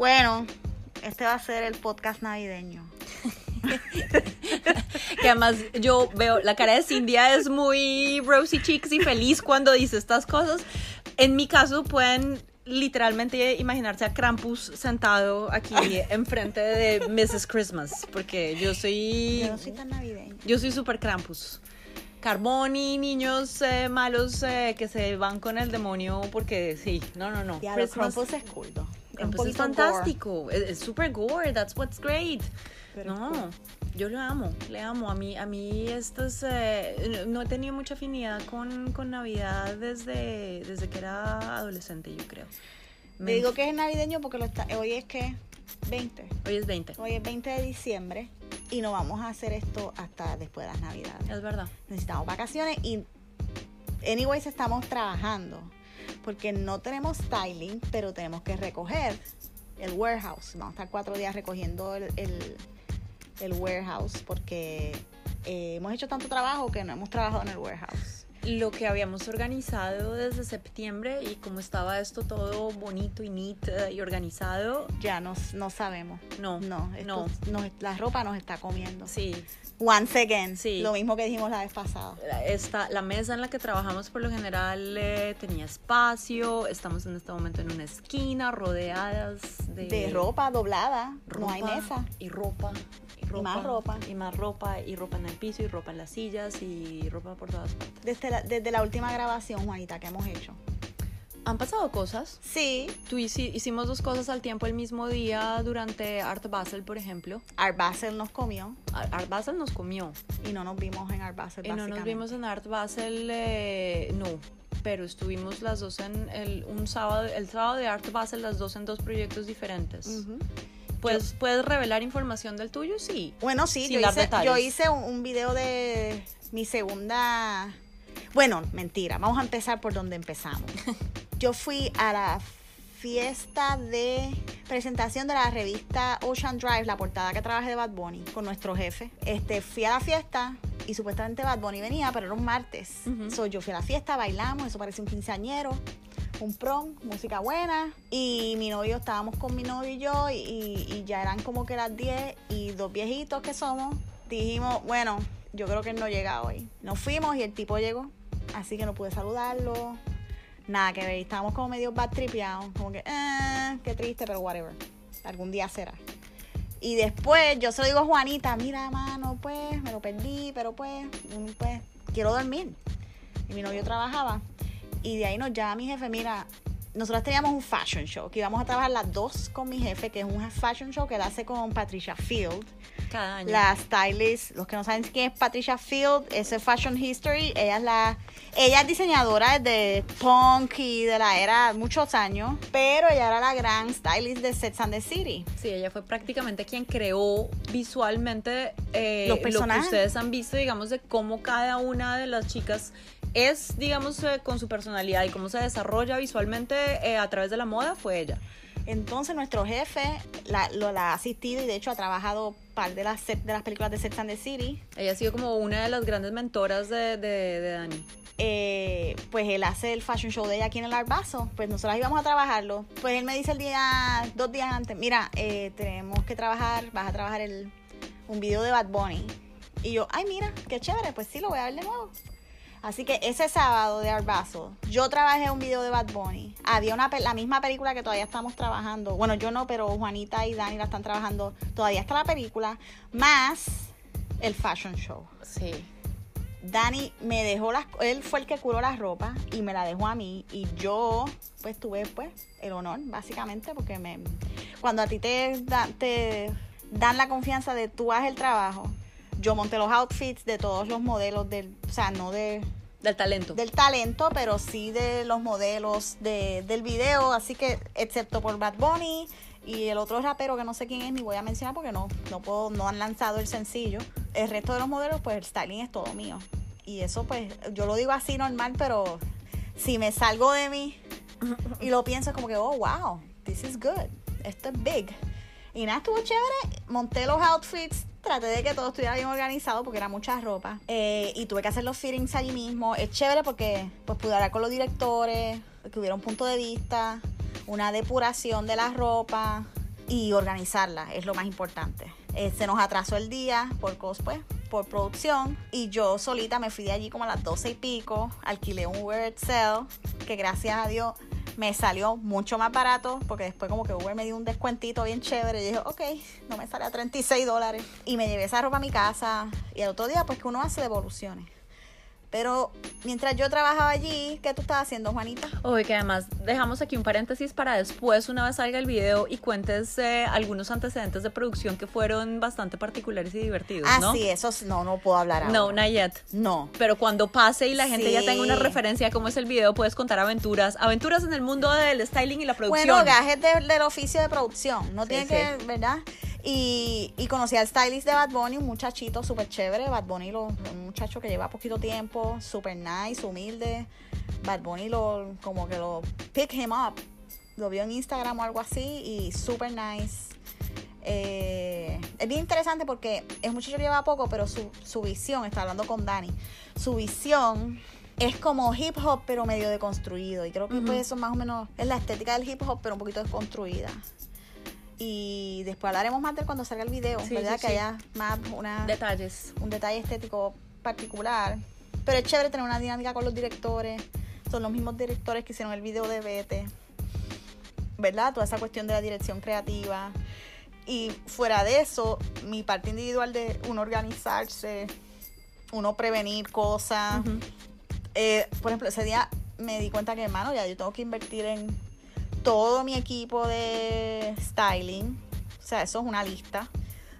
Bueno, este va a ser el podcast navideño. que además yo veo la cara de Cindia es muy rosy cheeks y feliz cuando dice estas cosas. En mi caso pueden literalmente imaginarse a Krampus sentado aquí enfrente de Mrs. Christmas, porque yo soy... Yo no soy tan navideño. Yo soy super Krampus. Carboni, niños eh, malos eh, que se van con el demonio porque sí, no, no, no. Ya, Krampus es. Es un es fantástico, es, super gore, that's what's great. Pero no, cool. yo lo amo, le amo. A mí, a mí estos, eh, no he tenido mucha afinidad con, con Navidad desde, desde que era adolescente, yo creo. Te Me- digo que es navideño porque lo está, hoy es que 20. Hoy es 20, Hoy es 20 de diciembre y no vamos a hacer esto hasta después de las navidades. es verdad. Necesitamos vacaciones y anyways estamos trabajando porque no tenemos styling, pero tenemos que recoger el warehouse. Vamos a estar cuatro días recogiendo el, el- el warehouse porque eh, hemos hecho tanto trabajo que no hemos trabajado en el warehouse. Lo que habíamos organizado desde septiembre y como estaba esto todo bonito y neat eh, y organizado, Ya no, no sabemos. no, No, no. nos- la ropa nos está comiendo. Sí, Once again. Sí. Lo mismo que dijimos la vez pasada. Esta, la mesa en la que trabajamos por lo general eh, tenía espacio, estamos en este momento en una esquina rodeadas de, De ropa doblada. no hay mesa. Y ropa, y ropa. más ropa. Y más ropa, y ropa en el piso, y ropa en las sillas, y ropa por todas partes. Desde la, desde la última grabación, Juanita, que hemos hecho. Han pasado cosas. Sí. Tú hici- hicimos dos cosas al tiempo el mismo día durante Art Basel, por ejemplo. Art Basel nos comió Ar- Art Basel nos comió. y no nos vimos en Art Basel. Y no nos vimos en Art Basel, eh, no. Pero estuvimos las dos en el, un sábado, el sábado de Art Basel, las dos en dos proyectos diferentes. ¿Puedes, ¿Puedes revelar información del tuyo? Sí. Bueno, sí, yo hice, yo hice un, un video de mi segunda. Bueno, mentira. Vamos a empezar por donde empezamos. Yo fui a la fiesta de presentación de la revista Ocean Drive, la portada que trabajé de Bad Bunny, con nuestro jefe. Este, fui a la fiesta y supuestamente Bad Bunny venía, pero era un martes. Ujú. So, yo fui a la fiesta, bailamos, eso parecía un quinceañero. Un prom, música buena. Y mi novio, estábamos con mi novio y yo, y, y ya eran como que las 10 y dos viejitos que somos, dijimos, bueno, yo creo que él no llega hoy. Nos fuimos y el tipo llegó, así que no pude saludarlo. Nada que ver, estábamos como medio bad tripeados, como que, eh, qué triste, pero whatever. Algún día será. Y después yo se lo digo a Juanita, mira, mano, pues, me lo perdí, pero pues, mm, pues, quiero dormir. Y mi novio trabajaba. Y de ahí nos llama mi jefe, mira, nosotros teníamos un fashion show, que íbamos a trabajar las dos con mi jefe, que es un fashion show que él hace con Patricia Field. Cada año. La stylist, los que no saben quién es Patricia Field, ese Fashion History, ella es la ella es diseñadora de punk y de la era muchos años, pero ella era la gran stylist de Sex and the City. Sí, ella fue prácticamente quien creó visualmente eh, Los lo que personajes. ustedes han visto, digamos, de cómo cada una de las chicas es, digamos, eh, con su personalidad y cómo se desarrolla visualmente eh, a través de la moda, fue ella. Entonces nuestro jefe la, lo la ha asistido y de hecho ha trabajado par de las de las películas de Sex and the City. Ella ha sido como una de las grandes mentoras de, de, de Dani. eh, pues él hace el fashion show de ella aquí en el Art Basel. Pues nosotros íbamos a trabajarlo. Pues él me dice el día, dos días antes, mira, eh, tenemos que trabajar, vas a trabajar el, un video de Bad Bunny. Y yo, ay, mira, qué chévere, pues sí, lo voy a ver de nuevo. Así que ese sábado de Art Basel, yo trabajé un video de Bad Bunny. Había una la misma película que todavía estamos trabajando. Bueno, yo no, pero Juanita y Dani la están trabajando. Todavía está la película, más el fashion show. Sí. Dani me dejó las él fue el que curó la ropa y me la dejó a mí y yo pues tuve pues el honor básicamente porque me cuando a ti te, da- te dan la confianza de tú haces el trabajo yo monté los outfits de todos los modelos del o sea no de Del talento. del talento pero sí de los modelos de, del video así que excepto por Bad Bunny y el otro rapero que no sé quién es ni voy a mencionar porque no no puedo no han lanzado el sencillo. El resto de los modelos pues el styling es todo mío. Y eso pues yo lo digo así normal pero si me salgo de mí y lo pienso como que oh wow this is good. Esto es big y nada estuvo chévere. Monté los outfits traté de que todo estuviera bien organizado porque era mucha ropa. Eh, y tuve que hacer los fittings allí mismo. Es chévere porque pues pude hablar con los directores que hubiera un punto de vista una depuración de la ropa y organizarla es lo más importante. Eh, se nos atrasó el día por cos- pues, por producción y yo solita me fui de allí como a las 12 y pico, alquilé un Uber Excel que gracias a Dios me salió mucho más barato porque después como que Uber me dio un descuentito bien chévere y dije, ok, no me sale a 36 dólares y me llevé esa ropa a mi casa y el otro día pues que uno hace devoluciones. Pero mientras yo trabajaba allí, ¿qué tú estabas haciendo, Juanita? Oye, que además dejamos aquí un paréntesis para después, una vez salga el video y cuentes eh, algunos antecedentes de producción que fueron bastante particulares y divertidos, Ah, ¿no? sí, eso sí, no, no puedo hablar ahora. No, not yet. No. Pero cuando pase y la gente ya tenga una referencia de cómo es el video, puedes contar aventuras, aventuras en el mundo del styling y la producción. Bueno, gajes de- del oficio de producción, no Sí, tiene sí. que, ¿verdad? Y, y conocí al stylist de Bad Bunny, un muchachito súper chévere. Bad Bunny, lo, un muchacho que lleva poquito tiempo, súper nice, humilde. Bad Bunny lo, como que lo pick him up. Lo vio en Instagram o algo así y súper nice. Eh, es bien interesante porque es un muchacho que lleva poco, pero su, su visión, está hablando con Dani, su visión es como hip hop, pero medio deconstruido. Y creo que Ujú. pues eso más o menos es la estética del hip hop, pero un poquito desconstruida. Y después hablaremos más de él cuando salga el video, Sí, ¿verdad? sí, que sí. haya más una, Detalles. un detalle estético particular. Pero es chévere tener una dinámica con los directores. Son los mismos directores que hicieron el video de Vete. ¿Verdad? Toda esa cuestión de la dirección creativa. Y fuera de eso, mi parte individual de uno organizarse, uno prevenir cosas. Eh, por ejemplo, ese día me di cuenta que, hermano, ya yo tengo que invertir en todo mi equipo de styling. O sea, eso es una lista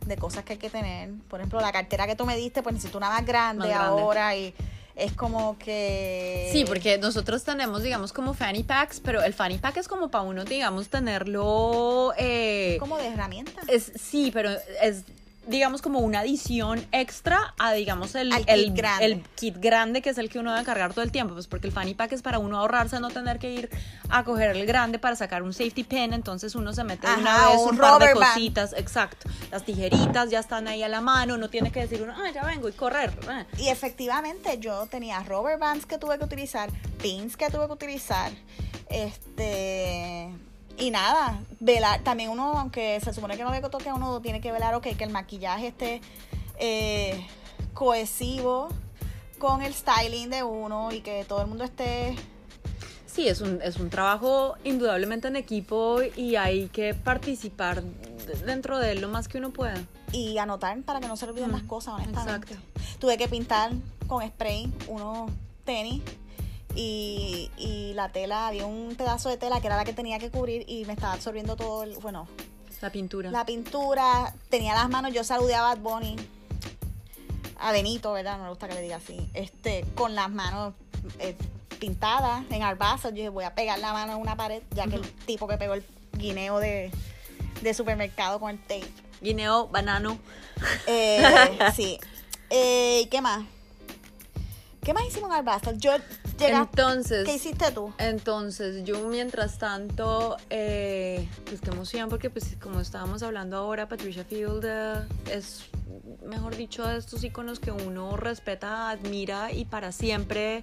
de cosas que hay que tener. Por ejemplo, la cartera que tú me diste, pues necesito una más grande, Más grande. ahora y es como que... Sí, porque nosotros tenemos, digamos, como fanny packs, pero el fanny pack es como para uno, digamos, tenerlo... eh, como de herramientas. es, sí, pero es, digamos, como una adición extra a, digamos, el, kit el, grande. el kit grande, que es el que uno debe cargar todo el tiempo, pues porque el fanny pack es para uno ahorrarse, no tener que ir a coger el grande para sacar un safety pin, entonces uno se mete una vez un un, par de band. cositas, exacto. Las tijeritas ya están ahí a la mano, no tiene que decir uno, ah, ya vengo y correr. Y efectivamente yo tenía rubber bands que tuve que utilizar, pins que tuve que utilizar, este y nada, velar, también uno, aunque se supone que no ve que toque, uno tiene que velar, ok, que el maquillaje esté eh, cohesivo con el styling de uno y que todo el mundo esté Sí, es un, es un trabajo indudablemente en equipo y hay que participar dentro de él lo más que uno pueda. y anotar para que no se le olviden Mm, las cosas, honestamente. exacto. Tuve que pintar con spray unos tenis y, y la tela, había un pedazo de tela que era la que tenía que cubrir y me estaba absorbiendo todo el, bueno, La pintura. la pintura, tenía las manos, yo saludé a Bad Bunny, a Benito, ¿verdad? No me gusta que le diga así, este, con las manos eh, pintadas en arbazo, yo dije, voy a pegar la mano en una pared, ya que el tipo que pegó el guineo de, de supermercado con el tape. Guineo, banano. Eh, sí. Eh, ¿Qué más? ¿Qué más hicimos en Arbastal? Yo llegué. Entonces, ¿Qué hiciste tú? entonces yo mientras tanto, eh, pues qué emoción, porque pues como estábamos hablando ahora, Patricia Field eh, es, mejor dicho, de estos iconos que uno respeta, admira y para siempre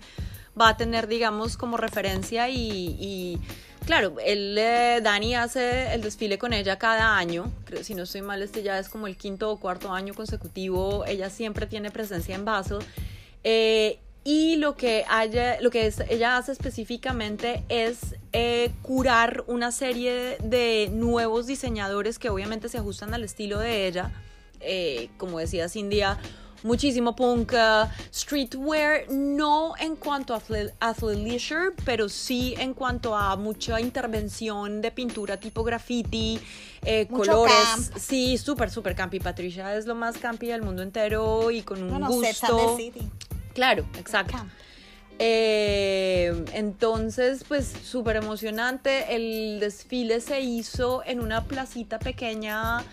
va a tener, digamos, como referencia y... y Claro, él, eh, Dani hace el desfile con ella cada año. Creo, si no estoy mal, este ya es como el quinto o cuarto año consecutivo. Ella siempre tiene presencia en Basel. Eh, y lo que, haya, lo que es- ella hace específicamente es eh, curar una serie de nuevos diseñadores que obviamente se ajustan al estilo de ella. Eh, como decía Cindia, muchísimo punk, uh, streetwear, no en cuanto a athle- athleisure, pero sí en cuanto a mucha intervención de pintura tipo graffiti, eh, Mucho colores. camp. Sí, súper, súper campi. Patricia es lo más campi del mundo entero y con un No, no sé, Sex and gusto. Claro, exacto. Eh, entonces, pues súper emocionante. El desfile se hizo en una placita pequeña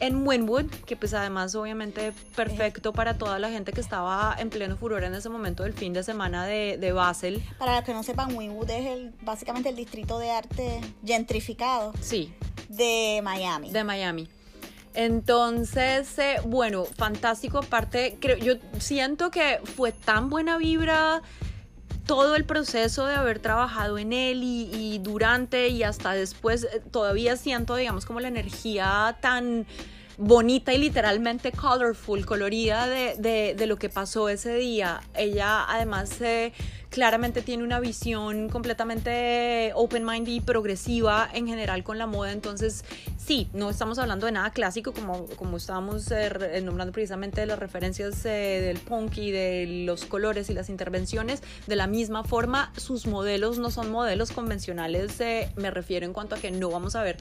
en Winwood, que pues además obviamente perfecto para toda la gente que estaba en pleno furor en ese momento del fin de semana de, de Basel. Para los que no sepan, Winwood es el, básicamente el distrito de arte gentrificado Sí, de Miami. de Miami. Entonces, eh, bueno, fantástico. Aparte, creo, yo siento que fue tan buena vibra todo el proceso de haber trabajado en él y, durante y hasta después, eh, todavía siento, digamos, como la energía tan bonita y literalmente colorful, colorida de, de, lo que pasó ese día. Ella además eh, claramente tiene una visión completamente open-minded y progresiva en general con la moda, entonces sí, no estamos hablando de nada clásico como, como estábamos eh, nombrando precisamente de las referencias eh, del punk y de los colores y las intervenciones, de la misma forma sus modelos no son modelos convencionales, eh, me refiero en cuanto a que no vamos a ver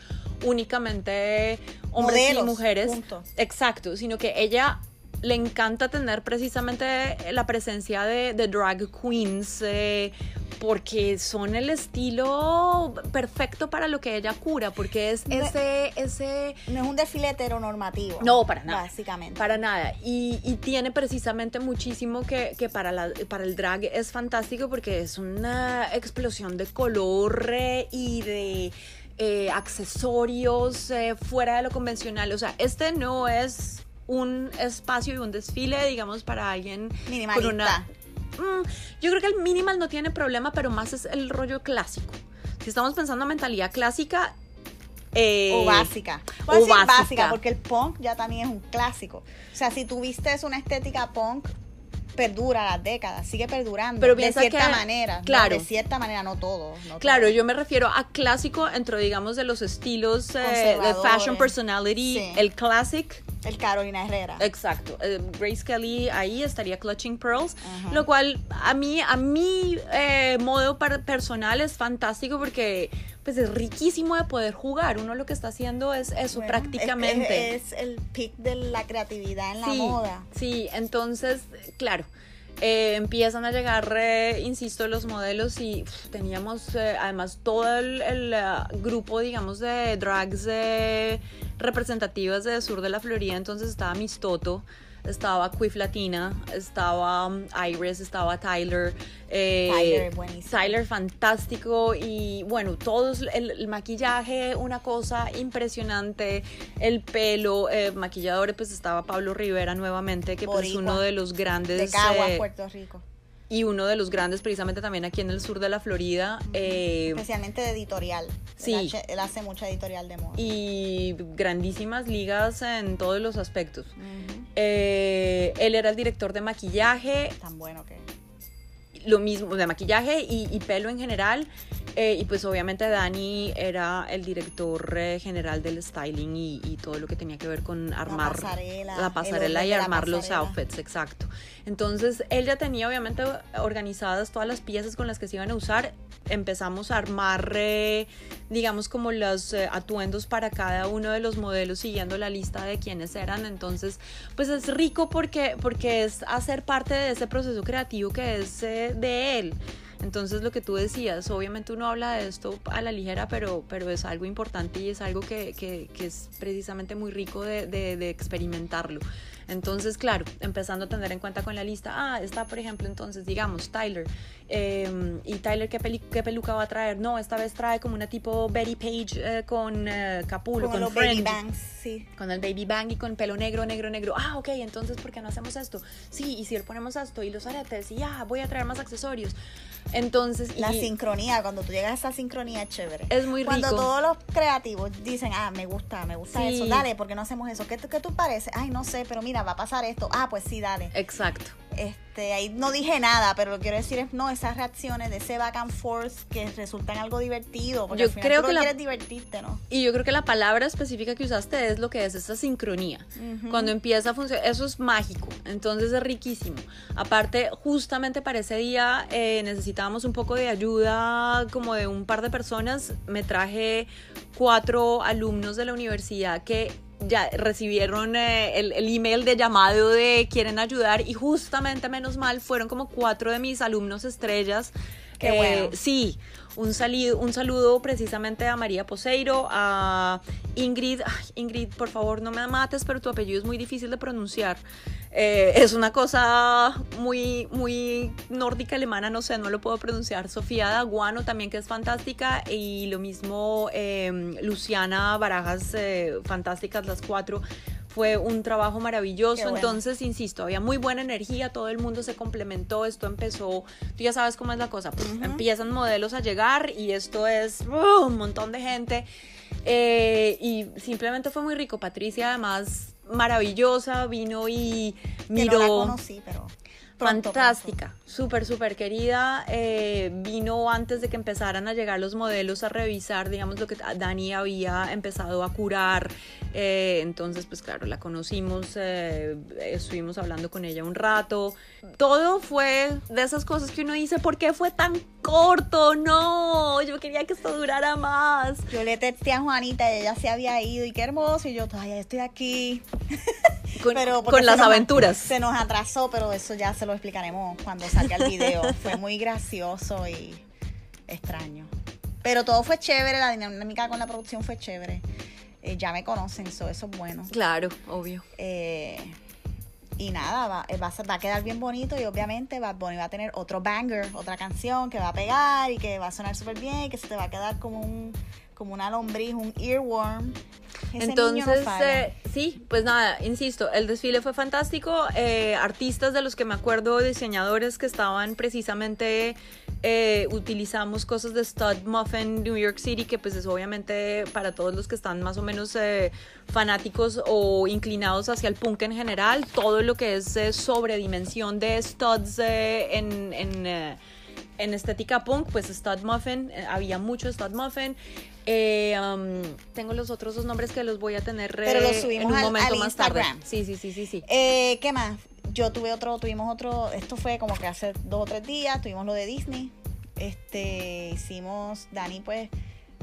únicamente hombres Modelos, y mujeres, punto. exacto, sino que ella le encanta tener precisamente la presencia de, de drag queens eh, porque son el estilo perfecto para lo que ella cura, porque es No- ese, ese No es un desfile heteronormativo. no, para nada. Básicamente. Para nada. Y, y tiene precisamente muchísimo que, que para, la, para el drag es fantástico porque es una explosión de color eh, y de eh, accesorios fuera de lo convencional. O sea, este no es un espacio y un desfile, digamos, para alguien con Minimalista. una... Mm, yo creo que el minimal no tiene problema, pero más es el rollo clásico. Si estamos pensando en mentalidad clásica... eh, o básica. o Voy decir básica. básica, porque el punk ya también es un clásico. O sea, si tuviste una estética punk, perdura las décadas, sigue perdurando. Pero de cierta que- manera. ¿no? claro. de cierta manera, no todo. no Claro, todo. yo me refiero a clásico dentro, digamos, de los estilos eh, de fashion personality, Sí. el classic. El Carolina Herrera. Exacto. eh, Grace Kelly ahí estaría Clutching Pearls, lo cual a mí, a mi eh, modo personal es fantástico porque pues es riquísimo de poder jugar. Uno lo que está haciendo es eso Bueno, prácticamente. Es, el pic de la creatividad en la sí, moda. Sí, entonces, claro, eh, empiezan a llegar, eh, insisto, los modelos y teníamos eh, además todo el, el, ah, grupo, digamos, de drags eh, representativas del sur de la Florida. Entonces estaba Miss Toto, estaba Quiff Latina, estaba um, Iris, estaba Tyler. eh, Tyler, buenísimo. Tyler fantástico y bueno, todos, el, el maquillaje, una cosa impresionante, el pelo, eh, maquilladores, pues estaba Pablo Rivera nuevamente, que pues, es Boricua. uno de los grandes. De Caguas, eh, Puerto Rico. Y uno de los grandes precisamente también aquí en el sur de la Florida. eh, Especialmente de editorial. sí. Él, hace- él hace mucha editorial de moda. y grandísimas ligas en todos los aspectos. Eh, él era el director de maquillaje, Tan bueno que. lo mismo de maquillaje y, y pelo en general. Eh, y pues obviamente Dani era el director eh, general del styling y, y todo lo que tenía que ver con armar pasarela, la el pasarela y la armar los pasarela. outfits, exacto. Entonces él ya tenía obviamente organizadas todas las piezas con las que se iban a usar. Empezamos a armar, eh, digamos, como los eh, atuendos para cada uno de los modelos siguiendo la lista de quiénes eran. Entonces, pues es rico porque, porque es hacer parte de ese proceso creativo que es eh, de él. Entonces lo que tú decías, obviamente uno habla de esto a la ligera, pero, pero es algo importante y es algo que, que- es precisamente muy rico de experimentarlo. Entonces, claro, empezando a tener en cuenta con la lista, ah, está por ejemplo entonces, digamos, Tyler. eh, ¿Y Tyler qué, peli- qué peluca va a traer? No, esta vez trae como una tipo Betty Page eh, con eh, capulo, Con con, baby bangs, sí. Con el baby bang y con pelo negro, negro, negro. Ah, ok, entonces, ¿por qué no hacemos esto? Sí, y si le ponemos esto y los aretes y ya, voy a traer más accesorios. Entonces, La y sincronía, cuando tú llegas a esa sincronía es chévere. es muy Cuando rico. todos los creativos dicen, ah, me gusta, me gusta Sí. eso, dale, ¿por qué no hacemos eso? ¿Qué, tú- ¿Qué tú parece? Ay, no sé, pero mira, va a pasar esto. Ah, pues sí, dale. Exacto. Este, ahí no dije nada, pero lo que quiero decir es, no, esas reacciones de ese back and forth que resultan algo divertido. Porque Yo al final creo tú que lo la- quieres divertirte, ¿no? Y yo creo que la palabra específica que usaste es lo que es esa sincronía. Cuando empieza a funcionar, eso es mágico, entonces es riquísimo. Aparte, justamente para ese día eh, necesitábamos un poco de ayuda, como de un par de personas. Me traje cuatro alumnos de la universidad que ya recibieron eh, el, el email de llamado de quieren ayudar y justamente, menos mal, fueron como cuatro de mis alumnos estrellas. Qué Eh, bueno. Sí, un, un saludo precisamente a María Poseiro, a Ingrid. Ingrid, por favor, no me mates, pero tu apellido es muy difícil de pronunciar. Eh, es una cosa muy, muy nórdica alemana, no sé, no lo puedo pronunciar. Sofía Daguano también, que es fantástica. Y lo mismo eh, Luciana Barajas, eh, fantásticas las cuatro. Fue un trabajo maravilloso. Bueno. Entonces, insisto, había muy buena energía, todo el mundo se complementó, esto empezó, tú ya sabes cómo es la cosa, pues, empiezan modelos a llegar y esto es ¡uh! un montón de gente. Eh, y simplemente fue muy rico. Patricia, además, maravillosa, vino y Que miró. no la conocí, pero. Pronto, Fantástica, súper, súper querida. eh, vino antes de que empezaran a llegar los modelos a revisar, digamos, lo que Dani había empezado a curar. eh, entonces, pues claro, la conocimos, eh, estuvimos hablando con ella un rato. Todo fue de esas cosas que uno dice, ¿por qué fue tan corto? No, yo quería que esto durara más. Yo le texté a Juanita y ella se había ido y qué hermoso. Y yo todavía estoy aquí. Con, Pero con las nos- aventuras. Se nos atrasó, pero eso ya se lo explicaremos cuando salga el video. fue muy gracioso y extraño. Pero todo fue chévere, la dinámica con la producción fue chévere. Eh, ya me conocen, so, eso es bueno. Claro, obvio. Eh, y nada, va, eh, va, a, va a quedar bien bonito y obviamente Bad Bunny va a tener otro banger, otra canción que va a pegar y que va a sonar súper bien y que se te va a quedar como un como una lombriz, un earworm. Ese no Entonces, falla. eh, sí, pues nada, insisto, el desfile fue fantástico. eh, artistas de los que me acuerdo, diseñadores que estaban precisamente, eh, utilizamos cosas de Stud Muffin New York City, que pues es obviamente para todos los que están más o menos eh, fanáticos o inclinados hacia el punk en general, todo lo que es eh, sobredimensión de studs eh, en... en en estética punk, pues Stud Muffin, había mucho Stud Muffin. Eh, um, tengo los otros dos nombres que los voy a tener Pero los subimos en un al- momento al más tarde. Instagram. Sí, sí, sí, sí, sí. Eh, ¿Qué más? Yo tuve otro, tuvimos otro, esto fue como que hace dos o tres días, tuvimos lo de Disney. Este, hicimos, Dani pues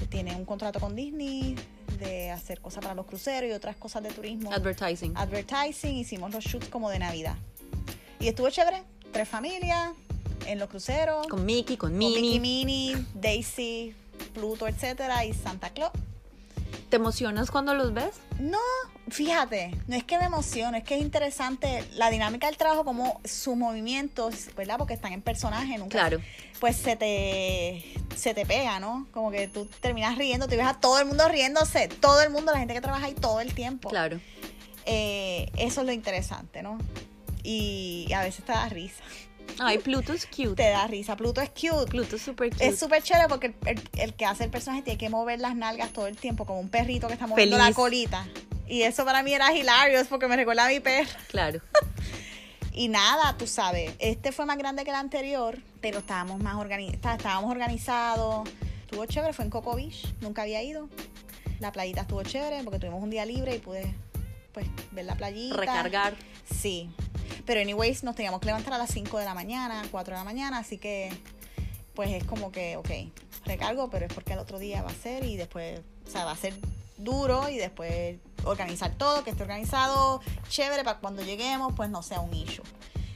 tiene un contrato con Disney de hacer cosas para los cruceros y otras cosas de turismo. Advertising. Advertising, hicimos los shoots como de Navidad. Y estuvo chévere, tres familias en los cruceros. con Mickey, con con Minnie. Mickey Minnie, Daisy, Pluto, etcétera, y Santa Claus. ¿Te emocionas cuando los ves? No, fíjate, no es que me emocione, es que es interesante la dinámica del trabajo, como sus movimientos, ¿verdad? Porque están en personaje, nunca. Claro. Pues se te, se te pega, ¿no? Como que tú terminas riendo, tú ves a todo el mundo riéndose, todo el mundo, la gente que trabaja ahí todo el tiempo. Claro. Eh, eso es lo interesante, ¿no? Y a veces te da risa. Ay, Pluto es cute. Te da risa. Pluto es cute. Pluto es súper cute. Es súper chévere porque el, el- el que hace el personaje tiene que mover las nalgas todo el tiempo, como un perrito que está moviendo Feliz. la colita. Y eso para mí era hilario, porque me recuerda a mi perro. Claro. Y nada, tú sabes, este fue más grande que el anterior, pero estábamos más organizados, estábamos organizados. Estuvo chévere, fue en Coco Beach, nunca había ido. La playita estuvo chévere porque tuvimos un día libre y pude pues ver la playita. Recargar. Sí. Pero anyways, nos teníamos que levantar a las 5 de la mañana, 4 de la mañana, así que pues es como que, ok, recargo, pero es porque al otro día va a ser y después, o sea, va a ser duro y después organizar todo, que esté organizado, chévere, para cuando lleguemos, pues no sea un issue.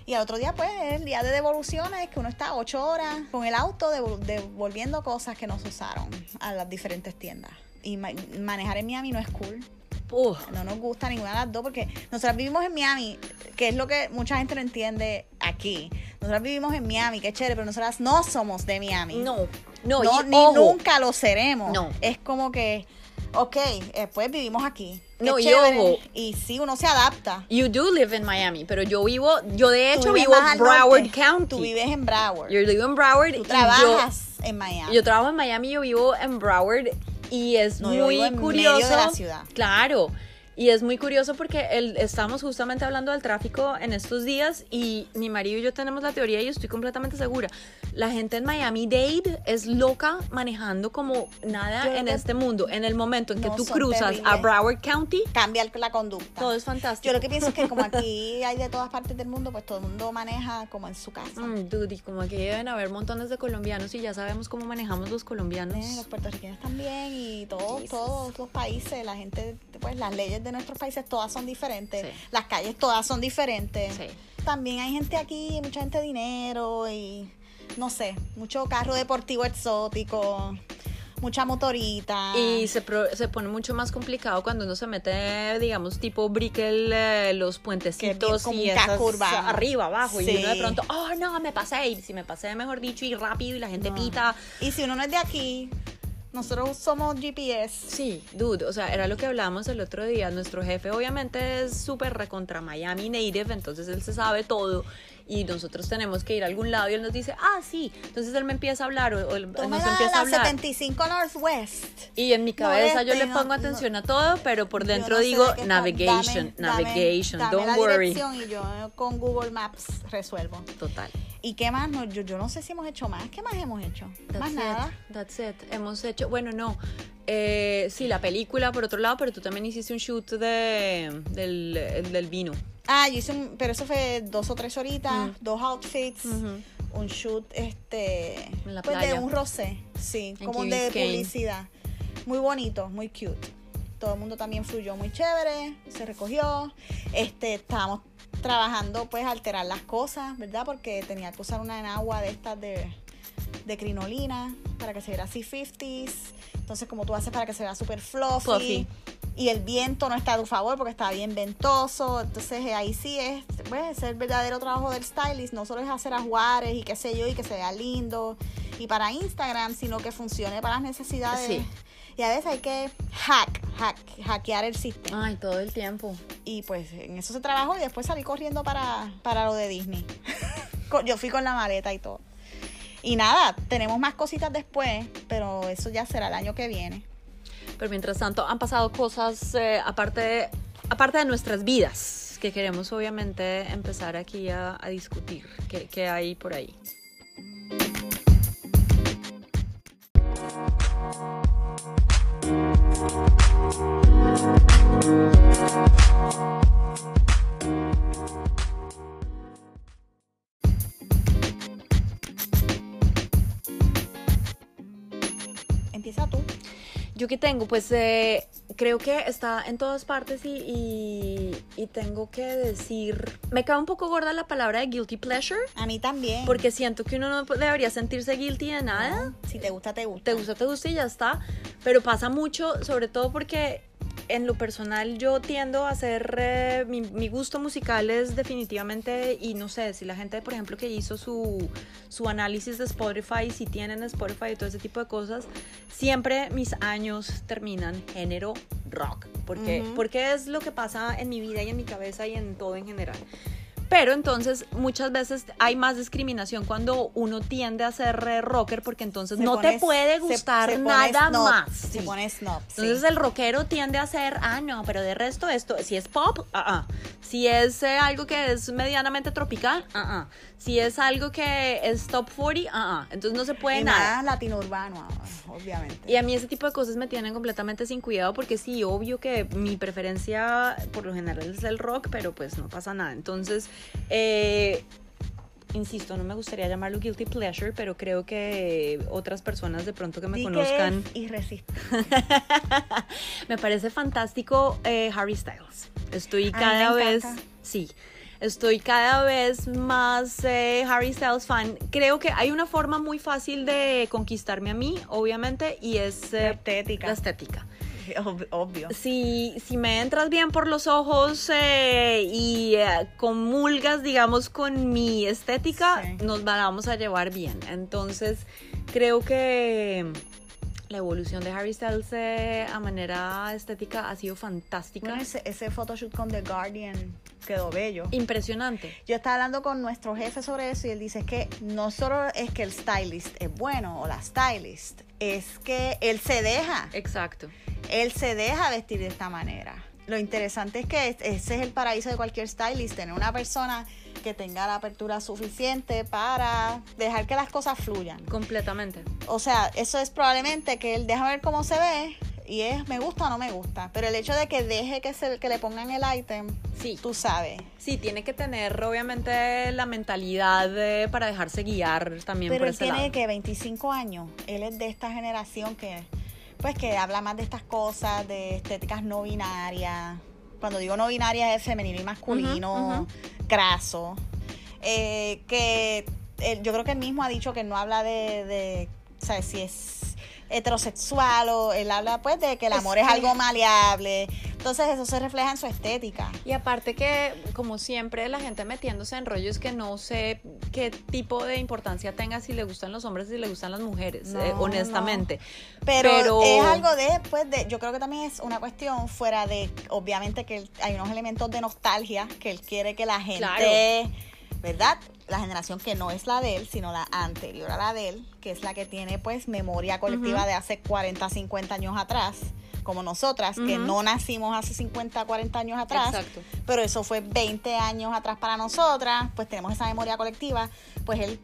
Y al otro día, pues, es el día de devoluciones, que uno está ocho horas con el auto devol- devolviendo cosas que no se usaron a las diferentes tiendas. Y ma- manejar en Miami no es cool. Uf, No nos gusta ninguna de las dos porque nosotras vivimos en Miami, que es lo que mucha gente no entiende aquí. Nosotras vivimos en Miami, que es chévere, pero nosotras no somos de Miami. no. No, No, y ni ojo, nunca lo seremos. No. Es como que, ok, eh, pues vivimos aquí. Qué No, y ojo. Y sí, uno se adapta. You do live in Miami, pero yo vivo, yo de hecho vivo en Broward. County. Tú vives en Broward. Yo vivo en Broward. yo- trabajas en Miami. Yo trabajo en Miami, yo vivo en Broward y es No, yo muy vivo en curioso. medio de la ciudad. Claro. Y es muy curioso porque el, estamos justamente hablando del tráfico en estos días y mi marido y yo tenemos la teoría y estoy completamente segura. La gente en Miami-Dade es loca manejando como nada Yo en este mundo. En el momento en que No, tú son cruzas a terribles. Broward County, Cambia la conducta. todo es fantástico. Yo lo que pienso es que como aquí hay de todas partes del mundo, pues todo el mundo maneja como en su casa. Mm, dude, y como aquí deben haber montones de colombianos y ya sabemos cómo manejamos los colombianos. Eh, los puertorriqueños también y todos, todos los países, la gente, pues las leyes de nuestros países todas son diferentes, Sí. las calles todas son diferentes. Sí. También hay gente aquí, mucha gente de dinero y no sé, mucho carro deportivo exótico, mucha motorita. Y se, pro- se pone mucho más complicado cuando uno se mete, digamos, tipo Brickell, eh, los puentecitos como y esas urbano. arriba, abajo. Y Sí. uno de pronto, oh no, me pasé. Y si me pasé, mejor dicho, y rápido, y la gente No. pita. Y si uno no es de aquí, Nosotros somos GPS. Sí, dude, o sea, era lo que hablábamos el otro día. Nuestro jefe obviamente es súper recontra Miami native, entonces él se sabe todo y nosotros tenemos que ir a algún lado y él nos dice, ah, sí. Entonces él me empieza a hablar o, él Tome nos la, empieza a hablar. 75 Northwest. Y en mi No, cabeza yo le no, pongo atención a todo, pero por dentro no digo de navigation, dame- dame- navigation, dame don't la worry. y yo con Google Maps resuelvo. Total. ¿Y qué más? No, yo, yo no sé si hemos hecho más. ¿Qué más hemos hecho? That's más it, nada. That's it. Hemos hecho, bueno, no. Eh, sí, la película por otro lado, pero tú también hiciste un shoot de, del, el del vino. Ah, yo hice un, pero eso fue dos o tres horitas, Mm. dos outfits, un shoot, este, En la pues de un rosé, sí, En como Key de publicidad. Muy bonito, muy cute. Todo el mundo también fluyó muy chévere, se recogió. Este, estábamos trabajando pues alterar las cosas, ¿verdad? Porque tenía que usar una enagua de estas de, de crinolina para que se viera así 50s. Entonces, como tú haces para que se vea súper fluffy. Fluffy. Y el viento no está a tu favor porque está bien ventoso. Entonces, eh, ahí sí es, pues, es el verdadero trabajo del stylist. No solo es hacer ajuares y qué sé yo, y que se vea lindo. Y para Instagram, sino que funcione para las necesidades. Sí. Y a veces hay que hack, hack, hackear el sistema. Ay, todo el tiempo. Y pues en eso se trabajó y después salí corriendo para, para lo de Disney. Yo fui con la maleta y todo. Y nada, tenemos más cositas después, pero eso ya será el año que viene. Pero mientras tanto han pasado cosas eh, aparte, aparte de nuestras vidas que queremos obviamente empezar aquí a, a discutir. ¿Qué, qué hay por ahí? Empieza tú. Yo que tengo, pues eh, creo que está en todas partes y, y, y tengo que decir, me cae un poco gorda la palabra de guilty pleasure, A mí también. porque siento que uno no debería sentirse guilty de nada. Si te gusta, te gusta. te gusta, te gusta y ya está. Pero pasa mucho, sobre todo porque en lo personal yo tiendo a hacer, eh, mi, mi gusto musical es definitivamente, y no sé, si la gente, por ejemplo, que hizo su, su análisis de Spotify, si tienen Spotify y todo ese tipo de cosas, siempre mis años terminan género rock. Porque, Ujú. porque es lo que pasa en mi vida y en mi cabeza y en todo en general. Pero entonces muchas veces hay más discriminación cuando uno tiende a ser rocker porque entonces Se no pone- te puede gustar se nada snob, más. Se sí. pone snob. sí. Entonces el rockero tiende a ser, ah, no, pero de resto esto, si es pop, ah, ah. Si es eh, algo que es medianamente tropical, ah, ah. Si es algo que es top 40, ah, ah. Entonces no se puede y nada. más latino urbano, obviamente. Y a mí ese tipo de cosas me tienen completamente sin cuidado porque sí, obvio que mi preferencia por lo general es el rock, pero pues no pasa nada. Entonces, eh, insisto, no me gustaría llamarlo guilty pleasure, pero creo que otras personas de pronto que me Di que conozcan, es irresistible. me parece fantástico eh, Harry Styles. Estoy cada vez, sí. Estoy cada vez más eh, Harry Styles fan. Creo que hay una forma muy fácil de conquistarme a mí, obviamente, y es La eh, estética. la estética. Ob- Obvio. Si, si me entras bien por los ojos eh, y eh, comulgas, digamos, con mi estética, Sí. nos va- vamos a llevar bien. Entonces, creo que la evolución de Harry Styles eh, a manera estética ha sido fantástica. Bueno, ese, ese photoshoot con The Guardian quedó bello. Impresionante. Yo estaba hablando con nuestro jefe sobre eso y él dice que no solo es que el stylist es bueno o la stylist, es que él se deja, Exacto. él se deja vestir de esta manera. Lo interesante es que es- ese es el paraíso de cualquier stylist, tener una persona que tenga la apertura suficiente para dejar que las cosas fluyan. Completamente. O sea, eso es probablemente que él deja ver cómo se ve y es me gusta o no me gusta. Pero el hecho de que deje que, se, que le pongan el item, Sí. tú sabes. Sí, tiene que tener obviamente la mentalidad para dejarse guiar también Pero por él ese tiene lado. que 25 años. Él es de esta generación que, pues, que habla más de estas cosas, de estéticas no binarias. Cuando digo no binarias es femenino y masculino, ujú. graso. Eh, que yo creo que él mismo ha dicho que no habla de, de o sea, si es heterosexual o él habla pues de que el amor es, algo maleable. Entonces eso se refleja en su estética. Y aparte que, como siempre, la gente metiéndose en rollos que no sé qué tipo de importancia tenga si le gustan los hombres y si le gustan las mujeres, No, eh, honestamente. Pero, Pero- es algo de, pues, de, yo creo que también es una cuestión fuera de, obviamente que hay unos elementos de nostalgia que él quiere que la gente, Claro. ¿Verdad? La generación que no es la de él, sino la anterior a la de él, que es la que tiene pues memoria colectiva de hace 40, 50 años atrás, como nosotras, que no nacimos hace 50, 40 años atrás, Exacto. pero eso fue 20 años atrás para nosotras, pues tenemos esa memoria colectiva, pues él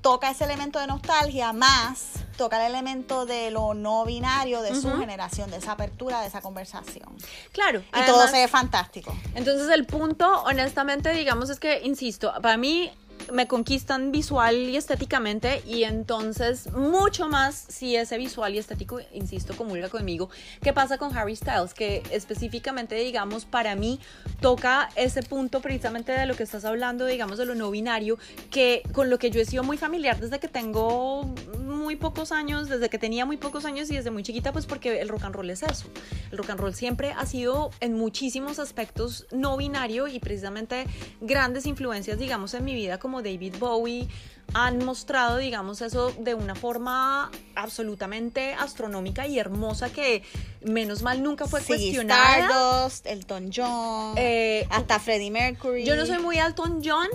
toca ese elemento de nostalgia más toca el elemento de lo no binario de su generación, de esa apertura, de esa conversación. Claro. Y todo se ve fantástico. Entonces el punto, honestamente, digamos, es que, insisto, para mí me conquistan visual y estéticamente y entonces mucho más si ese visual y estético, insisto, comulga conmigo. ¿Qué pasa con Harry Styles? Que específicamente, digamos, para mí toca ese punto precisamente de lo que estás hablando, digamos, de lo no binario, que con lo que yo he sido muy familiar desde que tengo muy pocos años, desde que tenía muy pocos años y desde muy chiquita, pues porque el rock and roll es eso. El rock and roll siempre ha sido en muchísimos aspectos no binario y precisamente grandes influencias, digamos, en mi vida como David Bowie han mostrado, digamos, eso de una forma absolutamente astronómica y hermosa que menos mal nunca fue Sí, cuestionada. Stardust, Elton John, Eh, hasta Freddie Mercury. yo no soy muy Elton John,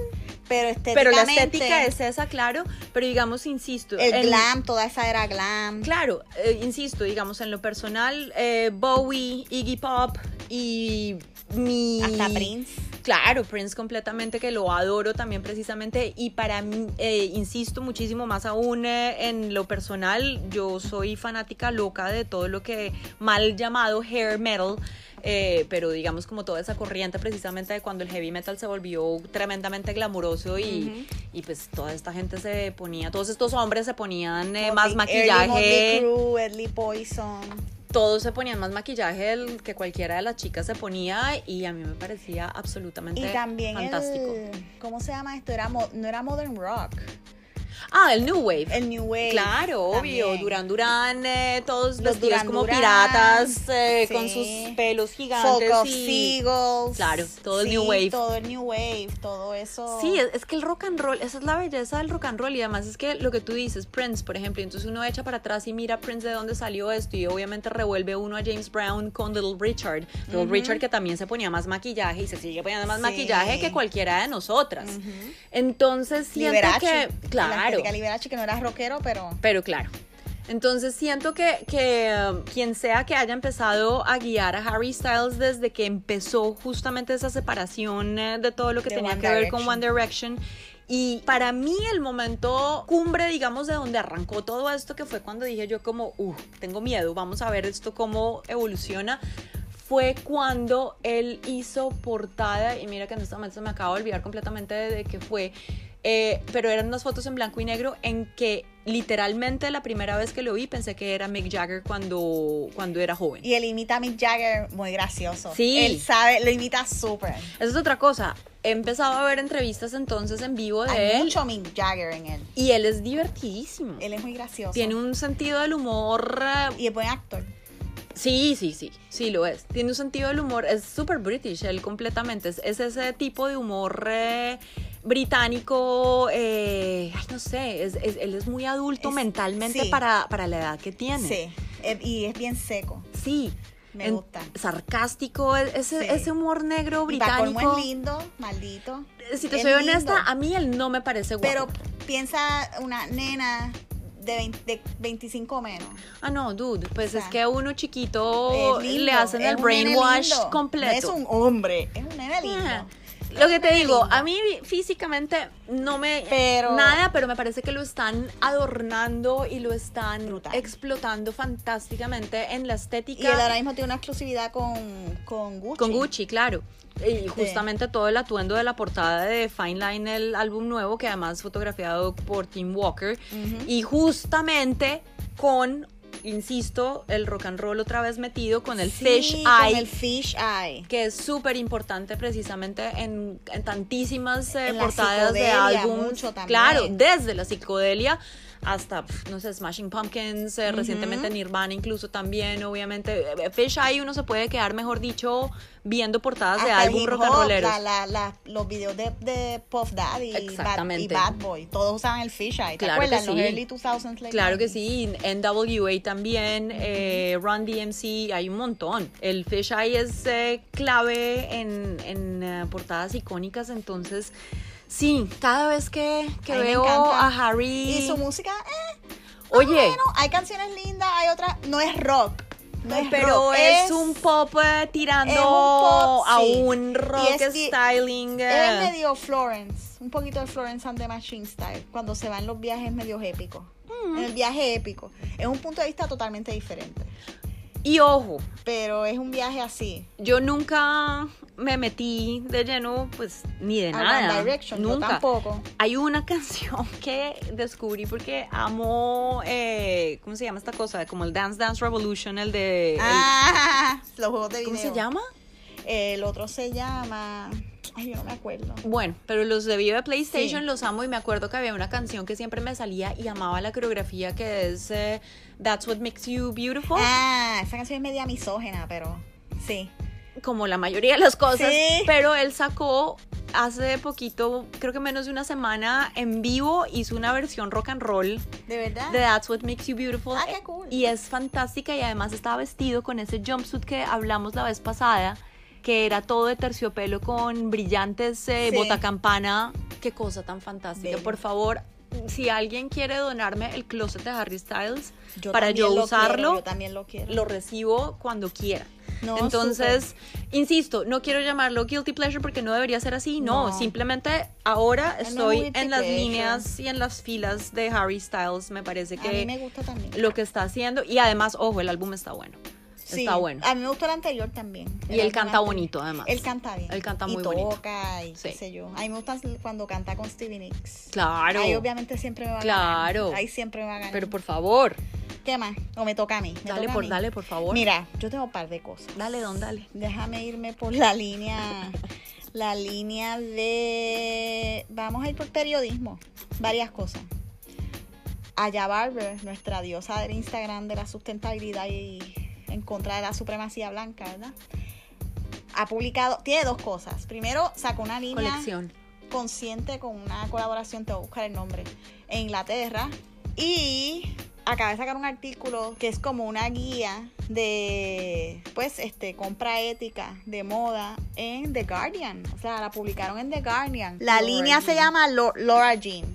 pero pero la estética es esa, claro, pero digamos, insisto. el en- glam, toda esa era glam. Claro, eh, insisto, digamos, en lo personal, eh, Bowie, Iggy Pop y mi... Hasta Prince. Claro, Prince completamente, que lo adoro también precisamente. Y para mí, eh, insisto muchísimo más aún eh, en lo personal, yo soy fanática loca de todo lo que mal llamado hair metal. eh, pero digamos como toda esa corriente precisamente de cuando el heavy metal se volvió tremendamente glamuroso y, y pues toda esta gente se ponía, todos estos hombres se ponían eh, más maquillaje Early Motley Crue, Early Poison. Todos se ponían más maquillaje del que cualquiera de las chicas se ponía y a mí me parecía absolutamente Y también fantástico. el, ¿cómo se llama esto? Era mo- no era Modern Rock, Ah, el New Wave. el New Wave. Claro, obvio. Duran Duran, eh, todos Los vestidos Duran como piratas, eh, con sus pelos Folk gigantes. of y- Seagulls. Claro, todo el New Wave. Todo el New Wave, todo eso. Sí, es, es que el rock and roll, esa es la belleza del rock and roll y además es que lo que tú dices, Prince, por ejemplo, entonces uno echa para atrás y mira Prince de dónde salió esto y obviamente revuelve uno a James Brown con Little Richard, Little Richard que también se ponía más maquillaje y se sigue poniendo más Sí. maquillaje que cualquiera de nosotras. Entonces siento Liberace. que, La claro, estética Liberace, que no era rockero, pero... pero claro. Entonces siento que, que um, quien sea que haya empezado a guiar a Harry Styles desde que empezó justamente esa separación eh, de todo lo que De tenía One que ver con Direction. One Direction. Y para mí el momento cumbre, digamos, de donde arrancó todo esto, que fue cuando dije yo como, uh, tengo miedo, vamos a ver esto cómo evoluciona, fue cuando él hizo portada, y mira que en este momento se me acaba de olvidar completamente de, qué fue, eh, pero eran unas fotos en blanco y negro en que literalmente la primera vez que lo vi pensé que era Mick Jagger cuando, cuando era joven. Y él imita a Mick Jagger muy gracioso. Sí. Él sabe, lo imita súper. Esa es otra cosa. He empezado a ver entrevistas entonces en vivo de Hay él mucho Mick Jagger en él. y él es divertidísimo. Él es muy gracioso. Tiene un sentido del humor. eh, Y es buen actor. Sí, sí, sí, sí lo es. Tiene un sentido del humor, es súper british, él completamente. Es, es ese tipo de humor eh, británico, eh, ay, no sé, es- es- él es muy adulto Es- mentalmente sí. para, para la edad que tiene. Sí. Eh, Y es bien seco. Sí. Me En- gusta. Sarcástico, e- ese, Sí. ese humor negro Y británico. es lindo, maldito. Si te es soy lindo. honesta, a mí él no me parece guapo. Pero piensa una nena de, 20 de 25 menos. Ah, no, dude, pues O sea, es que a uno chiquito lindo, le hacen el brainwash lindo. completo. No es un hombre, es un nene lindo. Ah, Es Lo que te digo, a mí físicamente no me Pero- nada, pero me parece que lo están adornando y lo están Brutal. explotando fantásticamente en la Y él estética ahora mismo tiene una exclusividad con, con Gucci. con Gucci, claro. Y justamente todo el atuendo de la portada de Fine Line, el álbum nuevo, que además fotografiado por Tim Walker. Y justamente con, insisto, el rock and roll otra vez metido con el Sí, Fish con Eye. el fish eye. que es súper importante precisamente en, en tantísimas eh, En portadas de álbum. mucho también. Claro, desde la psicodelia hasta, pf, no sé, Smashing Pumpkins, eh, recientemente Nirvana incluso también, obviamente. Eh, Fish Eye uno se puede quedar, mejor dicho, viendo portadas de Hasta álbum rock and rolleros. la- la- los videos de, de Puff Daddy y Bad, y Exactamente. Bad Boy, todos usaban el fisheye. ¿Te Claro que acuerdas? Los sí. early 2000s, late Claro que 90s. sí, NWA también, eh, Run DMC, hay un montón. El Fish Eye es eh, clave en, en, eh, portadas icónicas, entonces sí, cada vez que, que veo a Harry... Y su música, eh, Oye, bueno, hay canciones lindas, hay otras, no es rock. No es pero rock, es, un pop eh, tirando es un pop, a sí. un rock es styling. Es eh. medio Florence, un poquito de Florence and the Machine style, cuando se va en los viajes medio épicos. Mm. En el viaje épico. Es un punto de vista totalmente diferente. Y ojo, Pero es un viaje así. yo nunca me metí de lleno, pues, ni de A nada. Direction, yo nunca. tampoco. Hay una canción que descubrí porque amo, eh, ¿cómo se llama esta cosa? Como el Dance Dance Revolution, el de... el- Ah, los juegos de video. ¿Cómo se llama? El otro se llama. Ay, yo no me acuerdo. Bueno, pero los de Vive PlayStation Sí. los amo y me acuerdo que había una canción que siempre me salía y amaba la coreografía que es eh, That's What Makes You Beautiful. Ah, esa canción es media misógena, pero sí. Como la mayoría de las cosas, Sí. pero él sacó hace poquito, creo que menos de una semana, en vivo hizo una versión rock and roll ¿De verdad? de That's What Makes You Beautiful. Ah, qué cool. Y es fantástica y además estaba vestido con ese jumpsuit que hablamos la vez pasada, que era todo de terciopelo con brillantes eh, Sí. botacampana. Qué cosa tan fantástica. Bello. Por favor, si alguien quiere donarme el closet de Harry Styles Yo para yo lo usarlo, quiero, yo también lo quiero. lo recibo cuando quiera. No, Entonces, insisto, no quiero llamarlo guilty pleasure porque no debería ser así, no, No. simplemente ahora estoy en las líneas y en las filas de Harry Styles, me parece que me gusta también. lo que está haciendo y además, ojo, el álbum está bueno. Sí, Está bueno. A mí me gustó el anterior también. Y él canta anterior. bonito, además. Él canta bien. Él canta y muy bonito. toca y qué sé yo. A mí me gusta cuando canta con Stevie Nicks. Claro. Ahí obviamente siempre me va a Claro. ganar. Ahí siempre me va a ganar. Pero por favor, ¿Qué más? O me toca a mí. Me dale por, mí. dale por favor. Mira, yo tengo un par de cosas. Dale, don, dale. Déjame irme por la línea. la línea de. Vamos a ir por periodismo. Varias cosas. Aya Barber, nuestra diosa del Instagram de la sustentabilidad y en contra de la supremacía blanca, ¿verdad? Ha publicado, tiene dos cosas. Primero, sacó una línea Colección. consciente con una colaboración, te voy a buscar el nombre, en Inglaterra. Y acaba de sacar un artículo que es como una guía de, pues, este, compra ética de moda en The Guardian. O sea, la publicaron en The Guardian. La Laura línea se llama Laura Jean.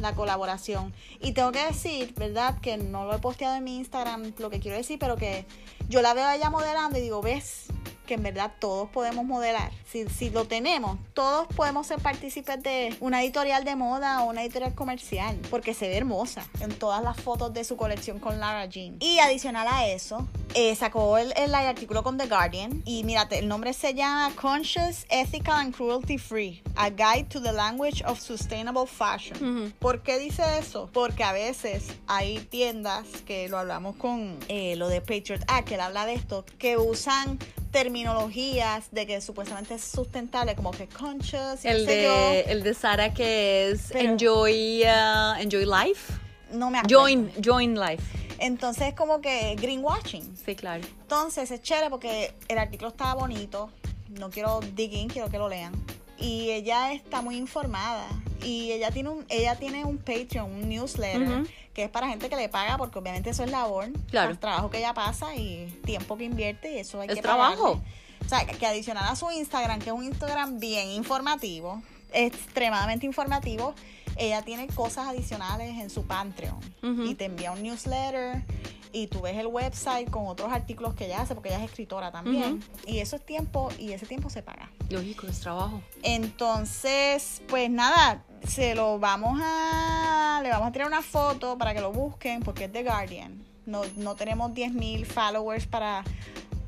La colaboración. Y tengo que decir, ¿verdad? Que no lo he posteado en mi Instagram, lo que quiero decir, pero que yo la veo a ella modelando y digo, ¿ves? Que en verdad todos podemos modelar. Si, si lo tenemos, todos podemos ser partícipes de una editorial de moda o una editorial comercial, porque se ve hermosa en todas las fotos de su colección con Lara Jean. Y adicional a eso, eh, sacó el, el artículo con The Guardian y mírate, el nombre se llama Conscious, Ethical and Cruelty Free, A Guide to the Language of Sustainable Fashion. ¿Por qué dice eso? Porque a veces hay tiendas, que lo hablamos con eh, lo de Patriot Act, que él habla de esto, que usan terminologías de que supuestamente es sustentable, como que conscious, y El qué sé de, el de Sara que es Pero- Enjoy, uh, Enjoy Life. yo, no me acuerdo. Join, Join Life. Entonces como que greenwashing. Sí, claro. Entonces es chévere porque el artículo estaba bonito. No quiero dig in, quiero que lo lean. Y ella está muy informada. Y ella tiene un, ella tiene un Patreon, un newsletter, Ujú. Que es para gente que le paga, porque obviamente eso es labor. Claro. más trabajo que ella pasa y tiempo que invierte, y eso hay Es que trabajo. pagarle. O sea, que adicional a su Instagram, que es un Instagram bien informativo, extremadamente informativo, ella tiene cosas adicionales en su Patreon. Y te envía un newsletter y tú ves el website con otros artículos que ella hace, porque ella es escritora también. Y eso es tiempo, y ese tiempo se paga. Lógico, es trabajo. Entonces, pues nada, se lo vamos a. Le vamos a tirar una foto para que lo busquen, porque es The Guardian. No, no tenemos 10.000 followers para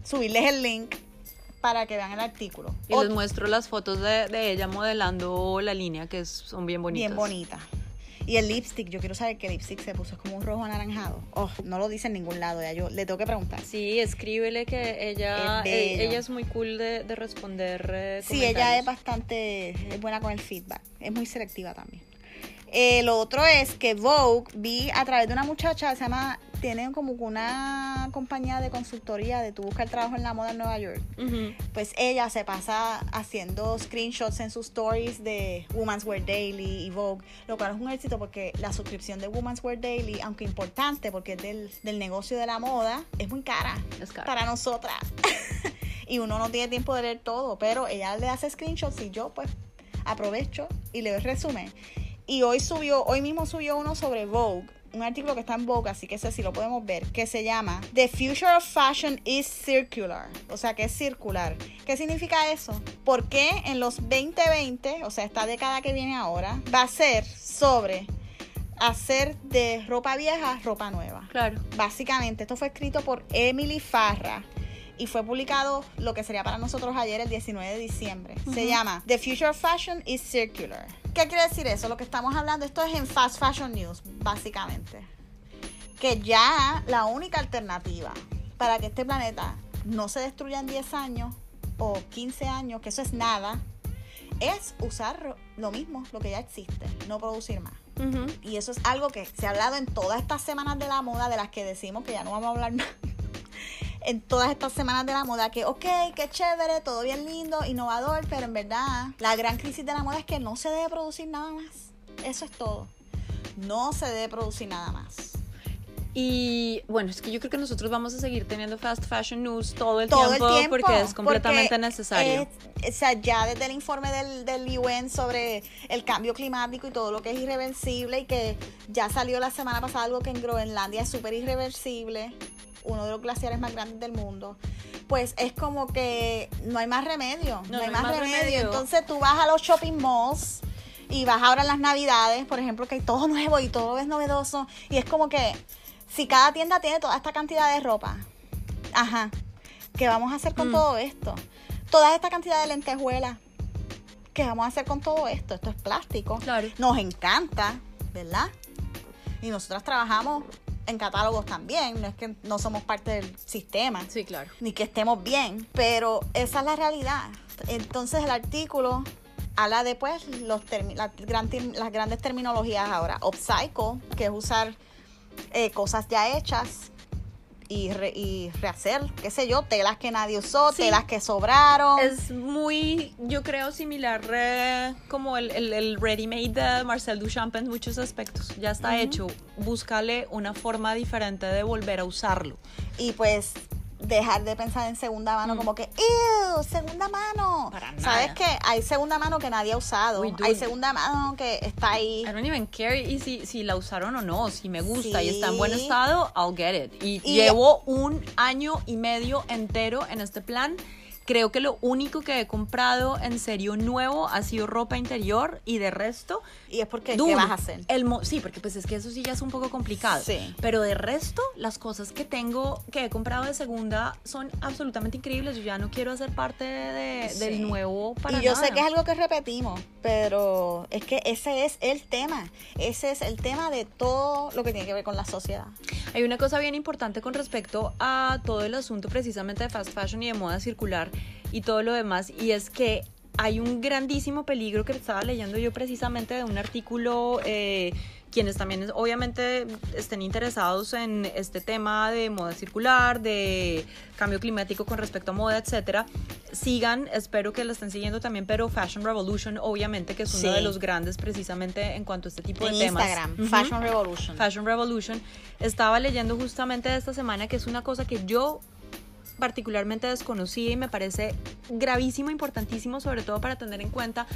subirles el link para que vean el artículo. Y les muestro las fotos de, de ella modelando la línea, que son bien bonitas. Bien bonita. Y el lipstick, yo quiero saber qué lipstick se puso, es como un rojo anaranjado. Oh, no lo dice en ningún lado, ya yo le tengo que preguntar. Sí, escríbele que ella, Es eh, ella es muy cool de, de responder. eh, Sí, ella es bastante es buena con el feedback. Es muy selectiva también. El otro es que Vogue vi a través de una muchacha, se llama, tiene como una compañía de consultoría de tu buscar trabajo en la moda en Nueva York. Pues ella se pasa haciendo screenshots en sus stories de Woman's Wear Daily y Vogue, lo cual es un éxito porque la suscripción de Woman's Wear Daily, aunque importante porque es del, del negocio de la moda, es muy cara Es cara. para nosotras. y uno no tiene tiempo de leer todo, pero ella le hace screenshots y yo pues aprovecho y leo el resumen. Y hoy subió, hoy mismo subió uno sobre Vogue, un artículo que está en Vogue, así que ese sí lo podemos ver, que se llama The Future of Fashion is Circular, o sea que es circular. ¿Qué significa eso? Porque en los 2020, o sea, esta década que viene ahora, va a ser sobre hacer de ropa vieja ropa nueva. Claro. Básicamente, esto fue escrito por Emily Farra y fue publicado lo que sería para nosotros ayer, el 19 de diciembre. Se llama The Future of Fashion is Circular. ¿Qué quiere decir eso? Lo que estamos hablando, esto es en Fast Fashion News, básicamente. Que ya la única alternativa para que este planeta no se destruya en 10 años o 15 años, que eso es nada, es usar lo mismo, lo que ya existe, no producir más. Y eso es algo que se ha hablado en todas estas semanas de la moda, de las que decimos que ya no vamos a hablar más. En todas estas semanas de la moda, que ok, qué chévere, todo bien lindo, innovador, pero en verdad la gran crisis de la moda es que no se debe producir nada más. Eso es todo. No se debe producir nada más. Y bueno, es que yo creo que nosotros vamos a seguir teniendo fast fashion news todo el, todo tiempo, el tiempo. porque es completamente porque necesario. es- o sea, ya desde el informe del, del UN sobre el cambio climático y todo lo que es irreversible y que ya salió la semana pasada algo que en Groenlandia es súper irreversible, uno de los glaciares más grandes del mundo. Pues es como que no hay más remedio, no, hay más, remedio. remedio. Entonces tú vas a los shopping malls y vas ahora en las navidades, por ejemplo, que hay todo nuevo y todo es novedoso. Y es como que si cada tienda tiene toda esta cantidad de ropa, ajá, ¿qué vamos a hacer con Mm. todo esto? Toda esta cantidad de lentejuelas, ¿qué vamos a hacer con todo esto? Esto es plástico. Claro. Nos encanta, ¿verdad? Y nosotras trabajamos en catálogos también, no es que no somos parte del sistema Sí, claro. ni que estemos bien, pero esa es la realidad. Entonces el artículo habla de pues, los la gran las grandes terminologías ahora. Upcycle, que es usar eh, cosas ya hechas y, re- y rehacer, qué sé yo, telas que nadie usó, Sí. telas que sobraron. Es muy, yo creo, similar eh, como el, el, el ready-made de Marcel Duchamp en muchos aspectos. Ya está hecho. Búscale una forma diferente de volver a usarlo. y pues dejar de pensar en segunda mano Mm. como que ¡Ew! segunda mano Para sabes que hay segunda mano que nadie ha usado hay segunda mano que está ahí I don't even care y si, si la usaron o no, si me gusta y está en Sí. buen estado, I'll get it. Y, Y- llevo un año y medio entero en este plan. Creo que lo único que he comprado en serio nuevo ha sido ropa interior y de resto... y es porque ¿qué vas a hacer? El mo- sí, porque pues es que eso sí ya es un poco complicado. Sí. Pero de resto, las cosas que tengo, que he comprado de segunda, son absolutamente increíbles. Yo ya no quiero hacer parte de- Sí. del nuevo para y yo nada. sé que es algo que repetimos, pero es que ese es el tema. Ese es el tema de todo lo que tiene que ver con la sociedad. Hay una cosa bien importante con respecto a todo el asunto precisamente de fast fashion y de moda circular y todo lo demás, y es que hay un grandísimo peligro que estaba leyendo yo precisamente de un artículo, eh, quienes también obviamente estén interesados en este tema de moda circular, de cambio climático con respecto a moda, etcétera, sigan, espero que lo estén siguiendo también, pero Fashion Revolution, obviamente, que es uno Sí. de los grandes precisamente en cuanto a este tipo En de temas. Instagram. Fashion Revolution. Fashion Revolution, estaba leyendo justamente esta semana que es una cosa que yo particularmente desconocía y me parece gravísimo, importantísimo, sobre todo para tener en cuenta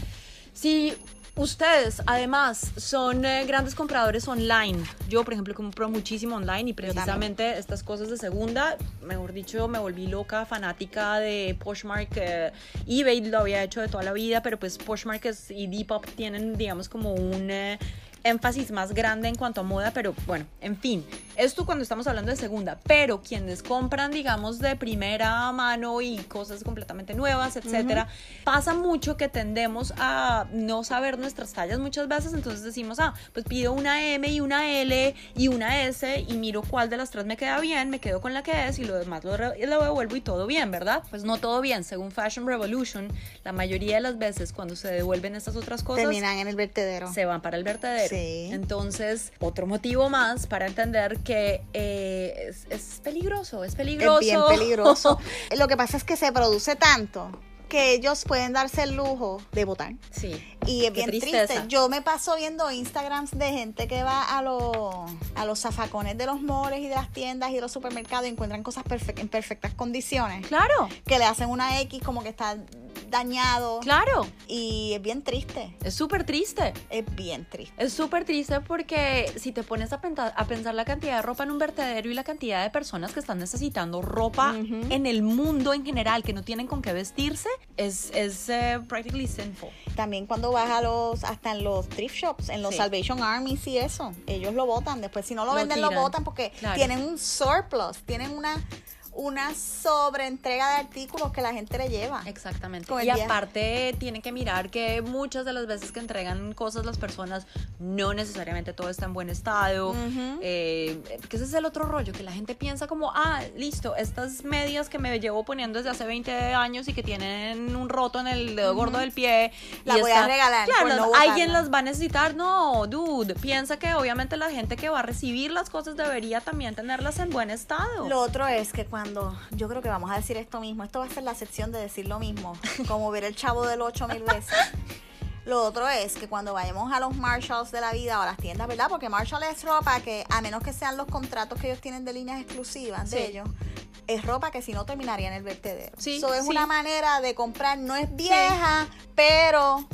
si ustedes además son eh, grandes compradores online. Yo, por ejemplo, compro muchísimo online y precisamente estas cosas de segunda, mejor dicho, me volví loca, fanática de Poshmark. eh, eBay lo había hecho de toda la vida, pero pues Poshmark y Depop tienen, digamos, como un... eh, énfasis más grande en cuanto a moda, pero bueno, en fin, esto cuando estamos hablando de segunda, pero quienes compran, digamos, de primera mano y cosas completamente nuevas, etcétera, pasa mucho que tendemos a no saber nuestras tallas muchas veces, entonces decimos, ah, pues pido una M y una L y una S y miro cuál de las tres me queda bien, me quedo con la que es y lo demás lo, lo devuelvo y todo bien, ¿verdad? Pues no todo bien, según Fashion Revolution, la mayoría de las veces cuando se devuelven estas otras cosas Terminan en el vertedero. se van para el vertedero. Sí. Entonces, otro motivo más para entender que eh, es, es peligroso, es peligroso. Es bien peligroso. Lo que pasa es que se produce tanto que ellos pueden darse el lujo de votar. Sí. Y es bien tristeza. triste. Yo me paso viendo Instagrams de gente que va a los, a los zafacones de los moles y de las tiendas y de los supermercados y encuentran cosas en perfectas condiciones. Claro, Que le hacen una X como que está dañado. claro. Y es bien triste. Es súper triste. Es bien triste. Es súper triste porque si te pones a pensar, a pensar la cantidad de ropa en un vertedero y la cantidad de personas que están necesitando ropa en el mundo en general, que no tienen con qué vestirse, es, es eh, practically sinful. También cuando vas a los, hasta en los thrift shops, en los Sí. Salvation Armies y eso, ellos lo botan. Después si no lo, Lo venden, lo tiran. botan porque Claro. tienen un surplus, tienen una, una sobreentrega de artículos que la gente le lleva. Exactamente. Y viaje. aparte tienen que mirar que muchas de las veces que entregan cosas las personas no necesariamente todo está en buen estado. Ujú. Eh, que ese es el otro rollo, que la gente piensa como, ah, listo, estas medias que me llevo poniendo desde hace 20 años y que tienen un roto en el dedo gordo del pie. La y voy a regalar Claro, por no alguien las va a necesitar. No, dude, piensa que obviamente la gente que va a recibir las cosas debería también tenerlas en buen estado. Lo otro es que cuando, yo creo que vamos a decir esto mismo, esto va a ser la sección de decir lo mismo, como ver el chavo del 8 mil veces. Lo otro es que cuando vayamos a los Marshalls de la vida o a las tiendas, ¿verdad? Porque Marshall es ropa que, a menos que sean los contratos que ellos tienen de líneas exclusivas de ellos, es ropa que si no terminaría en el vertedero. Sí, Eso es sí. una manera de comprar, no es vieja, pero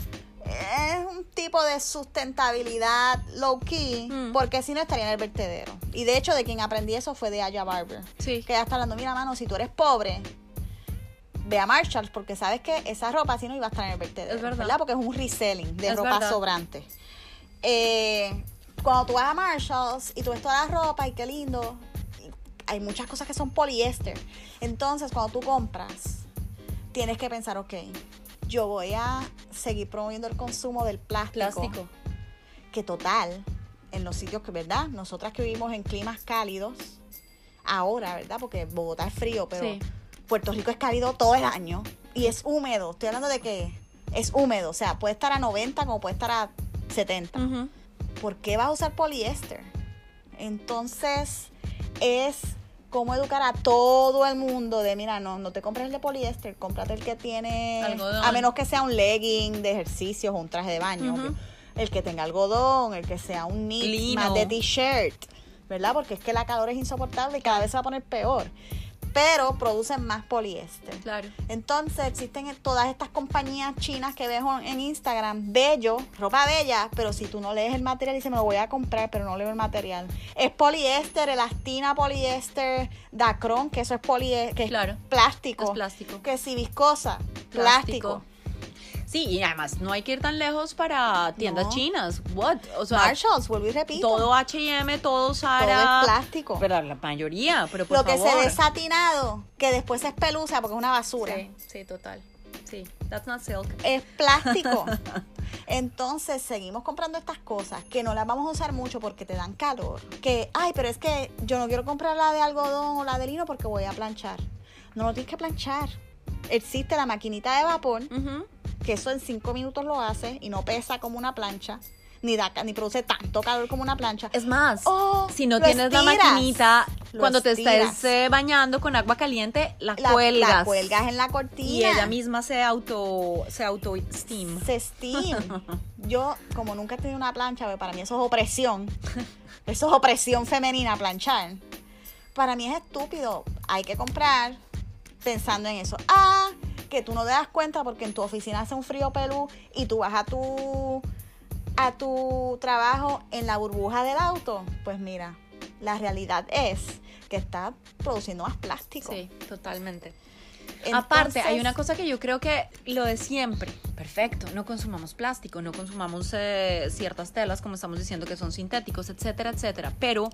es un tipo de sustentabilidad low key, Mm. porque si no estaría en el vertedero. Y de hecho, de quien aprendí eso fue de Aya Barber Sí. que ella está hablando, mira, mano, si tú eres pobre, ve a Marshalls porque sabes que esa ropa si no iba a estar en el vertedero. Es verdad. Porque es un reselling de Es ropa verdad. sobrante. Eh, cuando tú vas a Marshalls y tú ves toda la ropa y qué lindo, hay muchas cosas que son poliéster. Entonces, cuando tú compras, tienes que pensar, ok, yo voy a seguir promoviendo el consumo del plástico Plástico. que total, en los sitios que, ¿verdad? Nosotras que vivimos en climas cálidos, ahora, ¿verdad? Porque Bogotá es frío, pero Sí. Puerto Rico es cálido todo el año y es húmedo. Estoy hablando de que es húmedo, o sea, puede estar a 90 como puede estar a 70. Ujú. ¿Por qué vas a usar poliéster? Entonces, es como educar a todo el mundo de, mira, no, no te compres el de poliéster, cómprate el que tiene, Algodón. a menos que sea un legging de ejercicios o un traje de baño, el que tenga algodón, el que sea un knit Lino. más de t-shirt, ¿verdad? Porque es que la calor es insoportable y cada vez se va a poner peor. Pero producen más poliéster. Claro. Entonces existen todas estas compañías chinas que veo en Instagram, bello, ropa bella, pero si tú no lees el material y dices me lo voy a comprar, pero no leo el material. Es poliéster, elastina poliéster, dacron, que eso es poliéster, que Claro. es plástico. Es plástico. Que si viscosa, Plástico. plástico. Sí, y además no hay que ir tan lejos para tiendas No. chinas. What? O sea, Marshalls, vuelvo y repito. todo H&M, todo todo Zara. es plástico. Pero la mayoría, pero por Lo que se ve satinado, que después se espeluza porque es una basura. Sí, sí, total. Sí, that's not silk. es plástico. Entonces seguimos comprando estas cosas que no las vamos a usar mucho porque te dan calor. Que, ay, pero es que yo no quiero comprar la de algodón o la de lino porque voy a planchar. No lo tienes que planchar. Existe la maquinita de vapor, que eso en cinco minutos lo hace y no pesa como una plancha, ni da ni produce tanto calor como una plancha. Es más, Oh, si no tienes la maquinita, cuando te estés eh, bañando con agua caliente, la, La, cuelgas. la cuelgas en la cortina. Y ella misma se auto, se auto steam. Se steam. Yo, como nunca he tenido una plancha, porque para mí eso es opresión. Eso es opresión femenina, planchar. Para mí es estúpido. Hay que comprar pensando en eso. Ah, que tú no te das cuenta porque en tu oficina hace un frío pelú y tú vas a tu a tu trabajo en la burbuja del auto. Pues mira, la realidad es que está produciendo más plástico. Sí, totalmente. Entonces- Aparte, hay una cosa que yo creo que lo de siempre. Perfecto, no consumamos plástico, no consumamos eh, ciertas telas, como estamos diciendo, que son sintéticos, etcétera, etcétera. Pero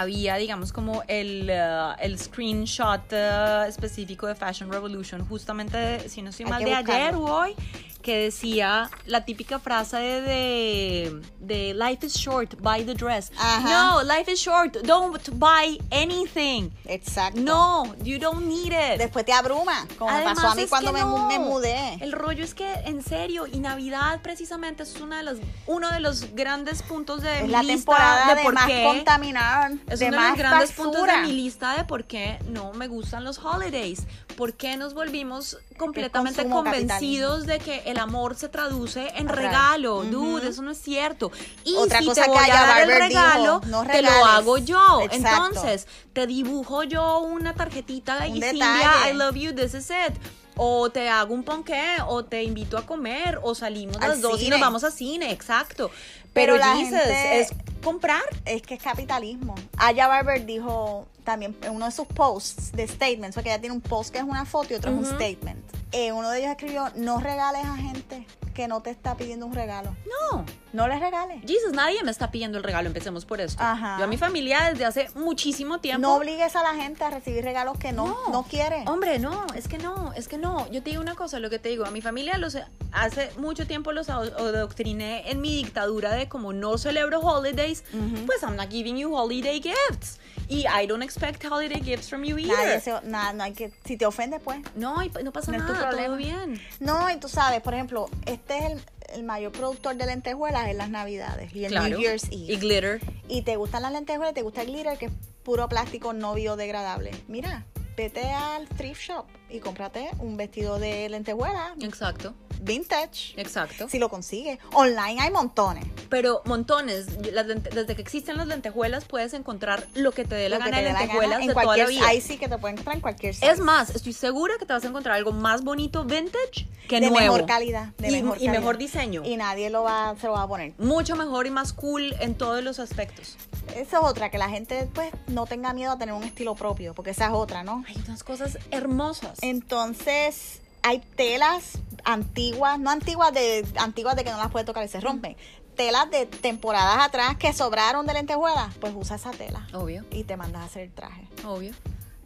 había, digamos, como el, eh, el screenshot eh, específico de Fashion Revolution, justamente, si no estoy mal, de ayer o hoy, que decía la típica frase de, de Life is short, buy the dress. Ajá. No, life is short, don't buy anything. Exacto. No, you don't need it. Después te abruma, como me pasó a mí cuando me, mu- no. me mudé. El rollo es que, en serio, y Navidad precisamente es una de las, uno de los grandes puntos de Es mi la lista temporada de de, por más qué. contaminar, Es de uno de los grandes puntos de mi lista de por qué no me gustan los holidays. ¿Por qué nos volvimos completamente convencidos de que el amor se traduce en regalo? Dude, eso no es cierto. Y Otra si cosa te que voy a dar el dijo, regalo, no te lo hago yo. Exacto. Entonces, te dibujo yo una tarjetita Un y detalle. Cintia, I love you, this is it. O te hago un ponqué, o te invito a comer, o salimos Al las dos y nos vamos a cine, exacto. Pero Pero, la Jesus, gente- es comprar. Es que es capitalismo. Aya Barber dijo también en uno de sus posts de statements, porque ella tiene un post que es una foto y otro es un statement. Eh, uno de ellos escribió, no regales a gente que no te está pidiendo un regalo. No. No les regales. Jesus, nadie me está pidiendo el regalo, empecemos por esto. Ajá. Yo a mi familia desde hace muchísimo tiempo. No obligues a la gente a recibir regalos que no, no, quiere. Hombre, no, es que no, es que no. Yo te digo una cosa, lo que te digo, a mi familia los hace mucho tiempo los ado- adoctriné en mi dictadura de como no celebro holidays, pues I'm not giving you holiday gifts. Y I don't expect holiday gifts from you either. Nadie se, nada, no hay que, si te ofende, pues. No, no pasa No nada, problema. todo bien. No, y tú sabes, por ejemplo, este es el, el mayor productor de lentejuelas en las navidades y el Claro. New Year's Y Eve. glitter. Y te gustan las lentejuelas, te gusta el glitter, que es puro plástico no biodegradable. Mira, vete al thrift shop y cómprate un vestido de lentejuela Exacto, vintage. exacto. Si lo consigues. Online hay montones. Pero montones, las desde que existen las lentejuelas puedes encontrar lo que te dé la Lo gana de gana lentejuelas en de toda la cualquier, vida. Ahí sí que te pueden encontrar en cualquier size. Es más, estoy segura que te vas a encontrar algo más bonito vintage que de nuevo. mejor calidad. De y, mejor y mejor calidad. diseño. Y nadie lo va, se lo va a poner. Mucho mejor y más cool en todos los aspectos. Esa es otra, que la gente pues no tenga miedo a tener un estilo propio, porque esa es otra, ¿no? Hay unas cosas hermosas. Entonces, hay telas antiguas, no antiguas de antiguas de que no las puedes tocar y se rompen. Telas de temporadas atrás que sobraron de lentejuelas, pues usa esa tela Obvio, y te mandas a hacer el traje, obvio.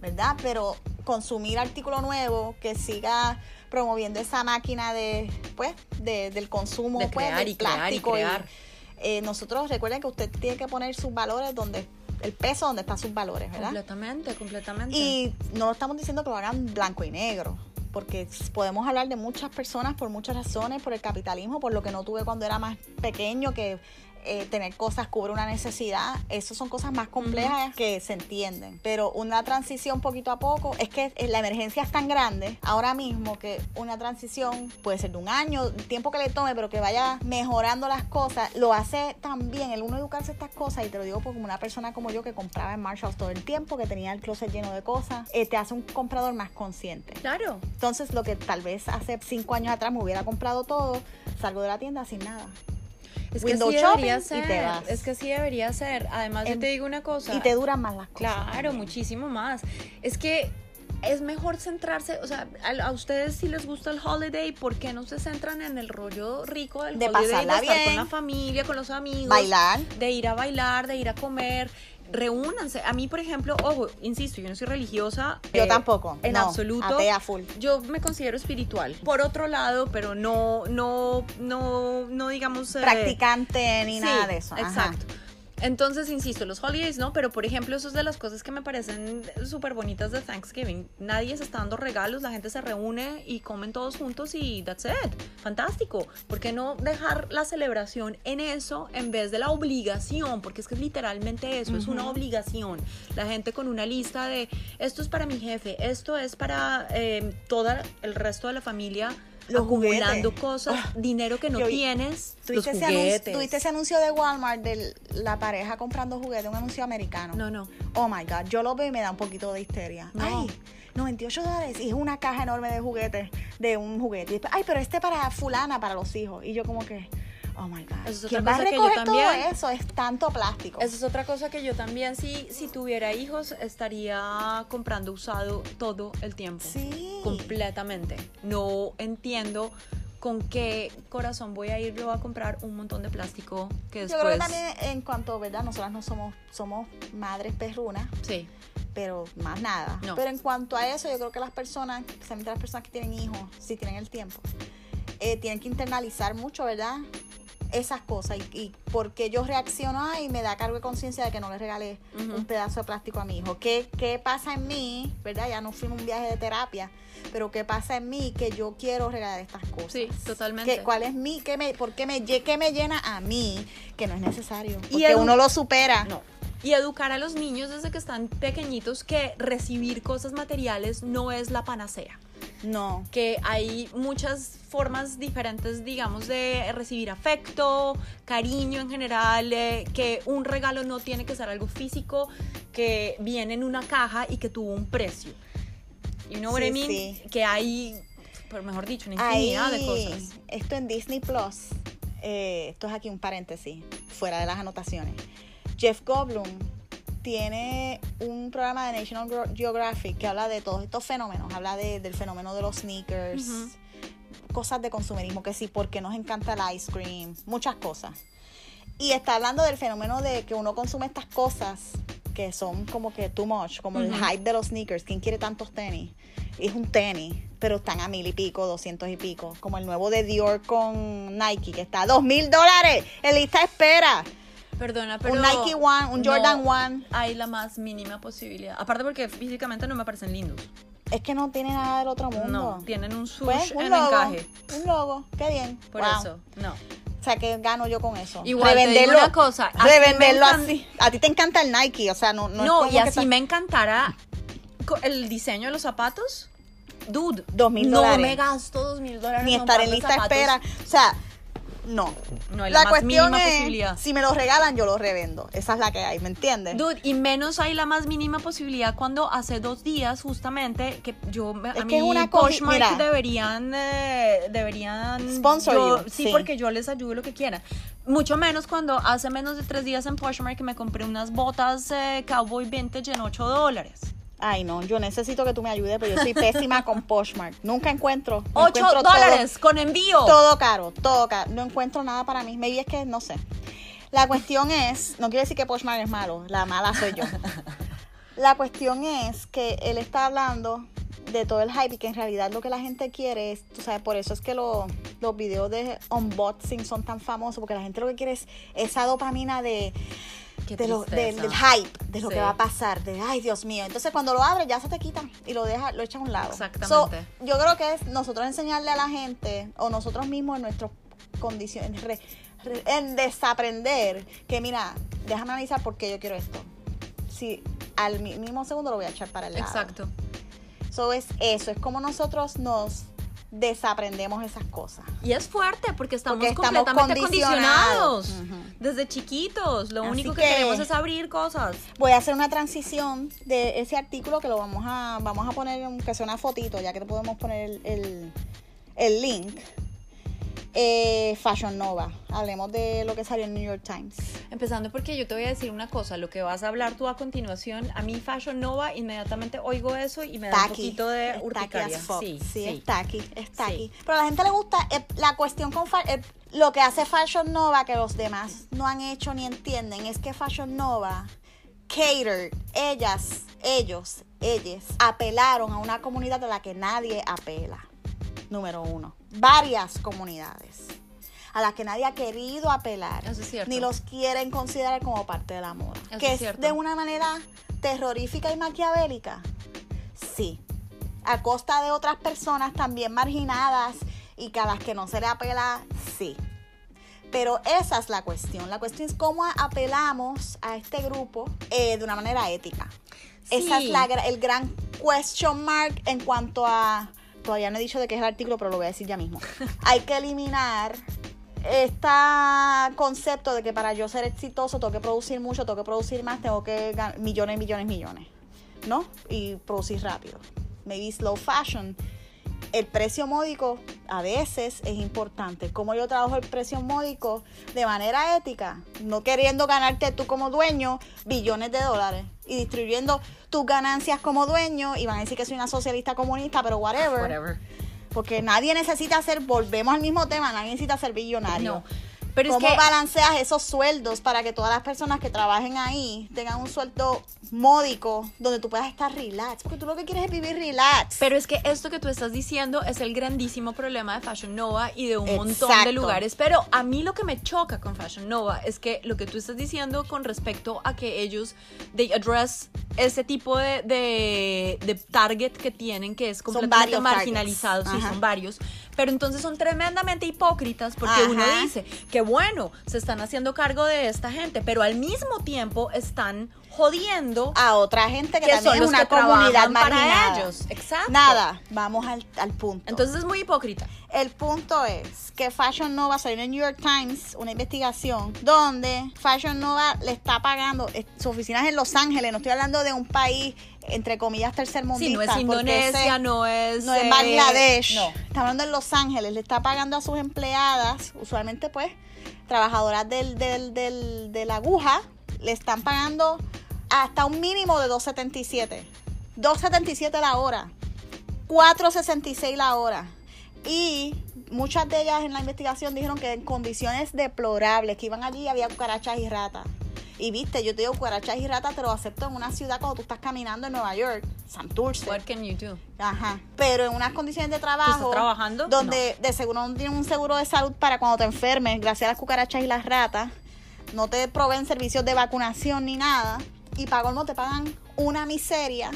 ¿verdad? Pero consumir artículo nuevo que siga promoviendo esa máquina de pues de- del consumo De pues, crear del y crear y plástico crear. eh, nosotros recuerden que usted tiene que poner sus valores donde el peso donde están sus valores, ¿verdad? Completamente, completamente. Y no estamos diciendo que lo hagan blanco y negro, porque podemos hablar de muchas personas por muchas razones, por el capitalismo, por lo que no tuve cuando era más pequeño, que eh, tener cosas cubre una necesidad. Esas son cosas más complejas que se entienden. Pero una transición poquito a poco, es que la emergencia es tan grande ahora mismo que una transición puede ser de un año, el tiempo que le tome, pero que vaya mejorando las cosas, lo hace también el uno educarse estas cosas, y te lo digo por como una persona como yo que compraba en Marshalls todo el tiempo, que tenía el closet lleno de cosas, eh, te hace un comprador más consciente. Claro. Entonces, lo que tal vez hace cinco años atrás me hubiera comprado todo, salgo de la tienda sin nada. Es que así shopping y ser. te vas. Es que así debería ser. Además, yo En- te digo una cosa. y te duran más las cosas. Claro, muchísimo más. Es que es mejor centrarse, o sea, a, a ustedes si les gusta el holiday, ¿por qué no se centran en el rollo rico del De holiday? pasarla de estar bien. con la familia, con los amigos. Bailar. De ir a bailar, de ir a comer. Reúnanse. A mí, por ejemplo, ojo, insisto, yo no soy religiosa. Yo eh, tampoco. En no, absoluto. Atea full. Yo me considero espiritual. Por otro lado, pero no, no, no, no digamos. eh, Practicante ni Sí, nada de eso. Ajá. Exacto. Entonces, insisto, los holidays no, pero por ejemplo, eso es de las cosas que me parecen súper bonitas de Thanksgiving. Nadie se está dando regalos, la gente se reúne y comen todos juntos y that's it. Fantástico. ¿Por qué no dejar la celebración en eso en vez de la obligación? Porque es que es literalmente eso, es una obligación. La gente con una lista de esto es para mi jefe, esto es para eh, todo el resto de la familia. Los acumulando juguetes. cosas, Ah, dinero que no yo tienes, ¿Tuviste ese, anuncio, tuviste ese anuncio de Walmart de la pareja comprando juguetes? Un anuncio americano. No, no. Oh my God, yo lo veo y me da un poquito de histeria. No. Ay, 98 dólares y es una caja enorme de juguetes, de un juguete. Ay, pero este para fulana, para los hijos. Y yo como que, oh my God. Eso es otra ¿Quién va a cosa que yo recoger todo también- eso? Es tanto plástico. Esa es otra cosa que yo también, si, si tuviera hijos, estaría comprando usado todo el tiempo. Sí. Completamente. No entiendo con qué corazón voy a ir yo a comprar un montón de plástico que Yo después... creo que también en cuanto, ¿verdad? Nosotras no somos, somos madres perrunas, Sí, pero más nada. No. Pero en cuanto a eso, yo creo que las personas, especialmente las personas que tienen hijos, si tienen el tiempo, eh, tienen que internalizar mucho, ¿verdad? Esas cosas y, y porque yo reacciono ahí me da cargo de conciencia de que no le regalé un pedazo de plástico a mi hijo. ¿Qué, ¿Qué pasa en mí? ¿Verdad? Ya no fuimos un viaje de terapia, pero ¿qué pasa en mí que yo quiero regalar estas cosas? Sí, totalmente. ¿Qué- ¿Cuál es mi? ¿Qué me, ¿Por qué me, qué me llena a mí? Que no es necesario. Y Porque edu- uno lo supera. No. Y educar a los niños desde que están pequeñitos que recibir cosas materiales no es la panacea. No. que hay muchas formas diferentes, digamos, de recibir afecto, cariño en general, eh, que un regalo no tiene que ser algo físico, que viene en una caja y que tuvo un precio. You know what I mean? sí. Que hay, por mejor dicho, una infinidad de cosas. esto en Disney Plus, eh, esto es aquí un paréntesis, fuera de las anotaciones. Jeff Goldblum tiene un programa de National Geographic que habla de todos estos fenómenos, habla de- del fenómeno de los sneakers, cosas de consumerismo, que sí, porque nos encanta el ice cream, muchas cosas. Y está hablando del fenómeno de que uno consume estas cosas que son como que too much, como el hype de los sneakers. ¿Quién quiere tantos tenis? Es un tenis, pero están a mil y pico, doscientos y pico. Como el nuevo de Dior con Nike, que está a dos mil dólares en lista espera. Perdona, pero... un Nike One, un Jordan no One. Hay la más mínima posibilidad. Aparte porque físicamente no me parecen lindos. Es que no tiene nada del otro mundo. No, tienen un swoosh Pues, un en logo, encaje. Un logo, qué bien. Por Wow. eso, no. O sea, que gano yo con eso. Igual, te digo una cosa, a Revenderlo así. A ti te encanta el Nike, o sea, no, no, No, y así me encantara co- el diseño de los zapatos. Dude, Dos mil no dólares. me gasto dos mil dólares. Ni estar en lista zapatos. espera. O sea, no. No hay la, más cuestión mínima es, posibilidad. si me lo regalan, yo lo revendo. Esa es la que hay, ¿me entiendes? Dude, y menos hay la más mínima posibilidad cuando hace dos días justamente que yo Es a que es mí una Poshmark deberían eh, deberían Sponsor yo- you, sí, sí. porque yo les ayudo lo que quieran mucho menos cuando hace menos de tres días en Poshmark que me compré unas botas eh, cowboy vintage en 8 dólares Ay, no, yo necesito que tú me ayudes, pero yo soy pésima con Poshmark. Nunca encuentro. no 8 encuentro todo- dólares con envío Todo caro, todo caro. No encuentro nada para mí. Maybe es que no sé. La cuestión es, no quiero decir que Poshmark es malo, la mala soy yo. La cuestión es que él está hablando de todo el hype y que en realidad lo que la gente quiere es, tú sabes, por eso es que lo- los videos de unboxing son tan famosos, porque la gente lo que quiere es esa dopamina de, de lo- del, hype, de lo Sí. que va a pasar, de ay Dios mío. Entonces cuando lo abres ya se te quita y lo deja, lo echa a un lado. Exactamente. So, yo creo que es nosotros enseñarle a la gente o nosotros mismos en nuestras condiciones, re- re- en desaprender que mira, déjame analizar por qué yo quiero esto. Si al mi- mismo segundo lo voy a echar para el lado. exacto So es eso, es como nosotros nos desaprendemos esas cosas. y es fuerte porque estamos Porque estamos completamente condicionados. desde chiquitos lo Así único que, que- queremos es abrir cosas Voy a hacer una transición de ese artículo que lo vamos a vamos a poner aunque sea una fotito, ya que te podemos poner el, el, el link. Eh, Fashion Nova. Hablemos de lo que salió en New York Times. Empezando porque yo te voy a decir una cosa, lo que vas a hablar tú a continuación, a mí Fashion Nova, inmediatamente oigo eso y me da un poquito de Es tacky urticaria. as fuck. Sí, Sí, sí. es tacky, es tacky. Sí. Pero a la gente le gusta eh, la cuestión con eh, lo que hace Fashion Nova que los demás no han hecho ni entienden es que Fashion Nova cater, ellas, ellos, ellas apelaron a una comunidad a la que nadie apela. Número uno. Varias comunidades a las que nadie ha querido apelar. Eso es cierto. Ni los quieren considerar como parte de la moda. Eso que es de una manera terrorífica y maquiavélica. Sí. A costa de otras personas también marginadas y que a las que no se le apela, sí. Pero esa es la cuestión. La cuestión es cómo apelamos a este grupo eh, de una manera ética. Esa Sí. es la, el gran question mark en cuanto a... Todavía no he dicho de qué es el artículo, pero lo voy a decir ya mismo. Hay que eliminar este concepto de que para yo ser exitoso tengo que producir mucho, tengo que producir más, tengo que ganar millones, millones, millones, ¿no? Y producir rápido. Maybe slow fashion. El precio módico a veces es importante. Como yo trabajo el precio módico de manera ética, no queriendo ganarte tú como dueño billones de dólares y distribuyendo tus ganancias como dueño y van a decir que soy una socialista comunista, pero whatever. Whatever. Porque nadie necesita ser, volvemos al mismo tema, nadie necesita ser billonario. No. Pero es ¿Cómo que- balanceas esos sueldos para que todas las personas que trabajen ahí tengan un sueldo módico donde tú puedas estar relax? Porque tú lo que quieres es vivir relax. Pero es que esto que tú estás diciendo es el grandísimo problema de Fashion Nova y de un montón de Exacto. lugares. Pero a mí lo que me choca con Fashion Nova es que lo que tú estás diciendo con respecto a que ellos, they address ese tipo de, de, de target que tienen, que es completamente varios marginalizado, targets. sí, son varios. Pero entonces son tremendamente hipócritas porque uno dice que bueno, se están haciendo cargo de esta gente, pero al mismo tiempo están jodiendo a otra gente que, que también son es los una que comunidad para ellos. Exacto. Nada, vamos al, al punto. Entonces es muy hipócrita. El punto es que Fashion Nova salió en el New York Times una investigación donde Fashion Nova le está pagando, eh, su oficina es en Los Ángeles, no estoy hablando de un país entre comillas tercermundista. Sí, no es Indonesia, ese- no es. no es eh, Bangladesh. No. Está hablando en Los Ángeles, le está pagando a sus empleadas, usualmente pues, trabajadoras del, del, del- de la aguja, le están pagando hasta un mínimo de 2.77. 2.77 la hora. 4.66 la hora. Y muchas de ellas en la investigación dijeron que en condiciones deplorables, que iban allí y había cucarachas y ratas. Y viste, yo te digo cucarachas y ratas, te lo acepto en una ciudad cuando tú estás caminando en Nueva York, Santurce. What can you do? Ajá. Pero en unas condiciones de trabajo. estás trabajando? Donde de seguro no tienen un seguro de salud para cuando te enfermes, gracias a las cucarachas y las ratas. No te proveen servicios de vacunación ni nada. Y para colmo te pagan una miseria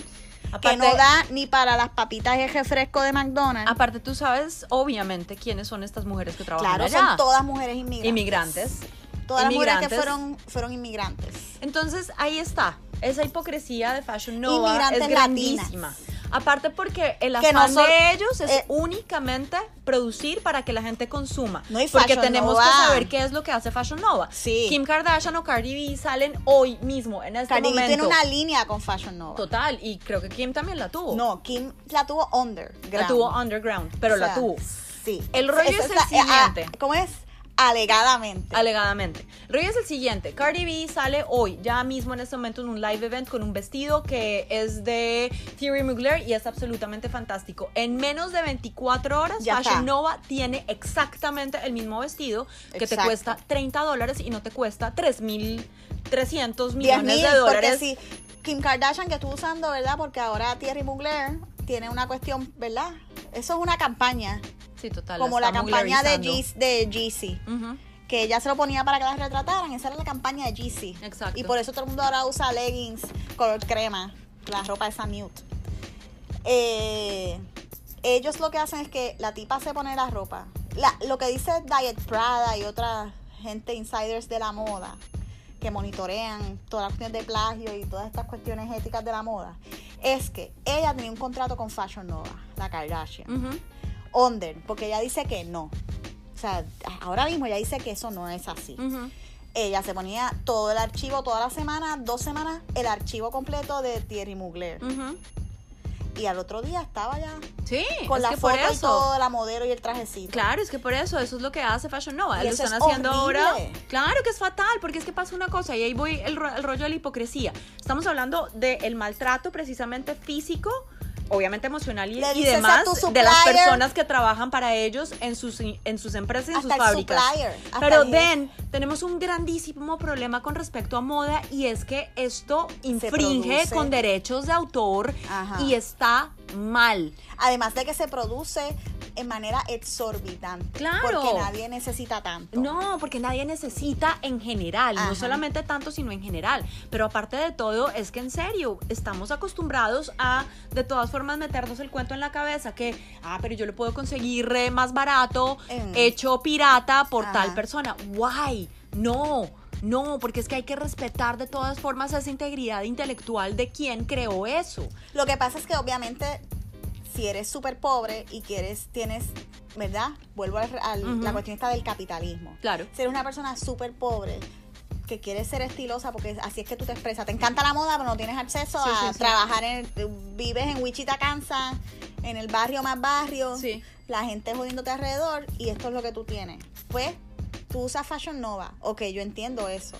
Aparte- que no da ni para las papitas y el refresco de McDonald's. Aparte, tú sabes, obviamente, quiénes son estas mujeres que trabajan claro, allá. son todas mujeres inmigrantes. inmigrantes. Todas las mujeres que fueron, fueron inmigrantes. Entonces, ahí está. Esa hipocresía de Fashion Nova Inmigrantes es grandísima. latinas. Aparte porque el no afán son- de ellos es eh, únicamente producir para que la gente consuma. No, y porque tenemos Nova. que saber qué es lo que hace Fashion Nova. Sí. Kim Kardashian o Cardi B salen hoy mismo, en este Cardi B momento. tiene una línea con Fashion Nova. Total, y creo que Kim también la tuvo. No, Kim la tuvo underground. La tuvo underground, pero O sea, la tuvo. Sí. El rollo es el la- eh, ah, siguiente. ¿Cómo es? Alegadamente. Alegadamente. El rollo es el siguiente. Cardi B sale hoy, ya mismo en este momento, en un live event con un vestido que es de Thierry Mugler y es absolutamente fantástico. En menos de 24 horas, Ya Fashion está. Nova tiene exactamente el mismo vestido que te Exacto. cuesta 30 dólares y no te cuesta 3.300 10 millones mil, de porque dólares. si Kim Kardashian que estuvo usando, ¿verdad? Porque ahora Thierry Mugler tiene una cuestión, ¿verdad? Eso es una campaña, Sí, total. como la campaña de. Yeez- de Yeezy. Que ella se lo ponía para que la retrataran. Esa era la campaña de Yeezy. Exacto. Y por eso todo el mundo ahora usa leggings color crema. La ropa esa mute. Eh, ellos lo que hacen es que la tipa se pone la ropa. La- lo que dice Diet Prada y otra gente insiders de la moda que monitorean todas las cuestiones de plagio y todas estas cuestiones éticas de la moda es que ella tenía un contrato con Fashion Nova, la Kardashian Ujú. Under, porque ella dice que no. O sea, ahora mismo ella dice que eso no es así. Ella se ponía todo el archivo, toda la semana, dos semanas, el archivo completo de Thierry Mugler. Y al otro día estaba ya Sí, con la foto y todo, la modelo y el trajecito. Claro, es que por eso, eso es lo que hace Fashion Nova. Y Lo están es haciendo ahora. Claro que es fatal, porque es que pasa una cosa, y ahí voy el, ro- el rollo de la hipocresía. Estamos hablando del maltrato precisamente físico, obviamente emocional y, y demás de las personas que trabajan para ellos en sus, en sus empresas y en sus fábricas. supplier, Pero ven, tenemos un grandísimo problema con respecto a moda y es que esto infringe con derechos de autor Ajá. y está mal. Además de que se produce en manera exorbitante. Claro. Porque nadie necesita tanto. No, porque nadie necesita en general, Ajá. no solamente tanto, sino en general. Pero aparte de todo, es que en serio, estamos acostumbrados a, de todas formas, meternos el cuento en la cabeza que, ah, pero yo lo puedo conseguir más barato, hecho pirata por Ajá. tal persona. Guay, no. No, porque es que hay que respetar de todas formas esa integridad intelectual de quien creó eso. Lo que pasa es que obviamente si eres súper pobre y quieres, tienes, ¿verdad? Vuelvo a la cuestión esta del capitalismo. Claro. Si eres una persona súper pobre que quiere ser estilosa porque así es que tú te expresas. Te encanta la moda, pero no tienes acceso Sí, a sí, sí. trabajar en vives en Wichita, Kansas, en el barrio más barrio. Sí. La gente jodiéndote alrededor y esto es lo que tú tienes. Pues tú usas Fashion Nova. Ok, yo entiendo eso.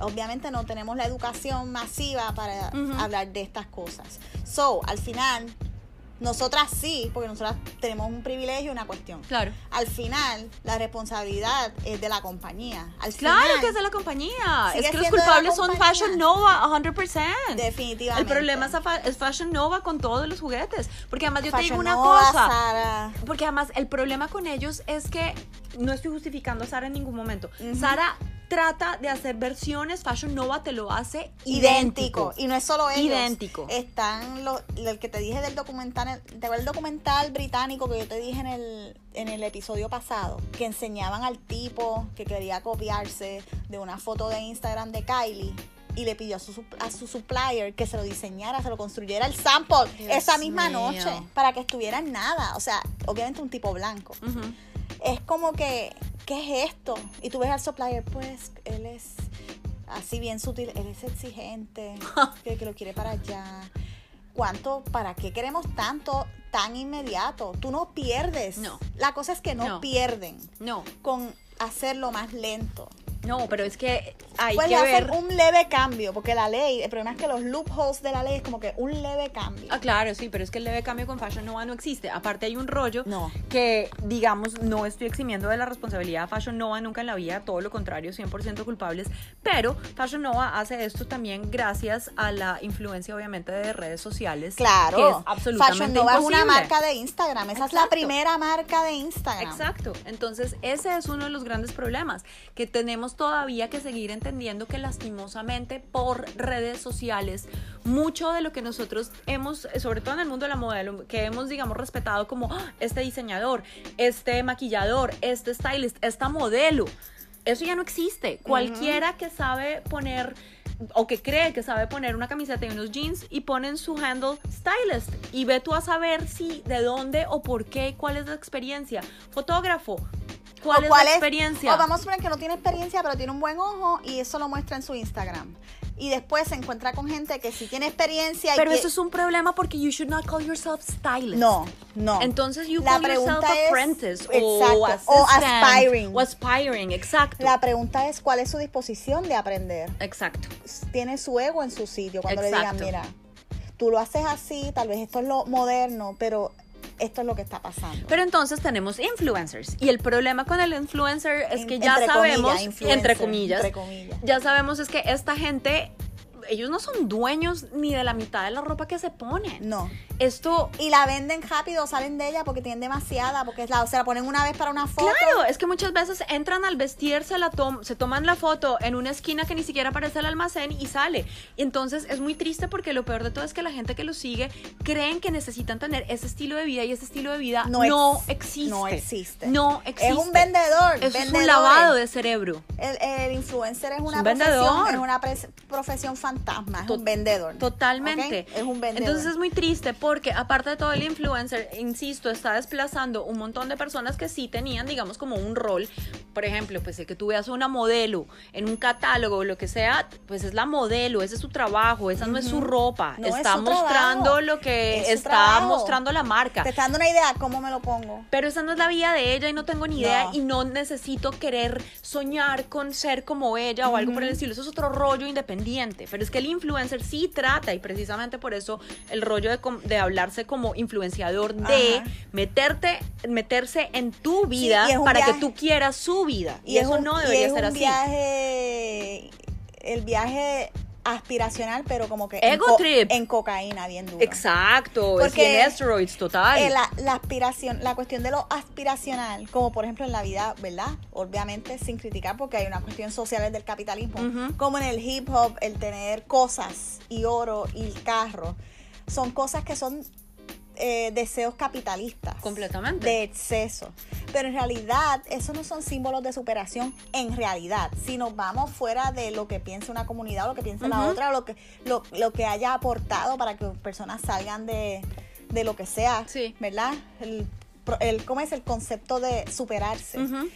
Obviamente no tenemos la educación masiva para hablar de estas cosas. So, al final, Nosotras sí, porque nosotras tenemos un privilegio y una cuestión. Claro. Al final, la responsabilidad es de la compañía. Al Claro final, que es de la compañía. Es que los culpables son. Fashion Nova, 100%. Definitivamente. El problema es, Fashion Nova con todos los juguetes. Porque además yo te digo Fashion una Nova, cosa. Sara. Porque además el problema con ellos es que no estoy justificando a Sara en ningún momento. Sara trata de hacer versiones, Fashion Nova te lo hace idéntico. idéntico. Y no es solo ellos. Idéntico. Están los, el que te dije del documental, ¿te el documental británico que yo te dije en el, en el episodio pasado? Que enseñaban al tipo que quería copiarse de una foto de Instagram de Kylie. Y le pidió a su, a su supplier que se lo diseñara, se lo construyera el sample Dios esa misma mío. noche para que estuviera en nada. O sea, obviamente un tipo blanco. Es como que, ¿qué es esto? Y tú ves al supplier, pues él es así bien sutil, él es exigente, que, que lo quiere para allá. ¿Cuánto, para qué queremos tanto tan inmediato? Tú no pierdes. No. La cosa es que no, No. pierden No, con hacerlo más lento. No, pero es que hay pues que ver. un leve cambio, porque la ley, el problema es que los loopholes de la ley es como que un leve cambio. Ah, claro, sí, pero es que el leve cambio con Fashion Nova no existe. Aparte hay un rollo No. que, digamos, no estoy eximiendo de la responsabilidad a Fashion Nova nunca en la vida, todo lo contrario, 100% culpables, pero Fashion Nova hace esto también gracias a la influencia, obviamente, de redes sociales. Claro. Que es absolutamente Fashion Nova es una imposible. marca de Instagram. Esa es la primera marca de Instagram. Exacto. Entonces, ese es uno de los grandes problemas, que tenemos todavía que seguir entendiendo que lastimosamente por redes sociales, mucho de lo que nosotros hemos, sobre todo en el mundo de la moda, lo que hemos, digamos, respetado como "Ah, este diseñador, este maquillador, este stylist, esta modelo, eso ya no existe. Cualquiera que sabe poner o que cree que sabe poner una camiseta y unos jeans y ponen su handle stylist y ve tú a saber si de dónde o por qué, cuál es la experiencia. Fotógrafo, ¿cuál O es cuál la experiencia? O vamos a suponer que no tiene experiencia, pero tiene un buen ojo y eso lo muestra en su Instagram. Y después se encuentra con gente que sí tiene experiencia. y Pero que- eso es un problema porque you should not call yourself stylist. No, no. Entonces you La call yourself es- apprentice exacto, o o aspiring. o aspiring, exacto. La pregunta es cuál es su disposición de aprender. Exacto. Tiene su ego en su sitio cuando Exacto. le digan, mira, tú lo haces así, tal vez esto es lo moderno, pero esto es lo que está pasando. Pero entonces tenemos influencers. Y el problema con el influencer es que ya sabemos, comillas, entre comillas, entre comillas. ya sabemos es que esta gente, ellos no son dueños ni de la mitad de la ropa que se ponen. No. Esto, Y la venden rápido, salen de ella porque tienen demasiada, porque es la, se la ponen una vez para una foto. claro, es que muchas veces entran al vestir, se, la tom- se toman la foto en una esquina que ni siquiera aparece el almacén y sale. Y entonces es muy triste porque lo peor de todo es que la gente que los sigue creen que necesitan tener ese estilo de vida y ese estilo de vida no, No ex- existe. no existe. No existe. Es un vendedor. Eso es un lavado de cerebro. El, el influencer es una un profesión, vendedor. es una profesión fantasma, es un vendedor. Totalmente. Es un vendedor. Entonces es muy triste porque aparte de todo el influencer, insisto, está desplazando un montón de personas que sí tenían, digamos, como un rol. Por ejemplo, pues el que tú veas una modelo en un catálogo o lo que sea, pues es la modelo, ese es su trabajo, esa no es su ropa. No es está su mostrando trabajo, lo que es está trabajo. mostrando la marca. Te está dando una idea, ¿cómo me lo pongo? Pero esa no es la vida de ella y no tengo ni idea No. y no necesito querer soñar con ser como ella o algo por el estilo. Eso es otro rollo independiente. Pero es que el influencer sí trata y precisamente por eso el rollo de, hablarse como influenciador de Ajá. meterte, meterse en tu vida para que tú quieras su vida. Y, es eso un- no y debería es ser un así. viaje, el viaje aspiracional, pero como que Ego en, co- trip. en cocaína, bien duro. Exacto, es Porque, bien steroids, total. Eh, la, la aspiración, la cuestión de lo aspiracional, como por ejemplo en la vida, ¿verdad? Obviamente sin criticar porque hay una cuestión social del capitalismo, como en el hip hop, el tener cosas y oro y carro, son cosas que son eh, deseos capitalistas. Completamente. De exceso. Pero en realidad, esos no son símbolos de superación en realidad. Si nos vamos fuera de lo que piensa una comunidad o lo que piensa la otra, o lo que, lo, lo que haya aportado para que personas salgan de, de lo que sea, Sí. ¿verdad? El, ¿Cómo es el concepto de superarse? Ujú.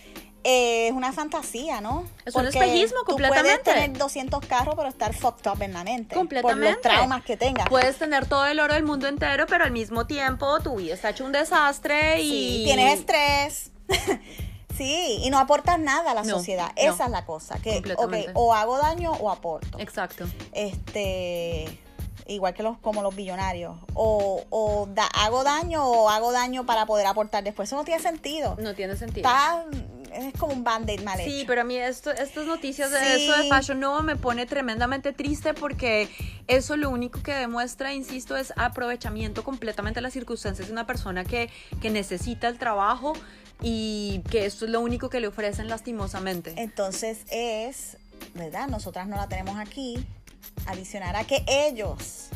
Eh, es una fantasía, ¿no? Es un espejismo, Tú completamente. puedes tener 200 carros, pero estar fucked up en la mente. Por Completamente. los traumas que tengas. Puedes tener todo el oro del mundo entero, pero al mismo tiempo tu vida está hecho un desastre y Sí, tienes estrés. sí, y no aportas nada a la No, sociedad. no. Esa es la cosa. Que, o hago daño o aporto. Exacto. Este. igual que los como los billonarios. O, o da- hago daño o hago daño para poder aportar después. Eso no tiene sentido. No tiene sentido. Está, es como un band-aid mal Sí, hecho. pero a mí esto, estas noticias de Sí. eso de Fashion Nova me pone tremendamente triste porque eso lo único que demuestra, insisto, es aprovechamiento completamente de las circunstancias de una persona que, que necesita el trabajo y que esto es lo único que le ofrecen lastimosamente. Entonces es, ¿verdad? Nosotras no la tenemos aquí. Adicionar a que ellos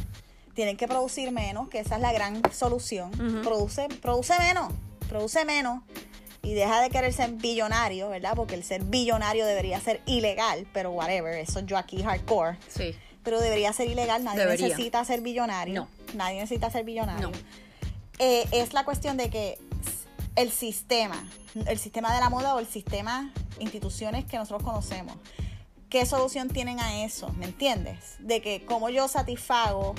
tienen que producir menos, que esa es la gran solución. Ujú. Produce, produce menos, produce menos. Y deja de querer ser billonario, ¿verdad? Porque el ser billonario debería ser ilegal, pero whatever, eso yo aquí hardcore. Sí. Pero debería ser ilegal, nadie Debería. necesita ser billonario. No. Nadie necesita ser billonario. No. Eh, es la cuestión de que el sistema, el sistema de la moda o el sistema, instituciones que nosotros conocemos, ¿qué solución tienen a eso? ¿Me entiendes? De que cómo yo satisfago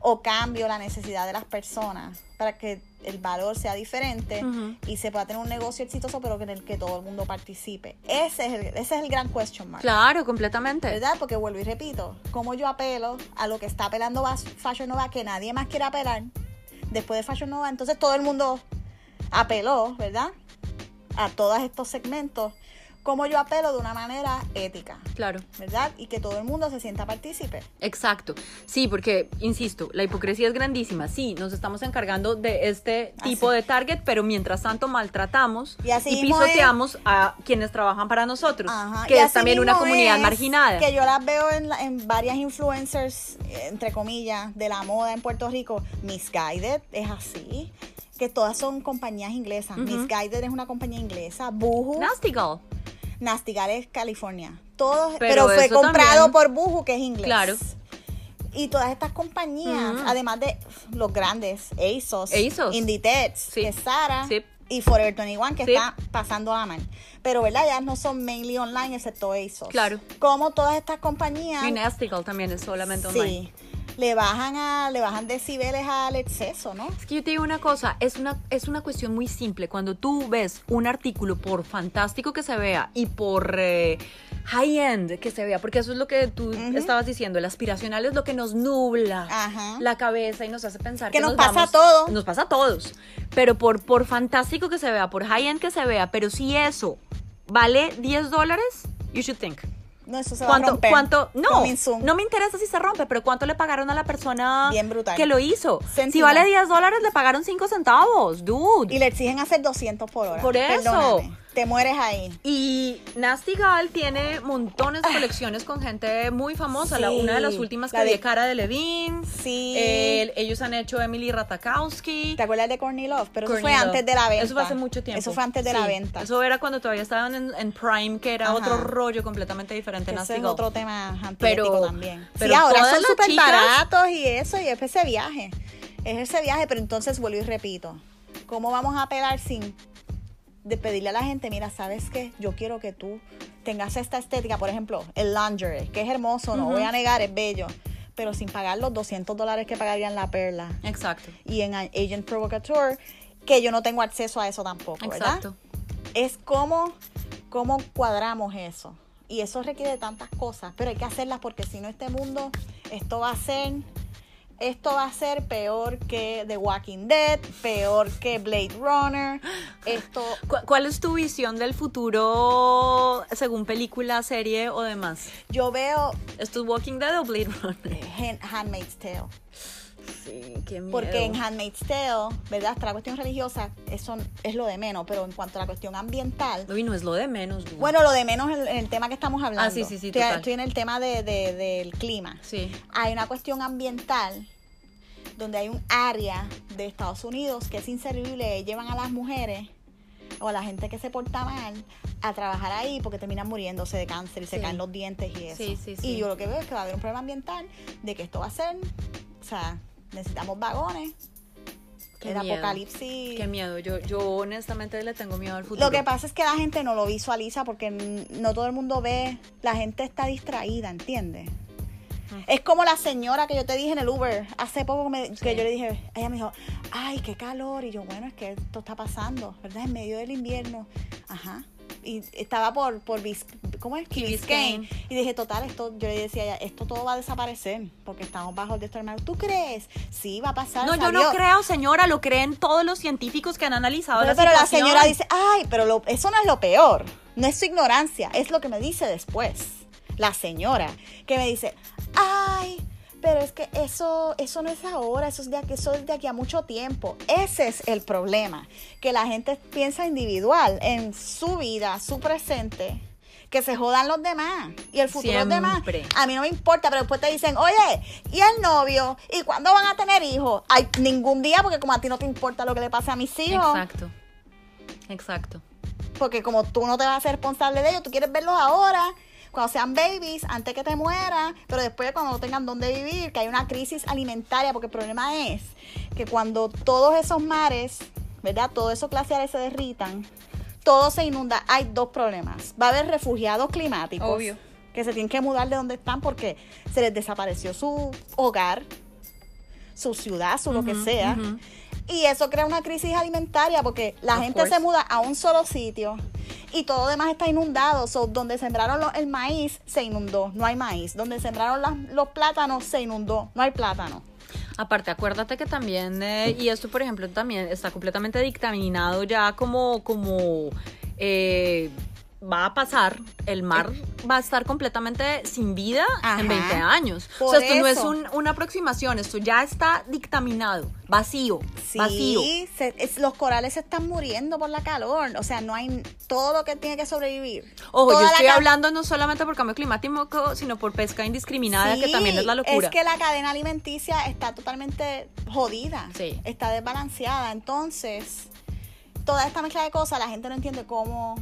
o cambio la necesidad de las personas para que el valor sea diferente y se pueda tener un negocio exitoso, pero en el que todo el mundo participe. Ese es el, ese es el gran question mark. Claro, completamente. ¿Verdad? Porque vuelvo y repito, como yo apelo a lo que está apelando Fashion Nova, que nadie más quiere apelar, después de Fashion Nova, entonces todo el mundo apeló, ¿verdad? A todos estos segmentos, como yo apelo de una manera ética, Claro. ¿verdad? Y que todo el mundo se sienta partícipe. Exacto. Sí, porque, insisto, la hipocresía es grandísima. Sí, nos estamos encargando de este tipo Así. de target, pero mientras tanto maltratamos Y así y pisoteamos a quienes trabajan para nosotros, Ajá, que es también una comunidad es marginada. Que yo las veo en, la- en varias influencers, entre comillas, de la moda en Puerto Rico. Misguided es así. Que todas son compañías inglesas. Ujú. Misguided es una compañía inglesa. Boohoo. Nasty Girl. Nasty Gal es California. Todos, Pero pero, fue comprado también- por Boohoo, que es inglés. Claro. Y todas estas compañías, Ujú. además de los grandes, ASOS, ASOS. Inditex, Sí. que es Sara, Sí. y Forever 21, que Sí. está pasando a mal. Pero, ¿verdad? Ya no son mainly online, excepto ASOS. Claro. Como todas estas compañías, Y Nasty Girl también es solamente sí, online. Le bajan a, le bajan decibeles al exceso, ¿no? Es que yo te digo una cosa, es una, es una cuestión muy simple. Cuando tú ves un artículo, por fantástico que se vea y por eh, high-end que se vea, porque eso es lo que tú estabas diciendo, el aspiracional es lo que nos nubla Ajá. la cabeza y nos hace pensar Que que, nos pasa vamos- a todos. Nos pasa a todos. Pero por, por fantástico que se vea, por high-end que se vea, pero si eso vale 10 dólares, you should think. No, eso se va a ¿Cuánto, romper. cuánto? No, no me interesa si se rompe, pero ¿cuánto le pagaron a la persona Bien brutal. que lo hizo? Si vale 10 dólares, le pagaron 5 centavos, dude. Y le exigen hacer 200 por hora. Por eso. Perdóname, te mueres ahí. Y Nasty Gal tiene montones de colecciones con gente muy famosa. La- una de las últimas que la vi de- Cara de Levine. Sí. El- ellos han hecho Emily Ratakowski. ¿Te acuerdas de Courtney Love? Pero eso fue Love. antes de la venta. Eso fue hace mucho tiempo. Eso fue antes de la venta. Eso era cuando todavía estaban en, en Prime, que era Ajá. otro rollo completamente diferente. Nasty es Gal. otro tema Pero- también. pero sí, ahora son súper baratos y eso, y es ese viaje. Es ese viaje, pero entonces vuelvo y repito. ¿Cómo vamos a apelar sin de pedirle a la gente, mira, ¿sabes qué? Yo quiero que tú tengas esta estética, por ejemplo, el lingerie, que es hermoso, no voy a negar, es bello, pero sin pagar los 200 dólares que pagarían la perla Exacto. y en Agent Provocateur, que yo no tengo acceso a eso tampoco, ¿verdad? Exacto. es cómo, cómo cuadramos eso. Y eso requiere tantas cosas, pero hay que hacerlas porque si no este mundo, esto va a ser, esto va a ser peor que The Walking Dead, peor que Blade Runner, esto, ¿Cu- ¿Cuál es tu visión del futuro según película, serie o demás? yo veo ¿Esto es Walking Dead o Blade Runner? Han- Handmaid's Tale. Sí, qué miedo. Porque en Handmaid's Tale, ¿verdad? Hasta la cuestión religiosa, eso es lo de menos, pero en cuanto a la cuestión ambiental, Uy, no es lo de menos. dude. bueno, lo de menos en, en el tema que estamos hablando. Ah, sí, sí, sí, Estoy, total. estoy en el tema de, de- del clima. Sí. hay una cuestión ambiental donde hay un área de Estados Unidos que es inservible, llevan a las mujeres o a la gente que se porta mal a trabajar ahí porque terminan muriéndose de cáncer y se caen los dientes y eso. Sí, sí, sí. Y yo lo que veo es que va a haber un problema ambiental de que esto va a ser, o sea, necesitamos vagones, Qué el miedo. apocalipsis. Qué miedo. Yo, yo honestamente le tengo miedo al futuro. Lo que pasa es que la gente no lo visualiza porque no todo el mundo ve, la gente está distraída, ¿entiendes? Ujú. Es como la señora que yo te dije en el Uber hace poco me- Sí. que yo le dije, ella me dijo, ay, qué calor. Y yo, bueno, es que esto está pasando, ¿verdad? En medio del invierno. Ajá. Y estaba por, por Bis- ¿cómo es? Key Biscayne. Y dije, total, esto, yo le decía esto todo va a desaparecer porque estamos bajo el de hermano. ¿Tú crees? Sí, va a pasar. No, yo salió. no creo, señora, lo creen todos los científicos que han analizado Pero, la pero la situación. señora dice, ay, pero lo- eso no es lo peor. No es su ignorancia, es lo que me dice después. La señora, que me dice, ay, pero es que eso, eso no es ahora, eso es, de aquí, eso es de aquí a mucho tiempo. Ese es el problema, que la gente piensa individual en su vida, su presente. Que se jodan los demás y el futuro de los demás. A mí no me importa, pero después te dicen, oye, ¿y el novio? ¿Y cuándo van a tener hijos? Ay, ningún día, porque como a ti no te importa lo que le pase a mis hijos. Exacto. Exacto. Porque como tú no te vas a ser responsable de ellos, tú quieres verlos ahora, cuando sean babies, antes que te mueras, pero después cuando no tengan dónde vivir, que hay una crisis alimentaria, porque el problema es que cuando todos esos mares, ¿verdad? Todos esos glaciares se derritan, todo se inunda, hay dos problemas. Va a haber refugiados climáticos. Obvio. Que se tienen que mudar de donde están porque se les desapareció su hogar, su ciudad, su lo que sea. Y eso crea una crisis alimentaria porque la Of gente course. se muda a un solo sitio y todo lo demás está inundado. So, donde sembraron lo- el maíz se inundó, no hay maíz. Donde sembraron las- los plátanos se inundó, no hay plátano. Aparte, acuérdate que también, eh, y esto por ejemplo también está completamente dictaminado ya como, como eh, va a pasar, el mar va a estar completamente sin vida Ajá. en 20 años. Por o sea, esto no es un- una aproximación, esto ya está dictaminado, vacío, Sí, vacío. se- es- los corales se están muriendo por la calor. O sea, no hay todo lo que tiene que sobrevivir. Ojo, Toda yo estoy hablando no solamente por cambio climático, sino por pesca indiscriminada, que también es la locura. Es que la cadena alimenticia está totalmente jodida. Sí. Está desbalanceada. Entonces, toda esta mezcla de cosas, la gente no entiende cómo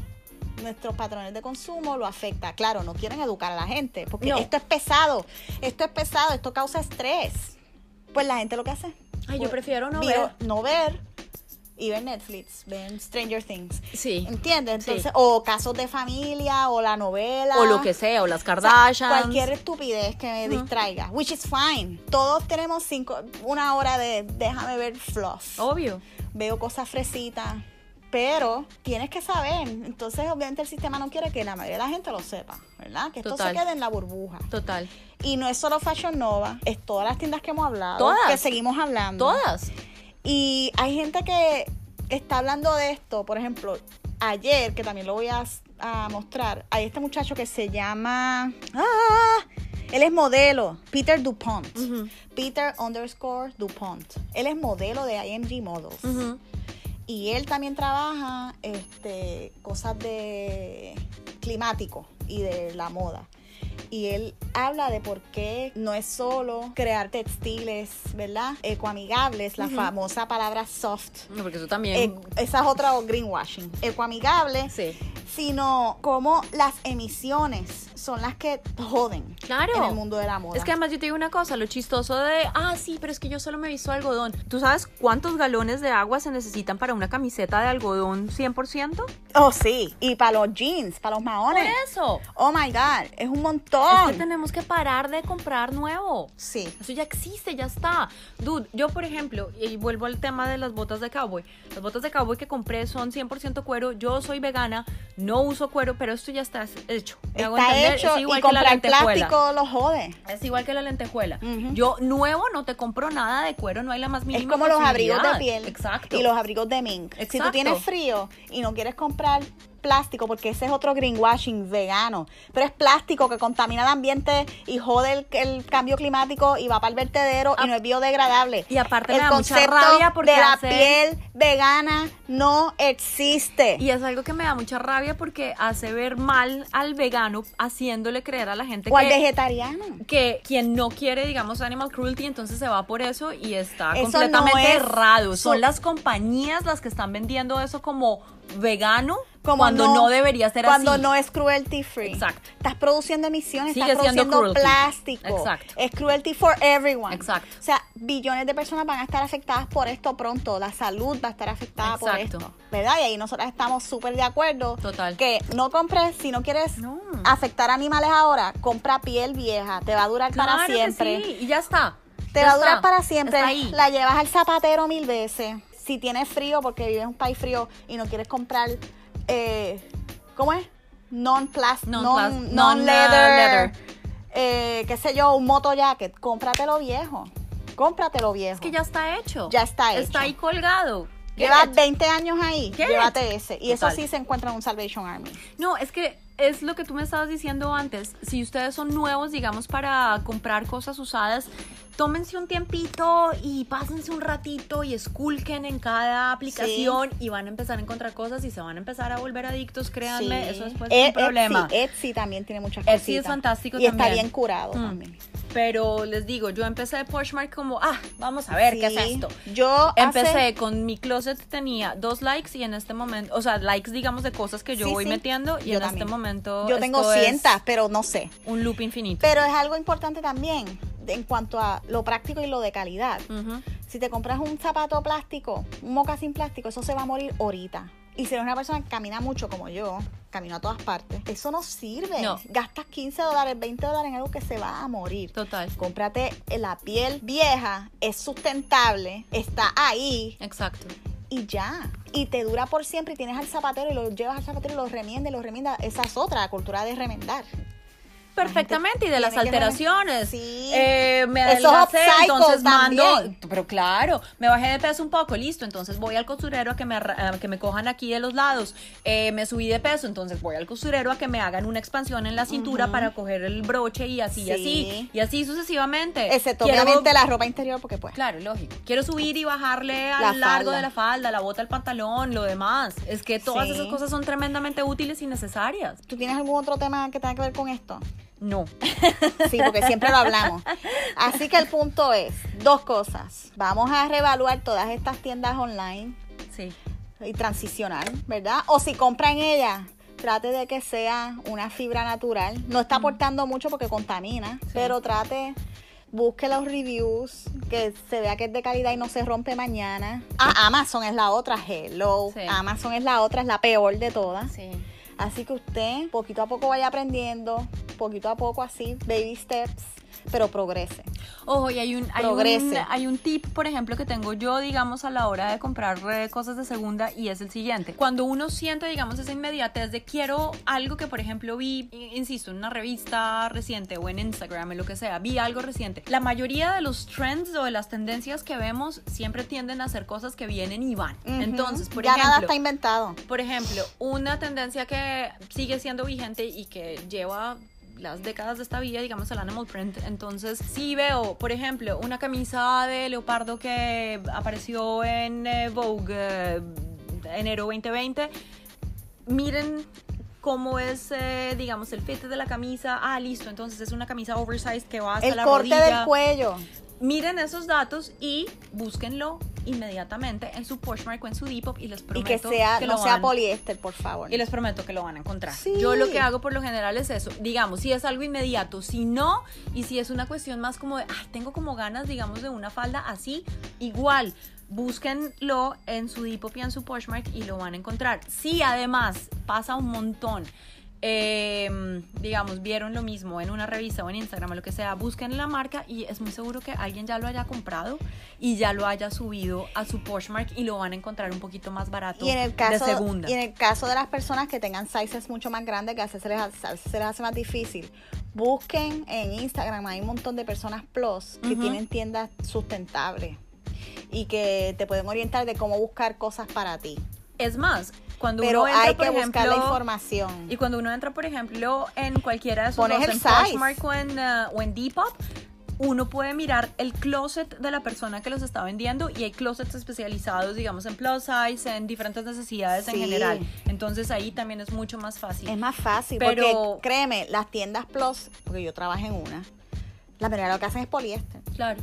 nuestros patrones de consumo lo afecta. Claro, no quieren educar a la gente, porque No. esto es pesado. Esto es pesado, esto causa estrés. Pues la gente lo que hace. Ay, yo pues, prefiero no ver. No ver y ver Netflix, ver Stranger Things. Sí. ¿Entiendes? Sí. Entonces, o casos de familia, o la novela. O lo que sea, o las O sea, cualquier estupidez que me distraiga, which is fine. Todos tenemos cinco, una hora de déjame ver fluff. Obvio. Veo cosas fresitas, pero tienes que saber. Entonces, obviamente, el sistema no quiere que la mayoría de la gente lo sepa, ¿verdad? Que esto se quede en la burbuja. Total. Y no es solo Fashion Nova, es todas las tiendas que hemos hablado, Todas. que seguimos hablando. Todas. Y hay gente que está hablando de esto, por ejemplo, ayer, que también lo voy a, a mostrar, hay este muchacho que se llama... ¡Ah! Él es modelo, Peter DuPont. Peter underscore DuPont. Él es modelo de IMG Models. Ujú. Y él también trabaja este, cosas de climático y de la moda. Y él habla de por qué no es solo crear textiles, ¿verdad? Ecoamigables, la famosa palabra soft. No, porque eso también. Eh, esa es otra greenwashing. Ecoamigable, sí. sino como las emisiones son las que joden Claro. en el mundo de la moda. Es que además yo te digo una cosa, lo chistoso de, ah, sí, pero es que yo solo me visto algodón. ¿Tú sabes cuántos galones de agua se necesitan para una camiseta de algodón 100%? Oh, sí. Y para los jeans, para los maones. eso. Oh my God, es un Es montón. que tenemos que parar de comprar nuevo. Sí. Eso ya existe, ya está. Dude, yo por ejemplo, y vuelvo al tema de las botas de cowboy. Las botas de cowboy que compré son 100% cuero. Yo soy vegana, no uso cuero, pero esto ya está hecho. ¿Me hago Está hecho es igual y que la comprar plástico lo jode. Es igual que la lentejuela. Yo nuevo no te compro nada de cuero, no hay la más mínima Es como los abrigos de piel Exacto. y los abrigos de mink. Si tú tienes frío y no quieres comprar plástico, porque ese es otro greenwashing vegano, pero es plástico que contamina el ambiente y jode el, el cambio climático y va para el vertedero y no es biodegradable. Y aparte el me da mucha concepto rabia porque de la hace- piel vegana no existe. Y es algo que me da mucha rabia porque hace ver mal al vegano haciéndole creer a la gente o al que, vegetariano. que quien no quiere, digamos, animal cruelty, entonces se va por eso y está Eso completamente no es- errado. Son so- las compañías las que están vendiendo eso como vegano Como cuando no, debería ser cuando así. no es cruelty free. Exacto. Estás produciendo emisiones, Sigue estás produciendo cruelty. plástico. Exacto. Es cruelty for everyone. Exacto. O sea, billones de personas van a estar afectadas por esto pronto. La salud va a estar afectada por Exacto. esto. ¿Verdad? Y ahí nosotras estamos súper de acuerdo. Total. Que no compres, si no quieres No. afectar animales ahora, compra piel vieja. Te va a durar para Claro que siempre. sí, y ya está. Te Ya va a durar para siempre. Está ahí. La llevas al zapatero mil veces. Si tienes frío porque vives en un país frío y no quieres comprar eh, ¿cómo es? Non-plastic, Non-plas- non, non, leather, leather. eh, qué sé yo, un moto jacket, cómpratelo viejo, cómpratelo viejo. Es que ya está hecho. Ya está hecho. Está ahí colgado. Llevas Get. 20 años ahí, Get. llévate ese. Y eso sí se encuentra en un Salvation Army. No, es que es lo que tú me estabas diciendo antes. Si ustedes son nuevos, digamos, para comprar cosas usadas, tómense un tiempito y pásense un ratito y esculquen en cada aplicación y van a empezar a encontrar cosas y se van a empezar a volver adictos, créanme, Sí. eso después es un problema. Etsy, Etsy también tiene muchas Etsy cositas. es fantástico y está también. bien curado Mm. también. Pero les digo, yo empecé de Poshmark como, ah, vamos a ver qué es Sí. esto. Yo Empecé hace- con mi closet tenía dos likes y en este momento, o sea, likes digamos de cosas que yo Sí, voy sí. metiendo y Yo en también. este momento yo tengo cientas, pero no sé. un loop infinito. Pero es algo importante también en cuanto a lo práctico y lo de calidad. Si te compras un zapato plástico, un mocasín plástico, eso se va a morir ahorita. Y si eres una persona que camina mucho como yo, camino a todas partes, eso no sirve. No. Gastas 15 dólares, 20 dólares en algo que se va a morir. Total. Cómprate la piel vieja, es sustentable, está ahí Exacto. y ya. Y te dura por siempre y tienes al zapatero y lo llevas al zapatero y lo remienda y lo remienda. Esa es otra, la cultura de remendar. Perfectamente, y de las alteraciones. Sí. Eh, me adelgacé, entonces mando. también. Pero claro, me bajé de peso un poco, listo. Entonces voy al costurero a que me, a que me cojan aquí de los lados. Eh, me subí de peso, entonces voy al costurero a que me hagan una expansión en la cintura para coger el broche y así, y Sí. así. Y así sucesivamente. Excepto Quiero- obviamente la ropa interior porque pues. Claro, lógico. Quiero subir y bajarle al La largo falda. de la falda, la bota, el pantalón, lo demás. Es que todas Sí. esas cosas son tremendamente útiles y necesarias. ¿Tú tienes algún otro tema que tenga que ver con esto? No. Sí, porque siempre lo hablamos. Así que el punto es, dos cosas. Vamos a reevaluar todas estas tiendas online Sí. y transicionar, ¿verdad? O si compra en ellas, trate de que sea una fibra natural. No está aportando mucho porque contamina, pero trate, busque los reviews, que se vea que es de calidad y no se rompe mañana. Ah, Amazon es la otra, hello. Sí. Amazon es la otra, es la peor de todas. Sí. Así que usted poquito a poco vaya aprendiendo, poquito a poco así, baby steps, pero progrese. Ojo, y hay un, hay, un, hay un tip, por ejemplo, que tengo yo, digamos, a la hora de comprar eh, cosas de segunda y es el siguiente. Cuando uno siente, digamos, esa inmediatez de quiero algo que, por ejemplo, vi, insisto, en una revista reciente o en Instagram, en lo que sea, vi algo reciente. La mayoría de los trends o de las tendencias que vemos siempre tienden a ser cosas que vienen y van. Entonces, por ya nada ejemplo, está inventado. por ejemplo, una tendencia que sigue siendo vigente y que lleva las décadas de esta vida, digamos el animal print. Entonces, si veo, por ejemplo, una camisa de leopardo que apareció en eh, Vogue eh, enero 2020, miren cómo es, eh, digamos, el fit de la camisa. Ah, listo, entonces es una camisa oversized que va hasta El la corte rodilla. del cuello. Miren esos datos y búsquenlo inmediatamente en su Poshmark o en su Depop y les Y prometo que sea, que no lo sea van- poliéster, por favor. y les prometo que lo van a encontrar. Sí. Yo lo que hago por lo general es eso. Digamos, si es algo inmediato, si no, y si es una cuestión más como de, ay, tengo como ganas, digamos, de una falda así, igual. Búsquenlo en su Depop y en su Poshmark y lo van a encontrar. Si además pasa un montón, eh, digamos, vieron lo mismo en una revista o en Instagram o lo que sea, busquen la marca y es muy seguro que alguien ya lo haya comprado y ya lo haya subido a su Poshmark y lo van a encontrar un poquito más barato y en el caso de segunda. y en el caso de las personas que tengan sizes mucho más grandes que a veces se les, hace- a veces se les hace más difícil busquen en Instagram hay un montón de personas plus que tienen tiendas sustentables y que te pueden orientar de cómo buscar cosas para ti Es más, cuando pero uno entra, hay por que buscar la información Y cuando uno entra, por ejemplo, en cualquiera de esos Pones dos, el en. Poshmark o en, uh, o en Depop, uno puede mirar el closet de la persona que los está vendiendo y hay closets especializados, digamos, en plus size, en diferentes necesidades en general. Entonces ahí también es mucho más fácil. es más fácil Pero- porque créeme las tiendas plus porque yo trabajo en una la mayoría lo que hacen es poliéster Claro,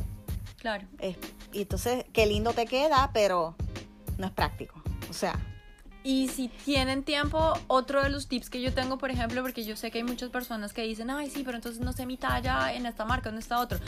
claro. Es- y entonces qué lindo te queda pero no es práctico o sea Y si tienen tiempo, otro de los tips que yo tengo, por ejemplo, porque yo sé que hay muchas personas que dicen, ay, sí, pero entonces no sé mi talla en esta marca, en esta otra.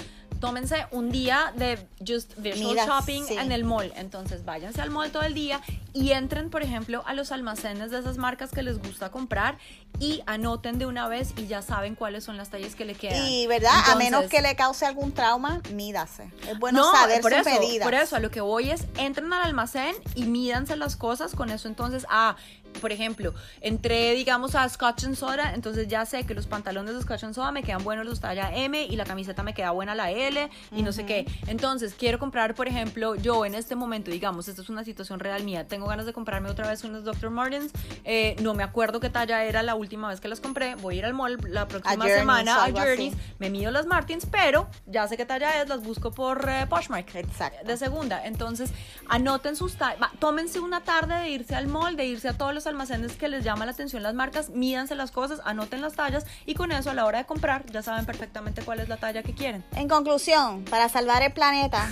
Tómense un día de just visual Mira, shopping sí. en el mall. Entonces váyanse al mall todo el día y entren, por ejemplo, a los almacenes de esas marcas que les gusta comprar y anoten de una vez y ya saben cuáles son las tallas que le quedan. Y verdad, a menos Entonces- que le cause algún trauma, mídase. Es bueno no, saber por sus eso, medidas. por eso, a lo que voy es, entren al almacén y mídanse las cosas, con eso entonces, ah, por ejemplo, entré, digamos, a Scotch and Soda, entonces ya sé que los pantalones de Scotch and Soda me quedan buenos los talla M y la camiseta me queda buena la L y no sé qué. Entonces, quiero comprar, por ejemplo, yo en este momento, digamos, esta es una situación real mía, tengo ganas de comprarme otra vez unos Dr. Martens, eh, no me acuerdo qué talla era la última vez que las compré, voy a ir al mall la próxima semana a Journeys, así. me mido las Martins, pero ya sé qué talla es, las busco por eh, Poshmark. Exacto. De segunda. Entonces, anoten sus tallas. Tómense una tarde de irse al mall, de irse a todos los almacenes que les llama la atención las marcas, mídanse las cosas, anoten las tallas y con eso a la hora de comprar ya saben perfectamente cuál es la talla que quieren. En conclusión, para salvar el planeta,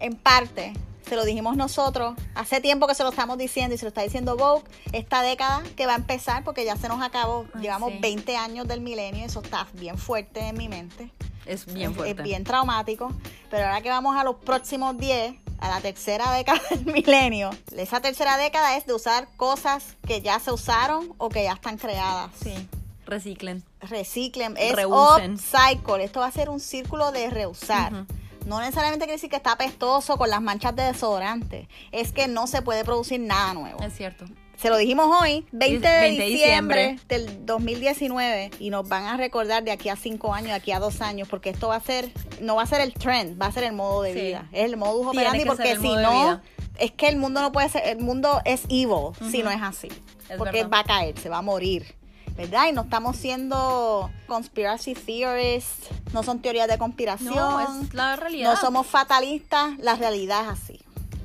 en parte, se lo dijimos nosotros, hace tiempo que se lo estamos diciendo y se lo está diciendo Vogue, esta década que va a empezar porque ya se nos acabó, Ay, llevamos sí. 20 años del milenio, eso está bien fuerte en mi mente. Es bien Es- fuerte. Es bien traumático, pero ahora que vamos a los próximos 10, a la tercera década del milenio, esa tercera década es de usar cosas que ya se usaron o que ya están creadas. Sí. Reciclen. Reciclen, es upcycle, esto va a ser un círculo de reusar. No necesariamente quiere decir que está apestoso con las manchas de desodorante, es que no se puede producir nada nuevo. Es cierto. Se lo dijimos hoy, 20 de 20 de diciembre, diciembre. del 2019, y nos van a recordar de aquí a 5 años, de aquí a 2 años, porque esto va a ser, no va a ser el trend, va a ser el modo de Sí. vida. Es el modus operandi, que porque si no, es que el mundo no puede ser, el mundo es evil si no es así. Es porque verdad. va a caer, se va a morir. ¿Verdad? Y no estamos siendo conspiracy theorists, no son teorías de conspiración. No, es la realidad. No somos fatalistas, la realidad es así.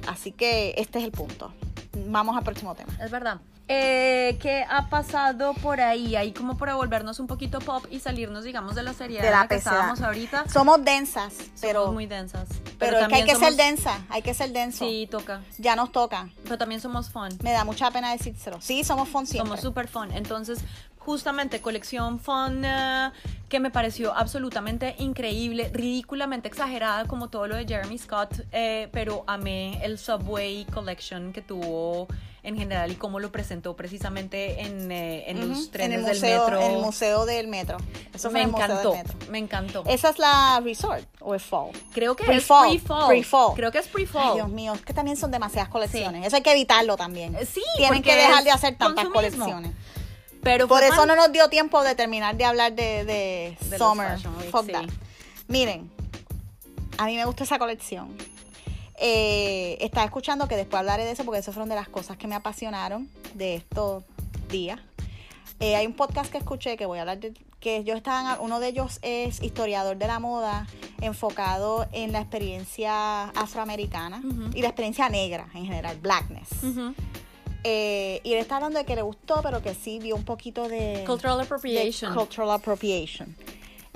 Así que este es el punto. Vamos al próximo tema. Es verdad. Eh, ¿Qué ha pasado por ahí? Ahí como para volvernos un poquito pop y salirnos, digamos, de la seriedad De la que pesadez. estábamos ahorita. Somos densas, pero, somos muy densas. pero, es que hay que ser densa, hay que ser denso. Sí, toca. Ya nos toca. Pero también somos fun. Me da mucha pena decírselo. Sí, somos fun siempre. Somos super fun. Entonces, justamente colección fun eh, que me pareció absolutamente increíble, ridículamente exagerada como todo lo de Jeremy Scott, eh, pero amé el Subway Collection que tuvo en general y cómo lo presentó precisamente en, eh, en Ujú, los trenes en el del museo, metro. En el museo del metro. Eso me del encantó, me encantó. ¿Esa es la resort o es fall? Creo que Pre-fall, es pre-fall. pre-fall. Creo que es pre-fall. Dios mío, es que también son demasiadas colecciones. Eso hay que evitarlo también. Sí, Tienen que dejar de hacer tantas consumismo. colecciones. Pero Por eso no nos dio tiempo de terminar de hablar de, de, De los Summer. Week, Fuck sí. that. Miren, a mí me gusta esa colección. Eh, estaba escuchando que después hablaré de eso porque esas fueron de las cosas que me apasionaron de estos días. Eh, hay un podcast que escuché que voy a hablar de que ellos estaban, uno de ellos es historiador de la moda, enfocado en la experiencia afroamericana y la experiencia negra en general, blackness. Ujú. Eh, y él está hablando de que le gustó, pero que sí vio un poquito de Cultural de appropriation. cultural appropriation.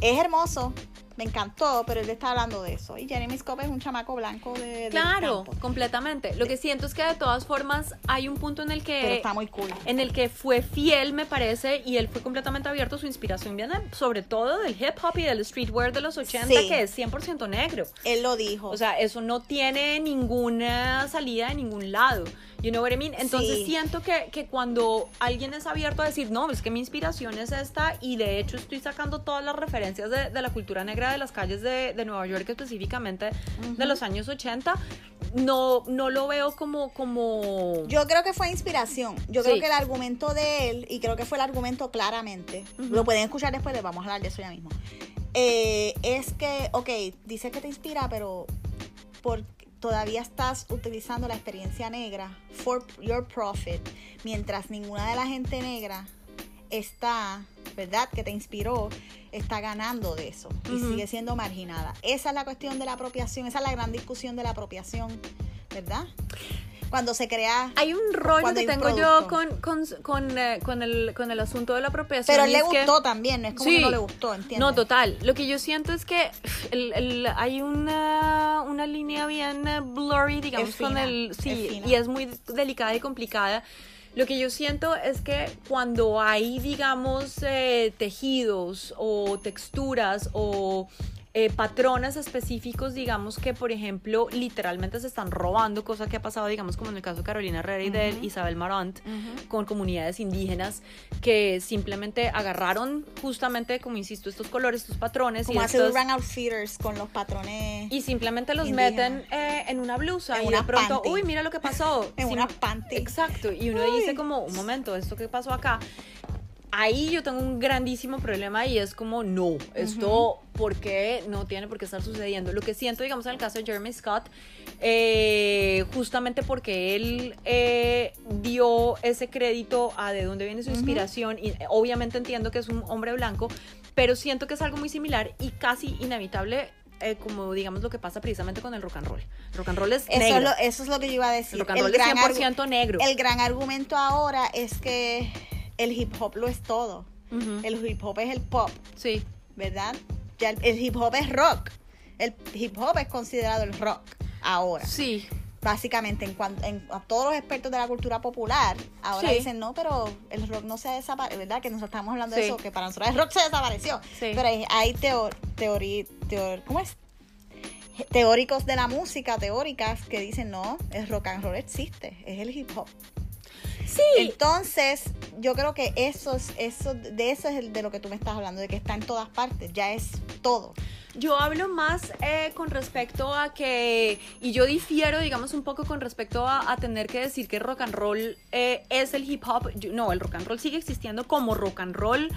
Es hermoso, me encantó, pero él está hablando de eso. Y Jeremy Scott es un chamaco blanco de, Claro, campo. completamente. Lo que siento es que de todas formas hay un punto en el que Pero está muy cool. en el que fue fiel, me parece, y él fue completamente abierto. Su inspiración viene sobre todo del hip hop y del streetwear de los 80, Sí. que es 100% negro. Él lo dijo. O sea, eso no tiene ninguna salida de ningún lado. You know what I mean? Entonces Sí. siento que, que cuando alguien es abierto a decir, no, es que mi inspiración es esta y de hecho estoy sacando todas las referencias de, de la cultura negra de las calles de, de Nueva York, específicamente de los años 80, no, no lo veo como... como... Yo creo que fue inspiración. Yo Sí. creo que el argumento de él, y creo que fue el argumento claramente, lo pueden escuchar después, les vamos a hablar de eso ya mismo. eh, es que, ok, dice que te inspira, pero por, todavía estás utilizando la experiencia negra for your profit, mientras ninguna de la gente negra está, ¿verdad? Que te inspiró, está ganando de eso y sigue siendo marginada. Esa es la cuestión de la apropiación, esa es la gran discusión de la apropiación, ¿verdad? Cuando se crea... Hay un rollo que tengo yo con, con, con, eh, con el, con el asunto de la apropiación. Pero le que- gustó también, no es como Sí. que no le gustó, ¿entiendes? No, total. Lo que yo siento es que el- el- hay una, una línea bien eh, blurry, digamos, Es con el... Sí, y es muy delicada y complicada. Lo que yo siento es que cuando hay, digamos, eh, tejidos o texturas o eh, patrones específicos, digamos que, por ejemplo, literalmente se están robando, cosa que ha pasado, digamos, como en el caso de Carolina Herrera y de Isabel Marant, con comunidades indígenas que simplemente agarraron justamente, como insisto, estos colores, estos patrones. Como y hace estos, Urban Outfitters con los patrones. y simplemente los indígenas. meten eh, en una blusa En y una de pronto, panty. uy, mira lo que pasó. En Sim- una panty. Exacto, y uno Uy. dice como, un momento, ¿esto qué pasó acá? Ahí yo tengo un grandísimo problema y es como, no, esto, ¿por qué no tiene por qué estar sucediendo? Lo que siento, digamos, en el caso de Jeremy Scott, eh, justamente porque él eh, dio ese crédito a de dónde viene su inspiración y obviamente entiendo que es un hombre blanco, pero siento que es algo muy similar y casi inevitable. eh, como digamos lo que pasa precisamente con el rock and roll. Rock and roll es Eso negro. es, lo, eso es lo que yo iba a decir. el rock and roll es gran argu- 100% negro. el gran argumento ahora es que el hip hop lo es todo. El hip hop es el pop, Sí. ¿verdad? Ya el, el hip hop es rock. El hip hop es considerado el rock ahora. Sí, Básicamente, en cuanto en, a todos los expertos de la cultura popular, ahora Sí. dicen, no, pero el rock no se ha desaparecido, ¿verdad? Que nosotros estamos hablando de eso, que para nosotros el rock se desapareció. Sí. Pero hay, hay teo- teorí- teor- ¿cómo es? Teóricos de la música, teóricas, que dicen, no, el rock and roll existe, es el hip hop. Sí. Entonces, yo creo que eso es, eso, de eso es de lo que tú me estás hablando, de que está en todas partes, ya es todo. Yo hablo más eh, con respecto a que, y yo difiero, digamos, un poco con respecto a, a tener que decir que rock and roll eh, es el hip hop. Yo- no, el rock and roll sigue existiendo como rock and roll,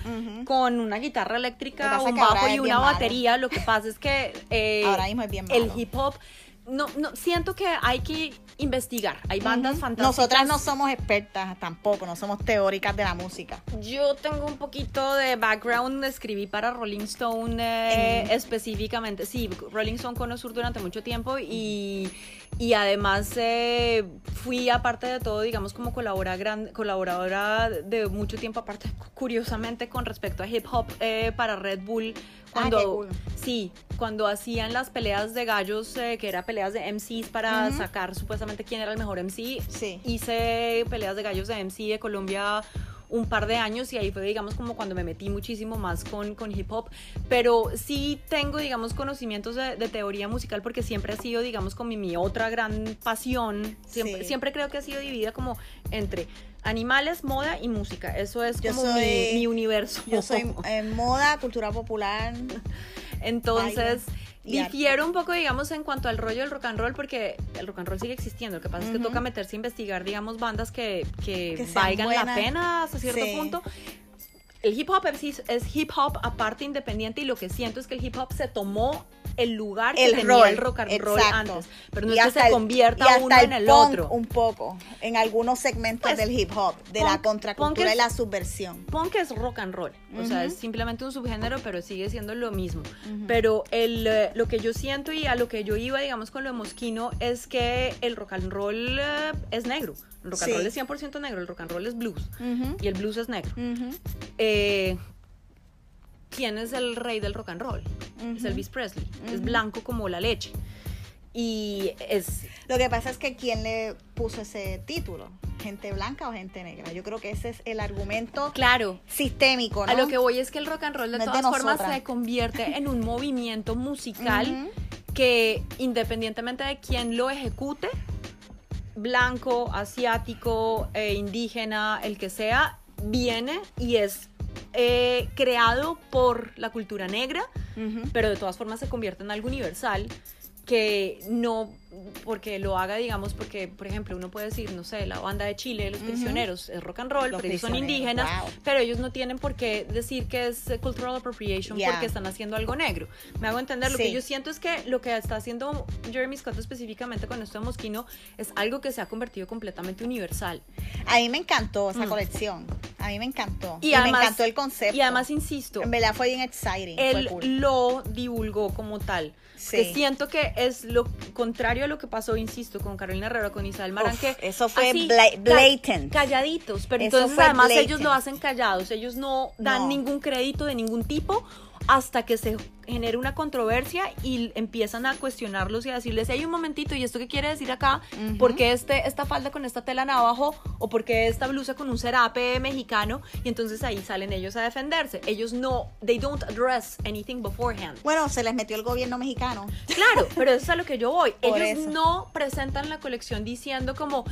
con una guitarra eléctrica, un bajo y una malo. batería. Lo que pasa es que eh, Ahora mismo es bien el hip hop, no, no, siento que hay que investigar. Hay bandas fantásticas. Nosotras no somos expertas tampoco, no somos teóricas de la música. Yo tengo un poquito de background, escribí para Rolling Stone eh, En- específicamente. Sí, Rolling Stone Cono Sur durante mucho tiempo y, y además eh, fui, aparte de todo, digamos, como colabora gran, colaboradora de mucho tiempo, aparte, curiosamente, con respecto a hip hop eh, para Red Bull. Ah, Cuando, qué cool. Sí, cuando hacían las peleas de gallos, eh, que era peleas de MCs para sacar supuestamente quién era el mejor MC, Sí. hice peleas de gallos de MC de Colombia un par de años y ahí fue digamos como cuando me metí muchísimo más con, con hip hop pero sí tengo digamos conocimientos de, de teoría musical porque siempre ha sido digamos como mi, mi otra gran pasión siempre, Sí. siempre creo que ha sido dividida como entre animales moda y música eso es como mi- soy- mi, universo Yo soy en moda, cultura popular. entonces. Difiero un poco, digamos, en cuanto al rollo del rock and roll, porque el rock and roll sigue existiendo. Lo que pasa es que toca meterse a investigar, digamos, bandas que, que, Que valgan la pena hasta cierto Sí. punto. El hip hop es, es hip hop aparte independiente y lo que siento es que el hip hop se tomó el lugar que El tenía el rock and roll exacto. antes. Pero no Y es que se el- convierta uno en el punk otro. Un poco, en algunos segmentos Pues, del hip hop, de punk- la contracultura es- y la subversión. Punk es rock and roll, o sea, es simplemente un subgénero, pero sigue siendo lo mismo. Pero el, eh, lo que yo siento y a lo que yo iba, digamos, con lo de Mosquino, es que el rock and roll eh, es negro. El rock and Sí. roll es 100% negro, el rock and roll es blues. Y el blues es negro. Eh, ¿Quién es el rey del rock and roll? Es Ujú. Elvis Presley. Es blanco como la leche. Y es Lo que pasa es que quién le puso ese título, gente blanca o gente negra. Yo creo que ese es el argumento claro. sistémico, ¿no? A lo que voy es que el rock and roll de No es de todas formas se convierte en un movimiento musical que independientemente de quién lo ejecute, blanco, asiático, eh, indígena, el que sea, viene y es eh, creado por la cultura negra, pero de todas formas se convierte en algo universal que no porque lo haga, digamos, porque, por ejemplo, uno puede decir, no sé, la banda de Chile, los Ujú. prisioneros, es rock and roll, Los pero ellos son indígenas, wow. pero ellos no tienen por qué decir que es cultural appropriation Ya. porque están haciendo algo negro. Me hago entender, lo Sí. que yo siento es que lo que está haciendo Jeremy Scott específicamente con esto de Mosquino es algo que se ha convertido completamente universal. A mí me encantó esa Mm. colección. A mí me encantó. Y Y, además- me encantó el concepto. Y además, insisto, en verdad fue bien exciting. él cool. lo divulgó como tal. Sí. Que siento que es lo contrario a lo que pasó, insisto, con Carolina Herrera, con Isabel Marán, Uf, que eso fue así, bla- ca- blatant. calladitos, pero Eso entonces además blatant. ellos lo hacen callados, ellos no dan No. ningún crédito de ningún tipo hasta que se genere una controversia y empiezan a cuestionarlos y a decirles, hay un momentito, ¿y esto qué quiere decir acá? ¿Por qué este, esta falda con esta tela en abajo? ¿O por qué esta blusa con un serape mexicano? Y entonces ahí salen ellos a defenderse. Ellos no, they don't address anything beforehand. Bueno, se les metió el gobierno mexicano. Claro, pero eso es a lo que yo voy. Ellos eso. no presentan la colección diciendo como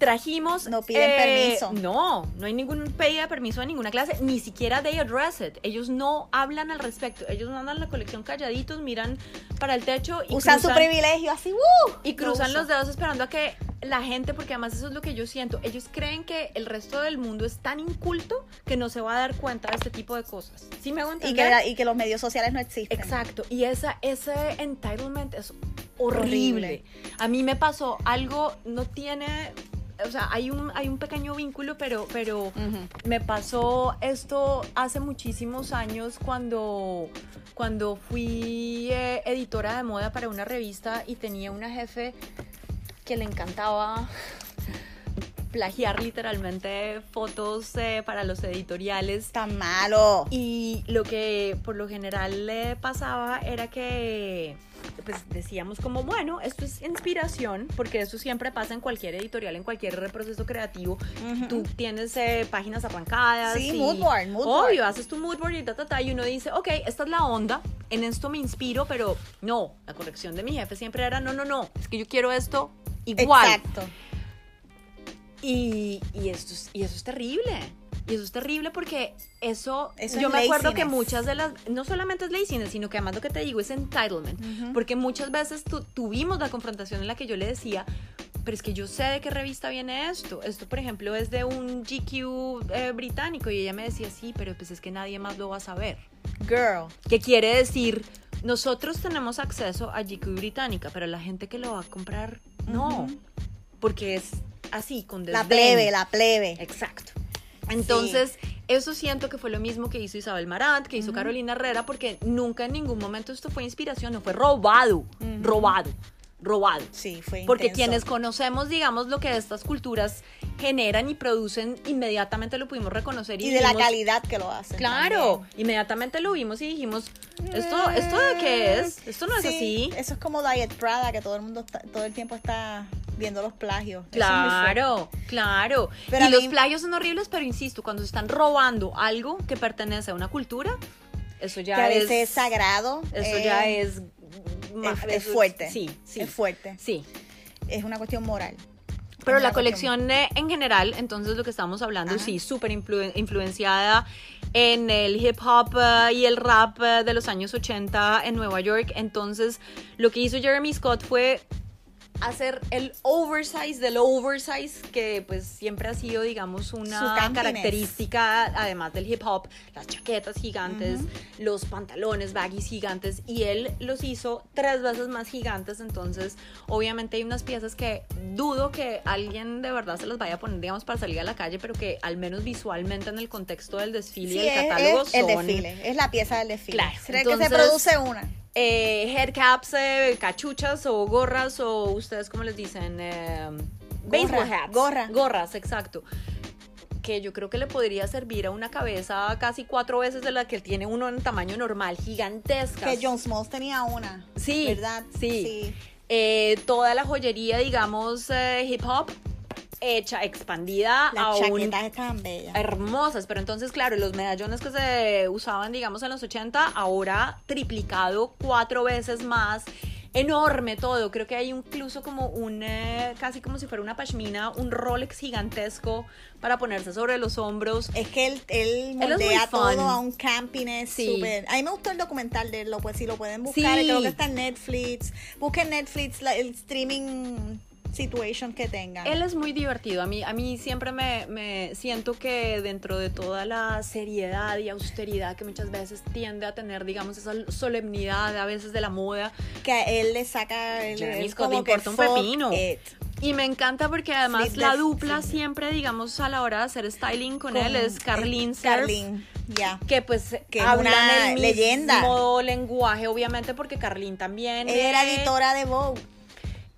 trajimos No piden permiso. no no hay ningún pedida de permiso de ninguna clase ni siquiera they address it ellos no hablan al respecto ellos mandan la colección calladitos miran para el techo y Usan su cruzan- privilegio así, ¡uh! y cruzan los dedos esperando a que la gente, porque además eso es lo que yo siento, ellos creen que el resto del mundo es tan inculto que no se va a dar cuenta de este tipo de cosas. ¿Sí me hago Y que, la- y que los medios sociales no existen. Exacto, y esa, ese entitlement es horrible. Horrible. A mí me pasó algo, no tiene, o sea, hay un, hay un pequeño vínculo, pero, pero me pasó esto hace muchísimos años cuando, cuando fui eh, editora de moda para una revista y tenía una jefe que le encantaba plagiar literalmente fotos eh, para los editoriales Tan malo. y lo que por lo general le pasaba era que pues decíamos como, bueno, esto es inspiración, porque eso siempre pasa en cualquier editorial, en cualquier proceso creativo. Ujú. Tú tienes eh, páginas arrancadas. Sí, y- mood board, mood board. Obvio, haces tu mood board y ta, ta, ta, y uno dice, ok, esta es la onda, en esto me inspiro, pero no, la corrección de mi jefe siempre era, no, no, no, es que yo quiero esto igual. Exacto. Y, y esto es, y eso es terrible. Y eso es terrible porque eso, Eso yo es me acuerdo que muchas de las, no solamente es laziness, sino que además lo que te digo es entitlement. Porque muchas veces tu- tuvimos la confrontación en la que yo le decía, pero es que yo sé de qué revista viene esto. Esto, por ejemplo, es de un GQ eh, británico. Y ella me decía, sí, pero pues es que nadie más lo va a saber. Girl. ¿Qué quiere decir? Nosotros tenemos acceso a GQ británica, pero la gente que lo va a comprar, no. Porque es así, con La desdén. plebe, la plebe. Exacto. Entonces, eso siento que fue lo mismo que hizo Isabel Marant, que hizo Carolina Herrera, porque nunca en ningún momento esto fue inspiración, no fue robado, robado, robado. Sí, fue Porque intenso. quienes conocemos, digamos, lo que estas culturas generan y producen, inmediatamente lo pudimos reconocer. Y, Y de la calidad que lo hacen. Claro, también. inmediatamente lo vimos y dijimos, ¿esto, ¿esto de qué es? Esto no es Sí, así. Eso es como Diet Prada, que todo el mundo está- todo el tiempo está viendo los plagios. Eso es. Claro, claro. Pero y los mí- plagios son horribles, pero insisto, cuando están robando algo que pertenece a una cultura, eso ya que a es. es sagrado. Eso eh, ya es. Es, fuerte. Sí, sí. Es fuerte. Sí. Es una cuestión moral. Pero la cuestión- colección eh, en general, entonces lo que estamos hablando, Ajá. sí, súper influ- influenciada en el hip hop eh, y el rap eh, de los años 80 en Nueva York. Entonces, lo que hizo Jeremy Scott fue hacer el oversize del oversize, que pues siempre ha sido, digamos, una característica, además del hip hop, las chaquetas gigantes, los pantalones baggies gigantes, y él los hizo tres veces más gigantes, entonces obviamente hay unas piezas que dudo que alguien de verdad se las vaya a poner, digamos, para salir a la calle, pero que al menos visualmente en el contexto del desfile Sí, y el es, catálogo es el son desfile. Es la pieza del desfile. Claro, ¿Cree que entonces- se produce una? Eh, headcaps, eh, cachuchas o gorras o ustedes como les dicen, eh, baseball hats. gorra. Gorras, exacto. Que yo creo que le podría servir a una cabeza casi cuatro veces de la que tiene uno en tamaño normal, gigantesca. Que John Smalls tenía una. Sí, ¿Verdad? sí. Eh, toda la joyería, digamos, eh, hip hop, hecha, expandida a Las un chaquetas estaban bellas. hermosas, pero entonces, claro, los medallones que se usaban, digamos, en los 80, ahora triplicado cuatro veces más. Enorme todo, creo que hay incluso como un, eh, casi como si fuera una pashmina, un Rolex gigantesco para ponerse sobre los hombros. Es que él, él moldea todo a un campiness Sí. A mí me gustó el documental de él, pues si lo pueden buscar, Sí. creo que está en Netflix. Busquen Netflix, la- el streaming situation que tengan. Él es muy divertido. A mí, a mí siempre me, me siento que dentro de toda la seriedad y austeridad que muchas veces tiende a tener, digamos, esa solemnidad a veces de la moda, que a él le saca el, como le que importa un pepino. it. Y me encanta porque además la dupla sí. siempre, digamos, a la hora de hacer styling con, Con- él es Carlene Surf, Carlene, ya. que pues Que hablan una el leyenda. mismo lenguaje, obviamente, porque Carlene también Ella era editora de Vogue.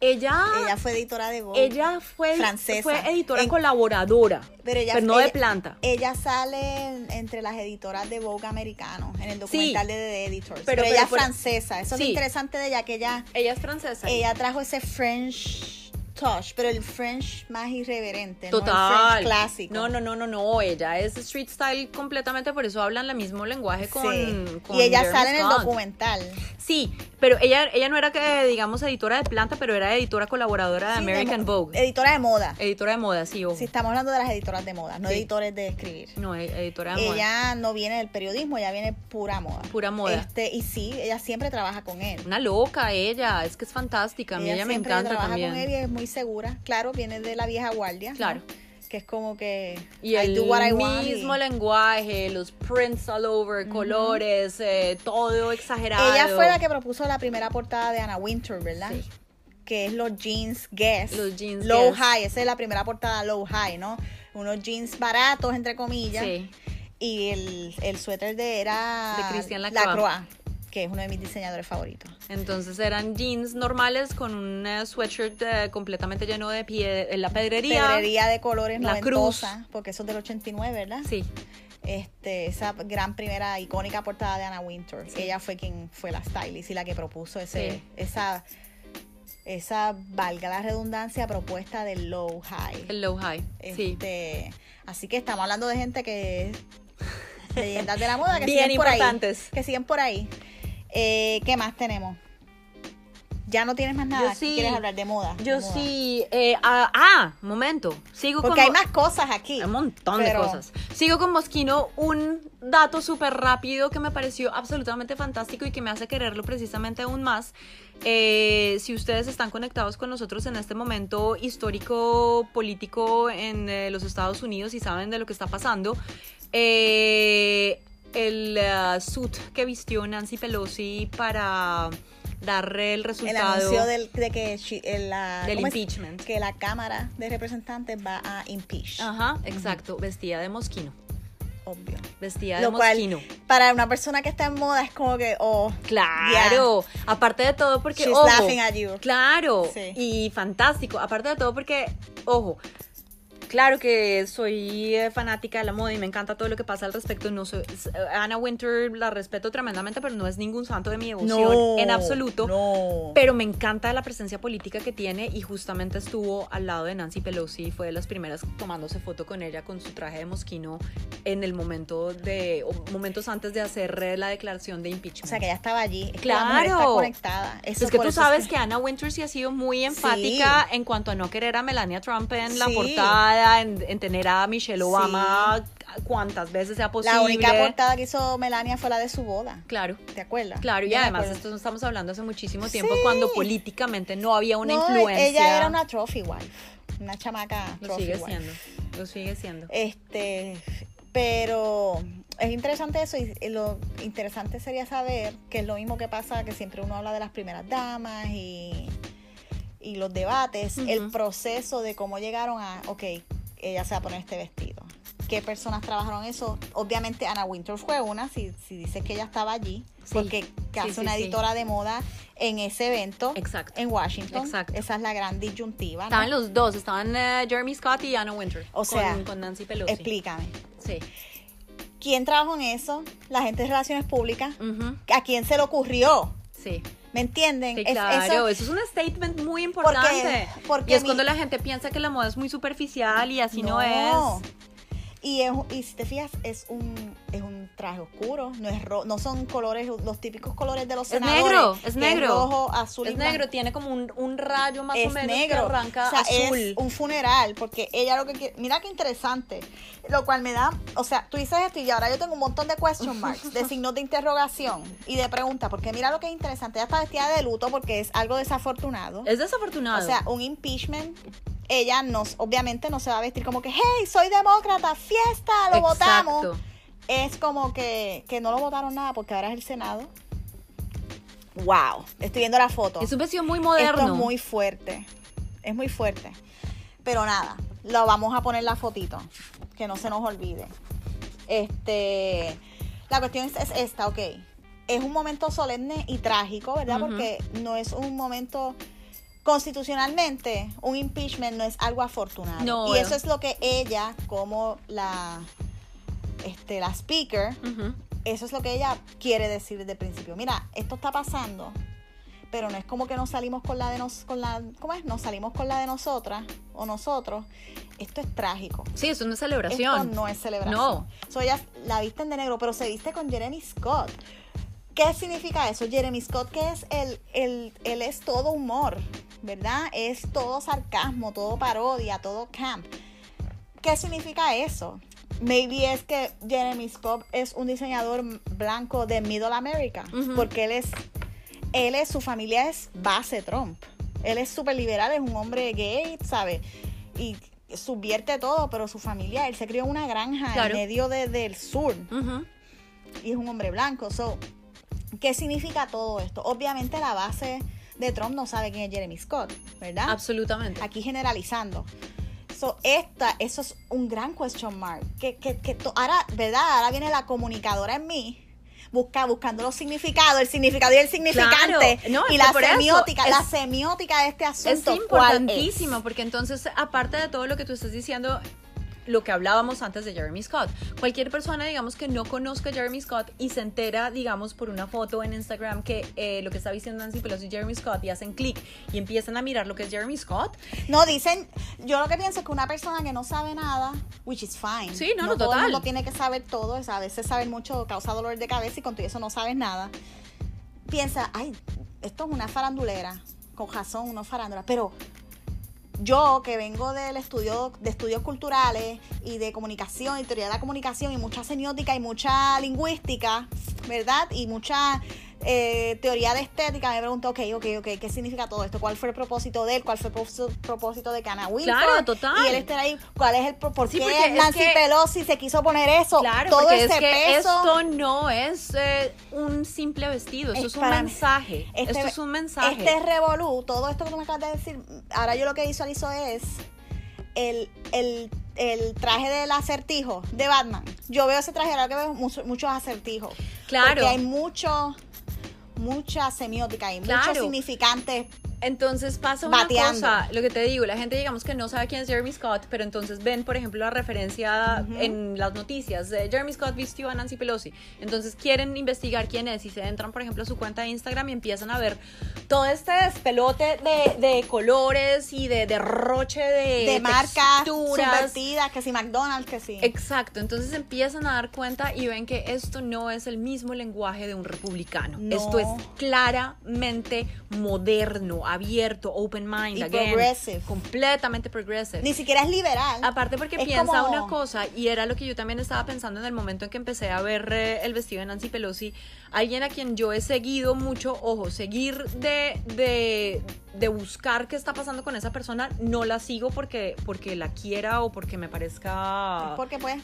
Ella, Ella fue editora de Vogue. ella fue, Francesa. fue editora En- colaboradora, pero ella, no de planta. Ella sale en- entre las editoras de Vogue americano, en el documental de The Editors. Pero- Pero, ella pero es francesa. Eso Sí. es lo interesante de ella, que ella, Ella es francesa. ella trajo ese French touch, pero el French más irreverente, no el Total. French clásico. No, no, no, no, no. Ella es street style completamente, por eso hablan el mismo lenguaje con. Sí. con y ella Jeremy sale en el documental. Sí, pero ella, ella no era que, digamos, editora de planta, pero era editora colaboradora de Sí, American Vogue. Editora de moda. editora de moda, sí, ojo. Si estamos hablando de las editoras de moda, no Sí. editores de escribir. No, e- editora de moda. Ella no viene del periodismo, ella viene pura moda. Pura moda. Este, y sí, ella siempre trabaja con él. Una loca ella, es que es fantástica. A mí ella, me encanta trabaja también. con él y es muy segura. Claro, viene de la vieja guardia. ¿no? Claro. Que es como que Y I el do what I want y- mismo lenguaje, los prints all over, colores, eh, todo exagerado. Ella fue la que propuso la primera portada de Anna Winter, ¿verdad? Sí. Que es los jeans Guess. Los jeans Low Guess. High, esa es la primera portada Low High, ¿no? Unos jeans baratos, entre comillas. Sí. Y el, el suéter de era De Christian Lacroix. Que es uno de mis diseñadores favoritos. Entonces eran jeans normales con un eh, sweatshirt eh, completamente lleno de pie, en la pedrería. Pedrería de colores La noventosa, porque eso es del 89, ¿verdad? Sí, Este, esa gran primera icónica portada de Anna Winter. Ella fue quien fue la stylist y la que propuso ese, Sí. esa, esa, valga la redundancia, propuesta del low high. el low high. Sí. Este, así que estamos hablando de gente que leyendas de la moda que Bien siguen por ahí. importantes. Que siguen por ahí. Eh, ¿Qué más tenemos? Ya no tienes más nada. Yo sí. ¿Quieres hablar de moda? Yo De moda. sí. eh, ah, ah, momento. Sigo Porque con. hay más cosas aquí. Un montón Pero- de cosas. Sigo con Mosquino, un dato súper rápido que me pareció absolutamente fantástico y que me hace quererlo precisamente aún más. Eh, si ustedes están conectados con nosotros en este momento histórico, político en eh, los Estados Unidos y saben de lo que está pasando, eh, el eh, suit que vistió Nancy Pelosi para dar el El resultado anuncio del, de que el, la- del ¿cómo es? impeachment. que la Cámara de Representantes va a impeach. Ajá, exacto, vestida de mosquino. Obvio. Vestida de Lo cual, mosquino. para una persona que está en moda es como que, oh, Claro, aparte de todo porque she's ojo, laughing at you. claro Sí. y fantástico, aparte de todo porque ojo, claro que soy eh, fanática de la moda y me encanta todo lo que pasa al respecto. No soy eh, Anna Winter la respeto tremendamente, pero no es ningún santo de mi devoción en absoluto. No. Pero me encanta la presencia política que tiene y justamente estuvo al lado de Nancy Pelosi, fue de las primeras tomándose foto con ella con su traje de mosquino en el momento de, o momentos antes de hacer la declaración de impeachment. O sea, que ya estaba allí. Es que la mujer está Claro. conectada. Eso es que tú es sabes que Anna Winter sí ha sido muy enfática en cuanto a no querer a Melania Trump en la Sí. En, en tener a Michelle Obama cuantas veces sea posible. La única portada que hizo Melania fue la de su boda. Claro. ¿Te acuerdas? Claro, y Yo además esto no estamos hablando hace muchísimo tiempo Sí. cuando políticamente no había una No, influencia. Ella era una trophy wife. Una chamaca Lo trophy sigue wife. siendo, lo sigue siendo. Este, pero es interesante eso y lo interesante sería saber que es lo mismo que pasa que siempre uno habla de las primeras damas y, y los debates, el proceso de cómo llegaron a, ok, ella se va a poner este vestido. ¿Qué personas trabajaron eso? Obviamente Anna Winter fue una, si, si dices que ella estaba allí, Sí. porque que Sí, hace sí, una editora de moda en ese evento Exacto. en Washington. Exacto. Esa es la gran disyuntiva. ¿no? Estaban los dos, estaban eh, Jeremy Scott y Anna Winter. O sea, con, con Nancy Pelosi. Explícame. Sí. ¿Quién trabajó en eso? La gente de Relaciones Públicas. ¿A quién se le ocurrió? Sí. ¿Me entienden? Sí, Es- claro, eso- eso, es un statement muy importante. porque y es mi- cuando la gente piensa que la moda es muy superficial y así no, es. Y, es, y si te fijas, es un, es un traje oscuro, no es ro- no son colores, los típicos colores de los Es senadores. negro, es negro. rojo, azul Es y negro, tiene como un, un rayo más o es menos negro, que arranca o sea, azul. es un funeral, porque ella lo que quiere, mira qué interesante, lo cual me da, o sea, tú dices esto y ahora yo tengo un montón de question marks, de signos de interrogación y de preguntas, porque mira lo que es interesante, ella está vestida de luto porque es algo desafortunado. Es desafortunado. O sea, un impeachment, ella no, obviamente no se va a vestir como que, hey, soy demócrata, fiesta, lo votamos. Es como que, que no lo votaron nada porque ahora es el Senado. Wow, estoy viendo la foto. Es un vestido muy Esto moderno. es muy fuerte. Es muy fuerte. Pero nada, lo vamos a poner la fotito. Que no se nos olvide. Este. La cuestión es, es esta, ok. Es un momento solemne y trágico, ¿verdad? Porque no es un momento constitucionalmente un impeachment no es algo afortunado. No, y bueno. eso es lo que ella, como la, este, la speaker, eso es lo que ella quiere decir desde el principio. Mira, esto está pasando, pero no es como que nos salimos con la de nos, con la, ¿cómo es? Nos salimos con la de nosotras o nosotros. Esto es trágico. Sí, es una Esto celebración. no es celebración. No. So, ella la visten de negro, pero se viste con Jeremy Scott. ¿Qué significa eso? Jeremy Scott, que es el, el, él es todo humor, ¿verdad? Es todo sarcasmo, todo parodia, todo camp. ¿Qué significa eso? Maybe es que Jeremy Scott es un diseñador blanco de Middle America, Ujú. porque él es, él es, su familia es base Trump. Él es súper liberal, es un hombre gay, ¿sabe? Y subvierte todo, pero su familia, él se crió en una granja Claro. en medio de- del sur y es un hombre blanco. So, ¿Qué significa todo esto? Obviamente la base de Trump no sabe quién es Jeremy Scott, ¿verdad? Absolutamente. Aquí generalizando. So, esta, eso es un gran question mark. Que, que, que to- ahora, ¿verdad? Ahora viene la comunicadora en mí. Busca, buscando los significados, el significado y el significante. Claro. No, es y la semiótica, la es- semiótica de este Es asunto. ¿cuál importantísimo es? porque entonces, aparte de todo lo que tú estás diciendo, lo que hablábamos antes de Jeremy Scott, cualquier persona, digamos, que no conozca a Jeremy Scott y se entera, digamos, por una foto en Instagram que eh, lo que está diciendo Nancy Pelosi es Jeremy Scott y hacen clic y empiezan a mirar lo que es Jeremy Scott, No, dicen, yo lo que pienso es que una persona que no sabe nada, which is fine. Sí, no, no, todo el total. mundo tiene que saber todo, a veces saber mucho causa dolor de cabeza y con todo eso no sabes nada. Piensa, ay, esto es una farandulera, con razón, una farándula, pero yo que vengo del estudio de estudios culturales y de comunicación y teoría de la comunicación y mucha semiótica y mucha lingüística, ¿verdad? Y mucha eh, teoría de estética, me pregunto, ok, ok, ok, ¿qué significa todo esto? ¿Cuál fue el propósito de él? ¿Cuál fue el propósito- de Cana Wilford? Claro, total. Y él estar ahí, ¿cuál es el por Sí, qué es Nancy que- Pelosi se quiso poner eso? Claro, todo ese es que peso. esto no es eh, un simple vestido, esto Es es, un mensaje. Este- esto es un mensaje. Este revolú, todo esto que tú me acabas de decir, ahora yo lo que visualizo es el, el, el traje del acertijo de Batman. Yo veo ese traje, ahora que veo mucho- muchos acertijos. Claro. Porque hay mucho, mucha semiótica muchos Claro. significantes. Entonces pasa una Bateando. cosa, lo que te digo, la gente digamos que no sabe quién es Jeremy Scott, pero entonces ven, por ejemplo, la referencia en las noticias de Jeremy Scott vistió a Nancy Pelosi. Entonces quieren investigar quién es y se entran, por ejemplo, a su cuenta de Instagram y empiezan a ver todo este despelote de, de colores y de derroche de, de marcas subvertidas, que si McDonald's, que si. Exacto, entonces empiezan a dar cuenta y ven que esto no es el mismo lenguaje de un republicano. No. Esto es claramente moderno, abierto, open mind, Y again, progressive. completamente progressive. Ni siquiera es liberal. Aparte porque Es piensa como- una cosa, y era lo que yo también estaba pensando en el momento en que empecé a ver eh, el vestido de Nancy Pelosi, alguien a quien yo he seguido mucho, ojo, seguir de, de, de buscar qué está pasando con esa persona, no la sigo porque, porque la quiera o porque me parezca... Porque pues,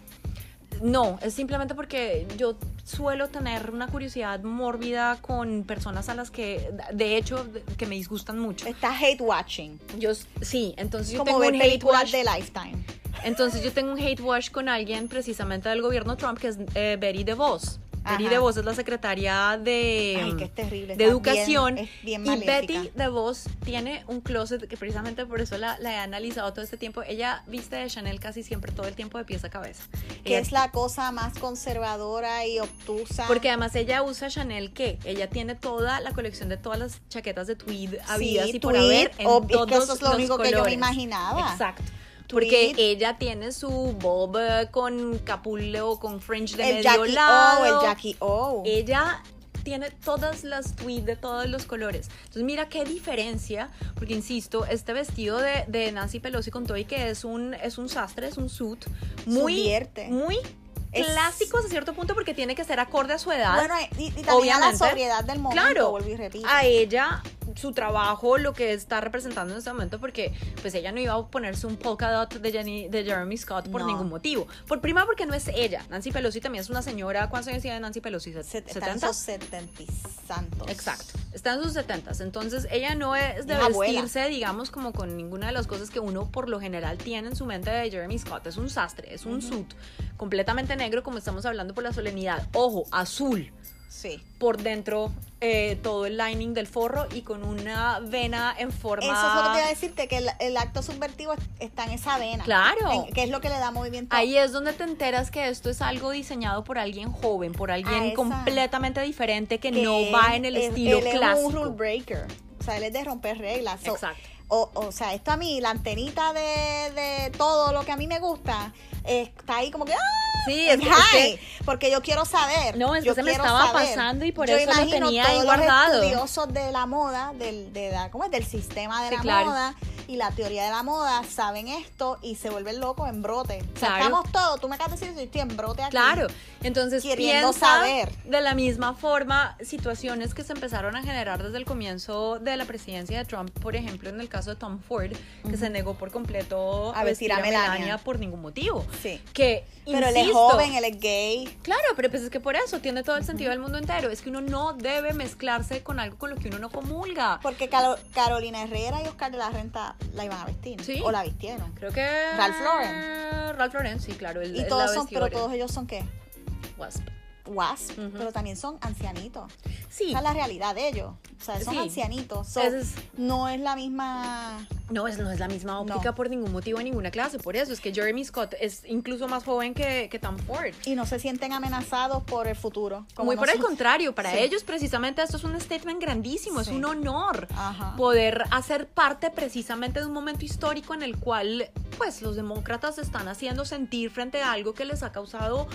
No, es simplemente porque yo suelo tener una curiosidad mórbida con personas a las que, de hecho, que me disgustan mucho. está hate watching. Yo sí, entonces yo como tengo un hate watch. de Lifetime. Entonces yo tengo un hate wash con alguien precisamente del gobierno Trump que es eh, Betty DeVos. Betty Ajá. DeVos es la secretaria de, Ay, terrible. de educación bien- y. Betty DeVos tiene un closet que precisamente por eso la, la he analizado todo este tiempo. Ella viste de Chanel casi siempre todo el tiempo de pies a cabeza. que Ella es la cosa más conservadora y obtusa. Porque además ella usa Chanel que ella tiene toda la colección de todas las chaquetas de tweed habidas Sí, y por haber en es que eso es lo los único que yo me imaginaba. Exacto. Tweed. Porque ella tiene su bob eh, con capullo, con fringe de el medio Jackie lado. O, el Jackie O. Ella tiene todas las tweeds de todos los colores. Entonces mira qué diferencia, porque insisto, este vestido de, de Nancy Pelosi con todo y que es un, es un sastre, es un suit muy, Subvierte. muy Es- clásico hasta cierto punto porque tiene que ser acorde a su edad. Bueno, y, y también a la Obviamente. sobriedad del momento, Claro, a ella su trabajo, lo que está representando en este momento, porque pues ella no iba a ponerse un polka dot de, Jenny, de Jeremy Scott por No. ningún motivo. Por prima porque no es ella. Nancy Pelosi también es una señora. ¿Cuántos años tiene Nancy Pelosi? Se- Están ¿70? esos setenta y santos. Exacto. Está en sus setentas. Entonces ella no es de Una abuela. vestirse, digamos, como con ninguna de las cosas que uno por lo general tiene en su mente de Jeremy Scott. Es un sastre, es un suit completamente negro, como estamos hablando por la solemnidad. Ojo, azul. Sí. por dentro eh, todo el lining del forro y con una vena en forma. Eso es lo que iba a decirte, que el, el acto subvertivo es- está en esa vena. Claro. En- que es lo que le da movimiento. Ahí es donde te enteras que esto es algo diseñado por alguien joven, por alguien esa- completamente diferente que, que no él- va en el él- estilo él es clásico. un rule breaker. O sea, él es de romper reglas. So, Exacto. O, o sea, esto a mí, la antenita de, de todo lo que a mí me gusta, está ahí como que ¡ah! Sí, es en que- es porque yo quiero saber. No, es que yo se me estaba saber. pasando y por Yo eso lo tenía ahí guardado. Los estudiosos de la moda, del, de la, ¿cómo es? del sistema de Sí, la claro. moda y la teoría de la moda, saben esto y se vuelven locos en brote. O sea, Claro. estamos todos, tú me acabas de decir, yo estoy en brote aquí. Claro, entonces Queriendo piensa saber. de la misma forma situaciones que se empezaron a generar desde el comienzo de la presidencia de Trump, por ejemplo, en el caso de Tom Ford, que se negó por completo A vestir a Melania. por ningún motivo. Sí. Que, Pero él es joven, él es gay. Claro, pero pues es que por eso tiene todo el sentido del mundo entero. Es que uno no debe mezclarse con algo con lo que uno no comulga. Porque Caro- Carolina Herrera y Oscar de la Renta la iban a vestir. Sí. O la vistieron. Creo que Ralph Lauren. Ralph Lauren, sí, claro. él- Y él todos son, pero todos ellos son qué? Wasp. Wasp, Ujú. pero también son ancianitos. Sí. Esa es la realidad de ellos. O sea, son Sí. ancianitos. So, es- No es la misma. No, es, no es la misma óptica No. por ningún motivo, ninguna clase. Por eso es que Jeremy Scott es incluso más joven que, que Tom Ford. Y no se sienten amenazados por el futuro. como Muy por el nosotros. contrario, para Sí. ellos precisamente esto es un statement grandísimo, es Sí. un honor Ajá. poder hacer parte precisamente de un momento histórico en el cual pues los demócratas están haciendo sentir frente a algo que les ha causado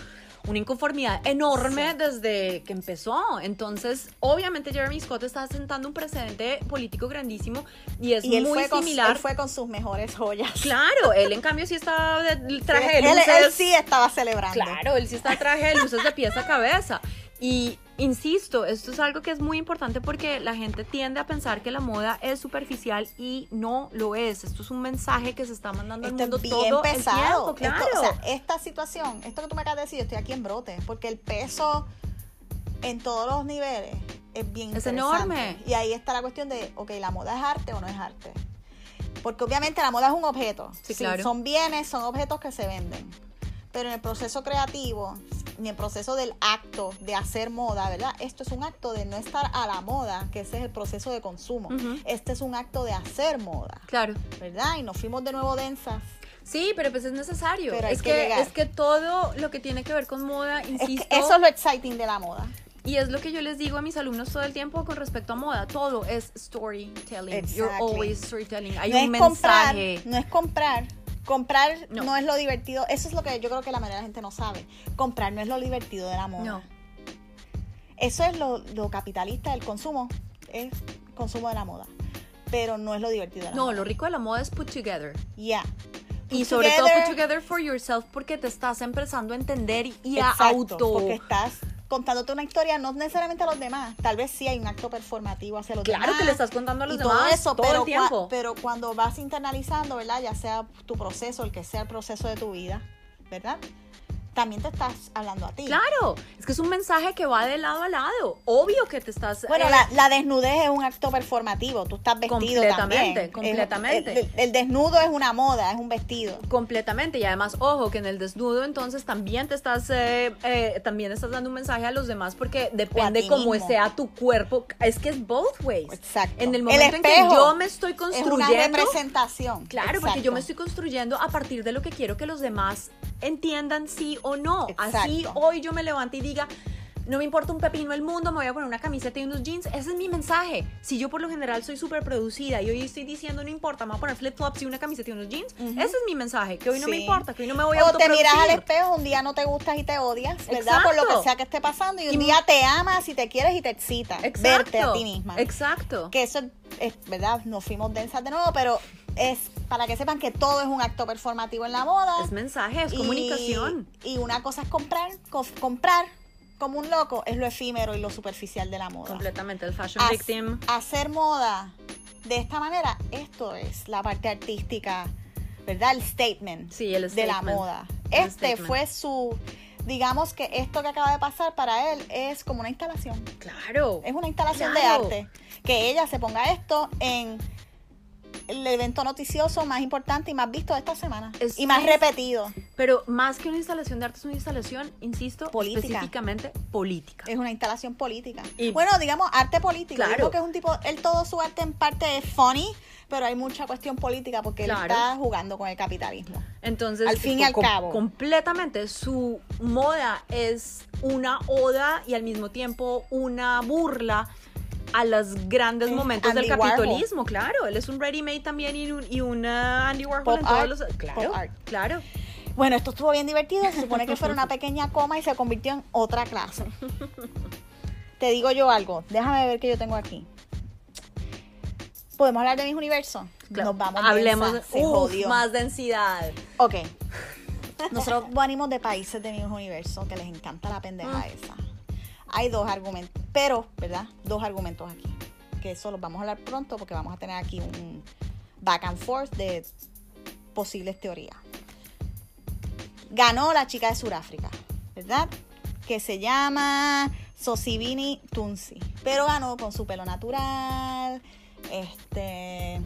una inconformidad enorme Desde que empezó. Entonces, obviamente Jeremy Scott está sentando un precedente político grandísimo y es Y él muy fue, con, similar. él fue con sus mejores joyas. Claro, él en cambio sí está de traje de él, luces. él sí estaba celebrando. Claro, él sí está traje de luces de pies a cabeza. Y insisto, esto es algo que es muy importante porque la gente tiende a pensar que la moda es superficial y no lo es. Esto es un mensaje que se está mandando al Esto mundo es bien todo pesado. el tiempo, Esto- claro. o sea, esta situación, esto que tú me acabas de decir, yo estoy aquí en brote, porque el peso en todos los niveles es bien Es enorme. Y ahí está la cuestión de, ok, ¿la moda es arte o no es arte? Porque obviamente la moda es un objeto. Sí, claro. Son bienes, son objetos que se venden. Pero en el proceso creativo, ni el proceso del acto de hacer moda, ¿verdad? Esto es un acto de no estar a la moda, que ese es el proceso de consumo. Ujú. Este es un acto de hacer moda, Claro. ¿verdad? Y nos fuimos de nuevo densas. Sí, pero pues es necesario. Pero es que que, es que todo lo que tiene que ver con moda, Es que insisto, eso es lo exciting de la moda. y es lo que yo les digo a mis alumnos todo el tiempo con respecto a moda, todo es storytelling. You're Exactly. always storytelling. Hay no un es comprar, mensaje. no es comprar. Comprar No. no. es lo divertido. Eso es lo que yo creo que la mayoría de la gente no sabe. Comprar no es lo divertido de la moda. No. Eso es lo, lo capitalista del consumo. Es consumo de la moda. Pero no es lo divertido de la No, moda. lo rico de la moda es put together. Ya. Y sobre todo put together for yourself porque te estás empezando a entender y a auto. Porque estás contándote una historia, no necesariamente a los demás. Tal vez sí hay un acto performativo hacia los Claro demás. que le estás contando a los y demás todo eso, todo pero, el tiempo. cua- pero cuando vas internalizando, ¿verdad? Ya sea tu proceso, el que sea el proceso de tu vida, ¿verdad? También te estás hablando a ti. Claro, es que es un mensaje que va de lado a lado. Obvio que te estás. Bueno, eh, la, la desnudez es un acto performativo. Tú estás vestido Completamente, también. completamente. El, el desnudo es una moda, es un vestido. Completamente, y además, ojo, que en el desnudo entonces también te estás, eh, eh, también estás dando un mensaje a los demás porque depende cómo sea tu cuerpo, es que es both ways. Exacto. En el El momento en que yo me estoy Es una construyendo, representación. Claro, porque yo me estoy construyendo a partir de lo que quiero que los demás entiendan sí o no. Así hoy yo me levante y diga, no me importa un pepino el mundo, me voy a poner una camiseta y unos jeans. Ese es mi mensaje. Si yo por lo general soy súper producida y hoy estoy diciendo, no importa, me voy a poner flip-flops y una camiseta y unos jeans, Ujú. ese es mi mensaje, que hoy no me importa, que hoy no me voy a O te miras al espejo, un día no te gustas y te odias, ¿verdad? Por lo Exacto. que sea que esté pasando. Y un Y- día te amas y te quieres y te excita Exacto. verte a ti misma. Exacto. Que eso es, es, ¿verdad? Nos fuimos densas de nuevo, pero es para que sepan que todo es un acto performativo en la moda. Es mensaje, es Y- comunicación. Y una cosa es comprar, co- comprar como un loco es lo efímero y lo superficial de la moda. Completamente, el fashion victim. Hacer moda de esta manera, esto es la parte artística, ¿verdad? El statement Sí, el de la moda. El Este statement. fue su, digamos que esto que acaba de pasar para él es como una instalación. Claro. Es una instalación Claro. de arte. Que ella se ponga esto en el evento noticioso más importante y más visto de esta semana. Es- y más es- repetido. Pero más que una instalación de arte, es una instalación, insisto, Política. específicamente política. Es una instalación política. Y- bueno, digamos arte político. Claro. Yo creo que es un tipo, él todo su arte en parte es funny, pero hay mucha cuestión política porque Claro. él está jugando con el capitalismo. Entonces, Al fin y al cabo. completamente su moda es una oda y al mismo tiempo una burla a los grandes Es momentos del Warhol. capitalismo, claro. Él es un ready-made también y, un, y una Andy Warhol Pop en todos art, los... Claro, pop art. claro. Bueno, esto estuvo bien divertido. Se supone que fuera una pequeña coma y se convirtió en otra clase. Te digo yo algo. Déjame ver qué yo tengo aquí. ¿Podemos hablar de mis universos? claro. Nos vamos Hablemos de se uf, jodió. más densidad. Ok. Nosotros venimos de países de mi universo que les encanta la pendeja Mm. esa. Hay dos argumentos, pero, ¿verdad? Dos argumentos aquí. Que eso los vamos a hablar pronto porque vamos a tener aquí un back and forth de posibles teorías. Ganó la chica de Sudáfrica, ¿verdad? Que se llama Sosibini Tunsi. Pero ganó con su pelo natural, este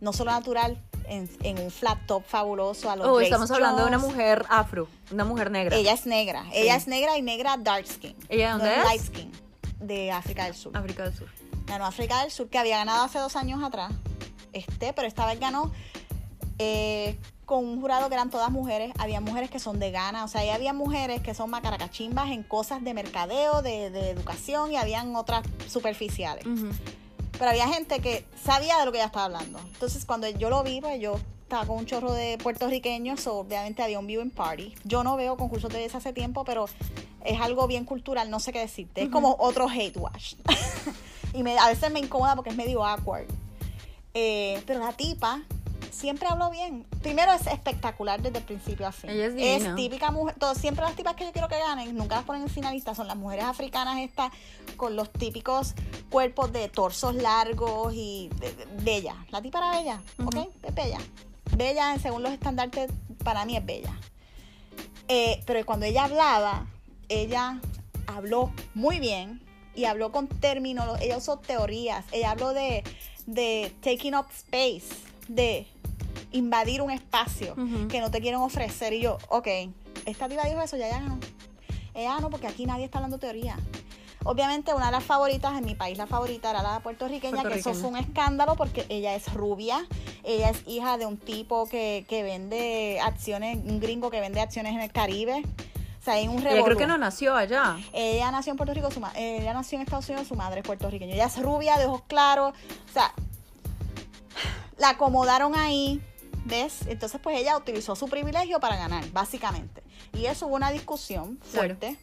no solo natural, en, en un flat top fabuloso a los Oh, estamos hablando de una mujer afro, una mujer negra. Ella es negra. Ella es negra y negra dark skin. ¿Ella de no dónde es? light skin. De África del Sur. África del Sur. Ganó África del Sur, que había ganado hace dos años atrás. Este, pero esta vez ganó eh, con un jurado que eran todas mujeres. Había mujeres que son de Ghana. O sea, ahí había mujeres que son macaracachimbas en cosas de mercadeo, de, de educación, y habían otras superficiales. Ujú. Pero había gente que sabía de lo que ella estaba hablando. Entonces, cuando yo lo vi, pues yo estaba con un chorro de puertorriqueños, so, obviamente había un viewing party. Yo no veo concursos de belleza hace tiempo, pero es algo bien cultural, no sé qué decirte. Es como otro hate watch. y me, a veces me incomoda porque es medio awkward. Eh, pero la tipa siempre habló bien. Primero es espectacular desde el principio a fin. Ella es divina. típica mujer. todo- siempre las tipas que yo quiero que ganen, nunca las ponen en finalistas, son las mujeres africanas estas con los típicos cuerpos de torsos largos y de- de- bella. La tipa era bella, ¿ok? Es bella. Bella, según los estandartes, para mí es bella. Eh, pero cuando ella hablaba, ella habló muy bien y habló con términos, ella usó teorías, ella habló de, de taking up space, de invadir un espacio que no te quieren ofrecer. Y yo, ok, esta tipa dijo eso, ya ya ganó. Ella ganó porque aquí nadie está hablando teoría. Obviamente una de las favoritas, en mi país la favorita era la puertorriqueña, que eso fue un escándalo porque ella es rubia, ella es hija de un tipo que, que vende acciones, un gringo que vende acciones en el Caribe. O sea, hay un Ella revolú. creo que no nació allá. Ella nació en Puerto Rico, su eh, ella nació en Estados Unidos, su madre es puertorriqueña. Ella es rubia, de ojos claros. O sea, la acomodaron ahí, ¿ves? Entonces, pues ella utilizó su privilegio para ganar, básicamente. Y eso hubo una discusión fuerte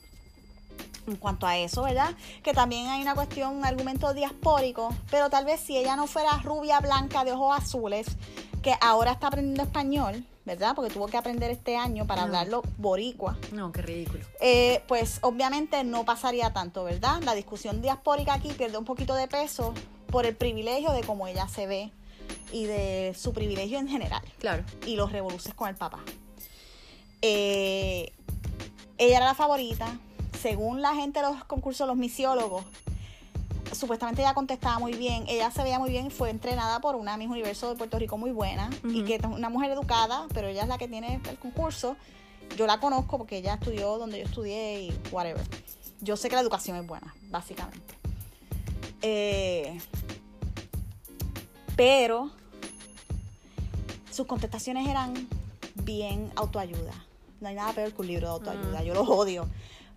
en cuanto a eso, ¿verdad? Que también hay una cuestión, un argumento diaspórico, pero tal vez si ella no fuera rubia, blanca, de ojos azules, que ahora está aprendiendo español, ¿verdad? Porque tuvo que aprender este año para No. hablarlo boricua. No, qué ridículo. Eh, pues obviamente no pasaría tanto, ¿verdad? La discusión diaspórica aquí pierde un poquito de peso por el privilegio de cómo ella se ve y de su privilegio en general Claro. y los revoluces con el papá. Eh, ella era la favorita. Según la gente de los concursos, los misiólogos, supuestamente ella contestaba muy bien. Ella se veía muy bien y fue entrenada por una Miss Universo de Puerto Rico muy buena y que es una mujer educada, pero ella es la que tiene el concurso. Yo la conozco porque ella estudió donde yo estudié y whatever. Yo sé que la educación es buena, básicamente. Eh, pero sus contestaciones eran bien autoayuda. No hay nada peor que un libro de autoayuda. Mm. Yo los odio.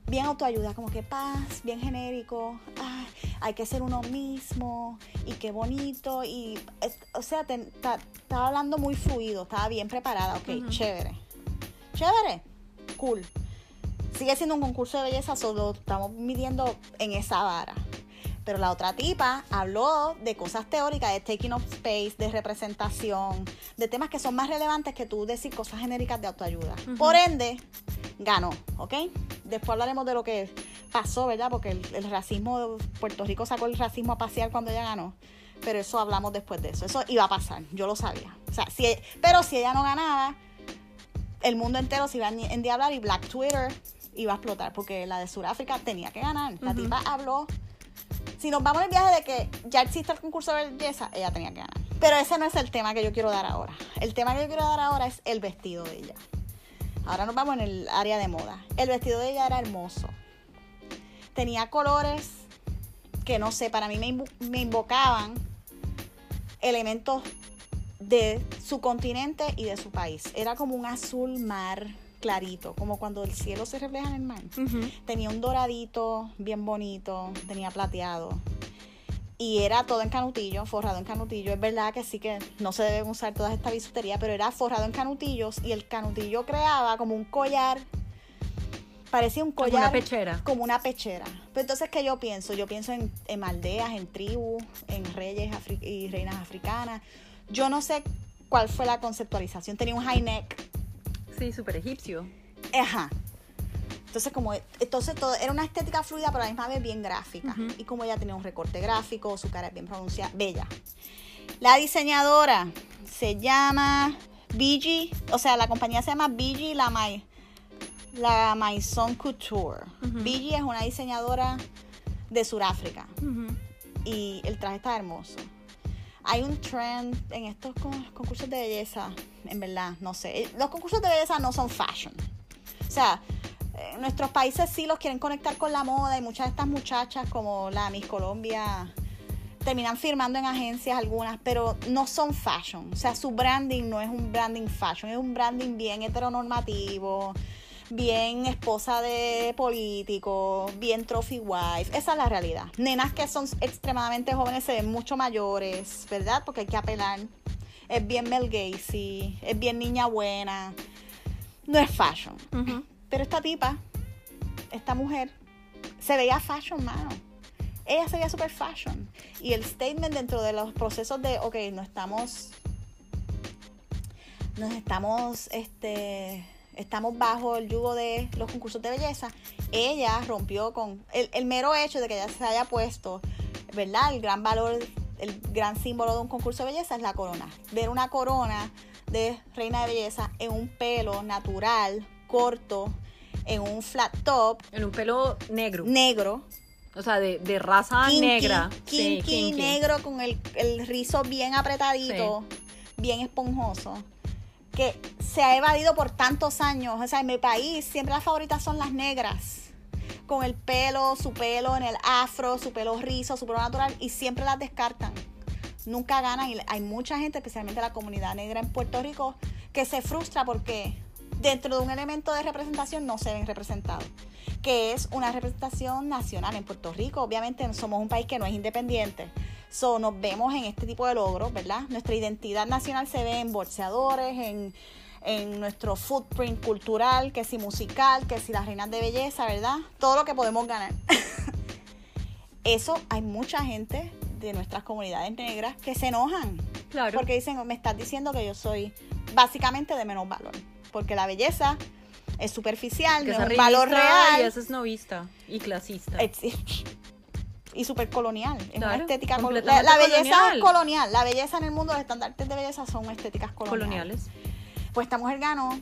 Bien autoayuda, como que paz, bien genérico. Ay, hay que ser uno mismo y qué bonito. Y, es- o sea, estaba hablando muy fluido, estaba bien preparada. Ok, chévere. Chévere, cool. Sigue siendo un concurso de belleza, solo estamos midiendo en esa vara. Pero la otra tipa habló de cosas teóricas, de taking up space, de representación, de temas que son más relevantes que tú decir cosas genéricas de autoayuda. Por ende, ganó, ¿ok? Después hablaremos de lo que pasó, ¿verdad? Porque el, el racismo, Puerto Rico sacó el racismo a pasear cuando ella ganó. Pero eso hablamos después de eso. Eso iba a pasar, yo lo sabía. O sea, si, pero si ella no ganaba, el mundo entero se iba a en- endiablar y Black Twitter iba a explotar porque la de Sudáfrica tenía que ganar. La tipa habló. Si nos vamos en viaje de que ya existe el concurso de belleza, ella tenía que ganar. Pero ese no es el tema que yo quiero dar ahora. El tema que yo quiero dar ahora es el vestido de ella. Ahora nos vamos en el área de moda. El vestido de ella era hermoso. Tenía colores que no sé, para mí me invocaban elementos de su continente y de su país. Era como un azul mar clarito, como cuando el cielo se refleja en el mar. Tenía un doradito bien bonito, tenía plateado. Y era todo en canutillo, forrado en canutillo. Es verdad que sí que no se deben usar toda esta bisutería, pero era forrado en canutillos y el canutillo creaba como un collar. Parecía un Como collar. una pechera. Como una pechera. Pero entonces, ¿qué yo pienso? Yo pienso en, en aldeas, en tribus, en reyes y reinas africanas. Yo no sé cuál fue la conceptualización. Tenía un high neck. Sí, súper egipcio. Ajá. Entonces, como entonces todo era una estética fluida, pero a la misma vez bien gráfica. Y como ella tenía un recorte gráfico, su cara es bien pronunciada, bella. La diseñadora se llama BG, o sea, la compañía se llama BG La Mai, La Maison Couture. BG es una diseñadora de Sudáfrica y el traje está hermoso. Hay un trend en estos con- concursos de belleza, en verdad, no sé. Eh, Los concursos de belleza no son fashion. O sea, eh, nuestros países sí los quieren conectar con la moda y muchas de estas muchachas como la Miss Colombia terminan firmando en agencias algunas, pero no son fashion. O sea, su branding no es un branding fashion, es un branding bien heteronormativo, bien esposa de político, bien trophy wife. Esa es la realidad. Nenas que son extremadamente jóvenes se ven mucho mayores, ¿verdad? Porque hay que apelar. Es bien Mel Gacy, es bien niña buena. No es fashion. Pero esta tipa, esta mujer, se veía fashion, mano. Ella se veía super fashion. Y el statement dentro de los procesos de, ok, no estamos. Nos estamos, este. Estamos bajo el yugo de los concursos de belleza. Ella rompió con el, el mero hecho de que ella se haya puesto, ¿verdad? El gran valor, el gran símbolo de un concurso de belleza es la corona. Ver una corona de reina de belleza en un pelo natural, corto, en un flat top, En un pelo negro. negro, O sea, de, de raza kinky, negra. kinky, sí, kinky. negro con el, el rizo bien apretadito, bien esponjoso, que se ha evadido por tantos años. O sea, en mi país siempre las favoritas son las negras. Con el pelo, su pelo en el afro, su pelo rizo, su pelo natural, y siempre las descartan. Nunca ganan. Y hay mucha gente, especialmente la comunidad negra en Puerto Rico, que se frustra porque dentro de un elemento de representación no se ven representados que es una representación nacional en Puerto Rico. Obviamente somos un país que no es independiente. So, nos vemos en este tipo de logros, ¿verdad? Nuestra identidad nacional se ve en bolseadores, en, en nuestro footprint cultural, que si musical, que si las reinas de belleza, ¿verdad? Todo lo que podemos ganar. Eso hay mucha gente de nuestras comunidades negras que se enojan. Claro. Porque dicen, me estás diciendo que yo soy básicamente de menos valor. Porque la belleza es superficial, que no es un valor real. Y es esnovista y clasista. Y súper colonial. Es una estética la, belleza colonial. es colonial. La belleza en el mundo, los estandartes de belleza son estéticas coloniales. coloniales. Pues esta mujer ganó.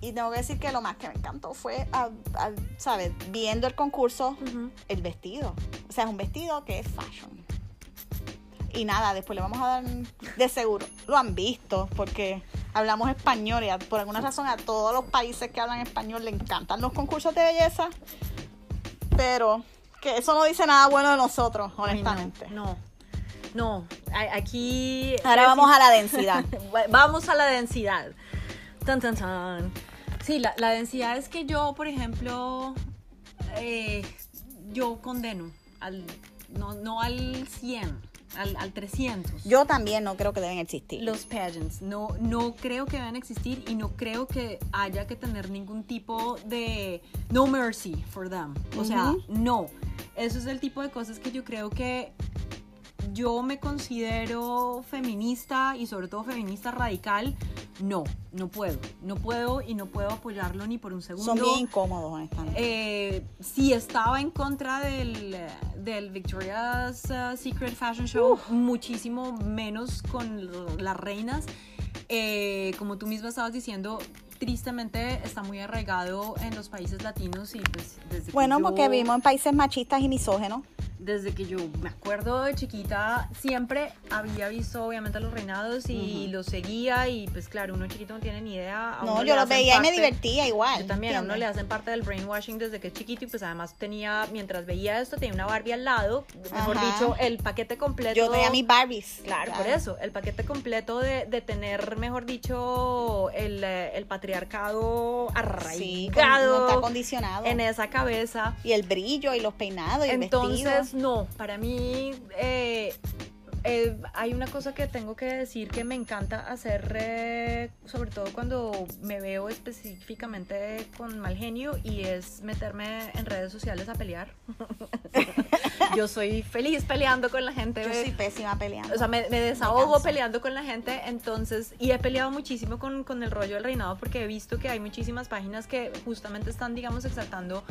Y tengo que decir que lo más que me encantó fue, a- a- ¿sabes? Viendo el concurso, el vestido. O sea, es un vestido que es fashion. Y nada, después le vamos a dar de seguro. Lo han visto porque hablamos español y por alguna razón a todos los países que hablan español le encantan los concursos de belleza. Pero que eso no dice nada bueno de nosotros, Ay, no, honestamente. No. No, A- aquí. Ahora vamos a la densidad. Vamos a la densidad. Tan, tan, tan. Sí, la, la densidad es que yo, por ejemplo, eh, yo condeno al, no, no al 100, al, al 300. Yo también no creo que deben existir. Los pageants, no, no creo que deben existir y no creo que haya que tener ningún tipo de no mercy for them. O sea, no. Eso es el tipo de cosas que yo creo que yo me considero feminista y sobre todo feminista radical. No, no puedo. No puedo y no puedo apoyarlo ni por un segundo. Son bien incómodos, honestamente. Eh, sí estaba en contra del, del Victoria's uh, Secret Fashion Show, muchísimo menos con las reinas. Eh, como tú misma estabas diciendo, tristemente está muy arraigado en los países latinos y pues desde que bueno, yo- porque vivimos en países machistas y misógenos. desde que yo me acuerdo de chiquita, siempre había visto obviamente los reinados y los seguía y pues claro, uno chiquito no tiene ni idea. a No, yo los veía y me parte- divertía igual. Yo también, a uno ¿entiendes? le hacen parte del brainwashing desde que es chiquito y pues además tenía, mientras veía esto, tenía una Barbie al lado, mejor Ajá. dicho, el paquete completo. Yo tenía mis Barbies. Claro, por eso, el paquete completo de, de tener, mejor dicho, el, eh, el patriarcado Sí, con- no arraigado está acondicionado. en esa cabeza. Y el brillo y los peinados y el Entonces, vestido. no, para mí eh, eh, hay una cosa que tengo que decir que me encanta hacer, eh, sobre todo cuando me veo específicamente con mal genio, y es meterme en redes sociales a pelear. Yo soy feliz peleando con la gente. Yo soy pésima peleando. O sea, me, me desahogo peleando con la gente, entonces, y he peleado muchísimo con, con el rollo del reinado porque he visto que hay muchísimas páginas que justamente están, digamos, exaltando,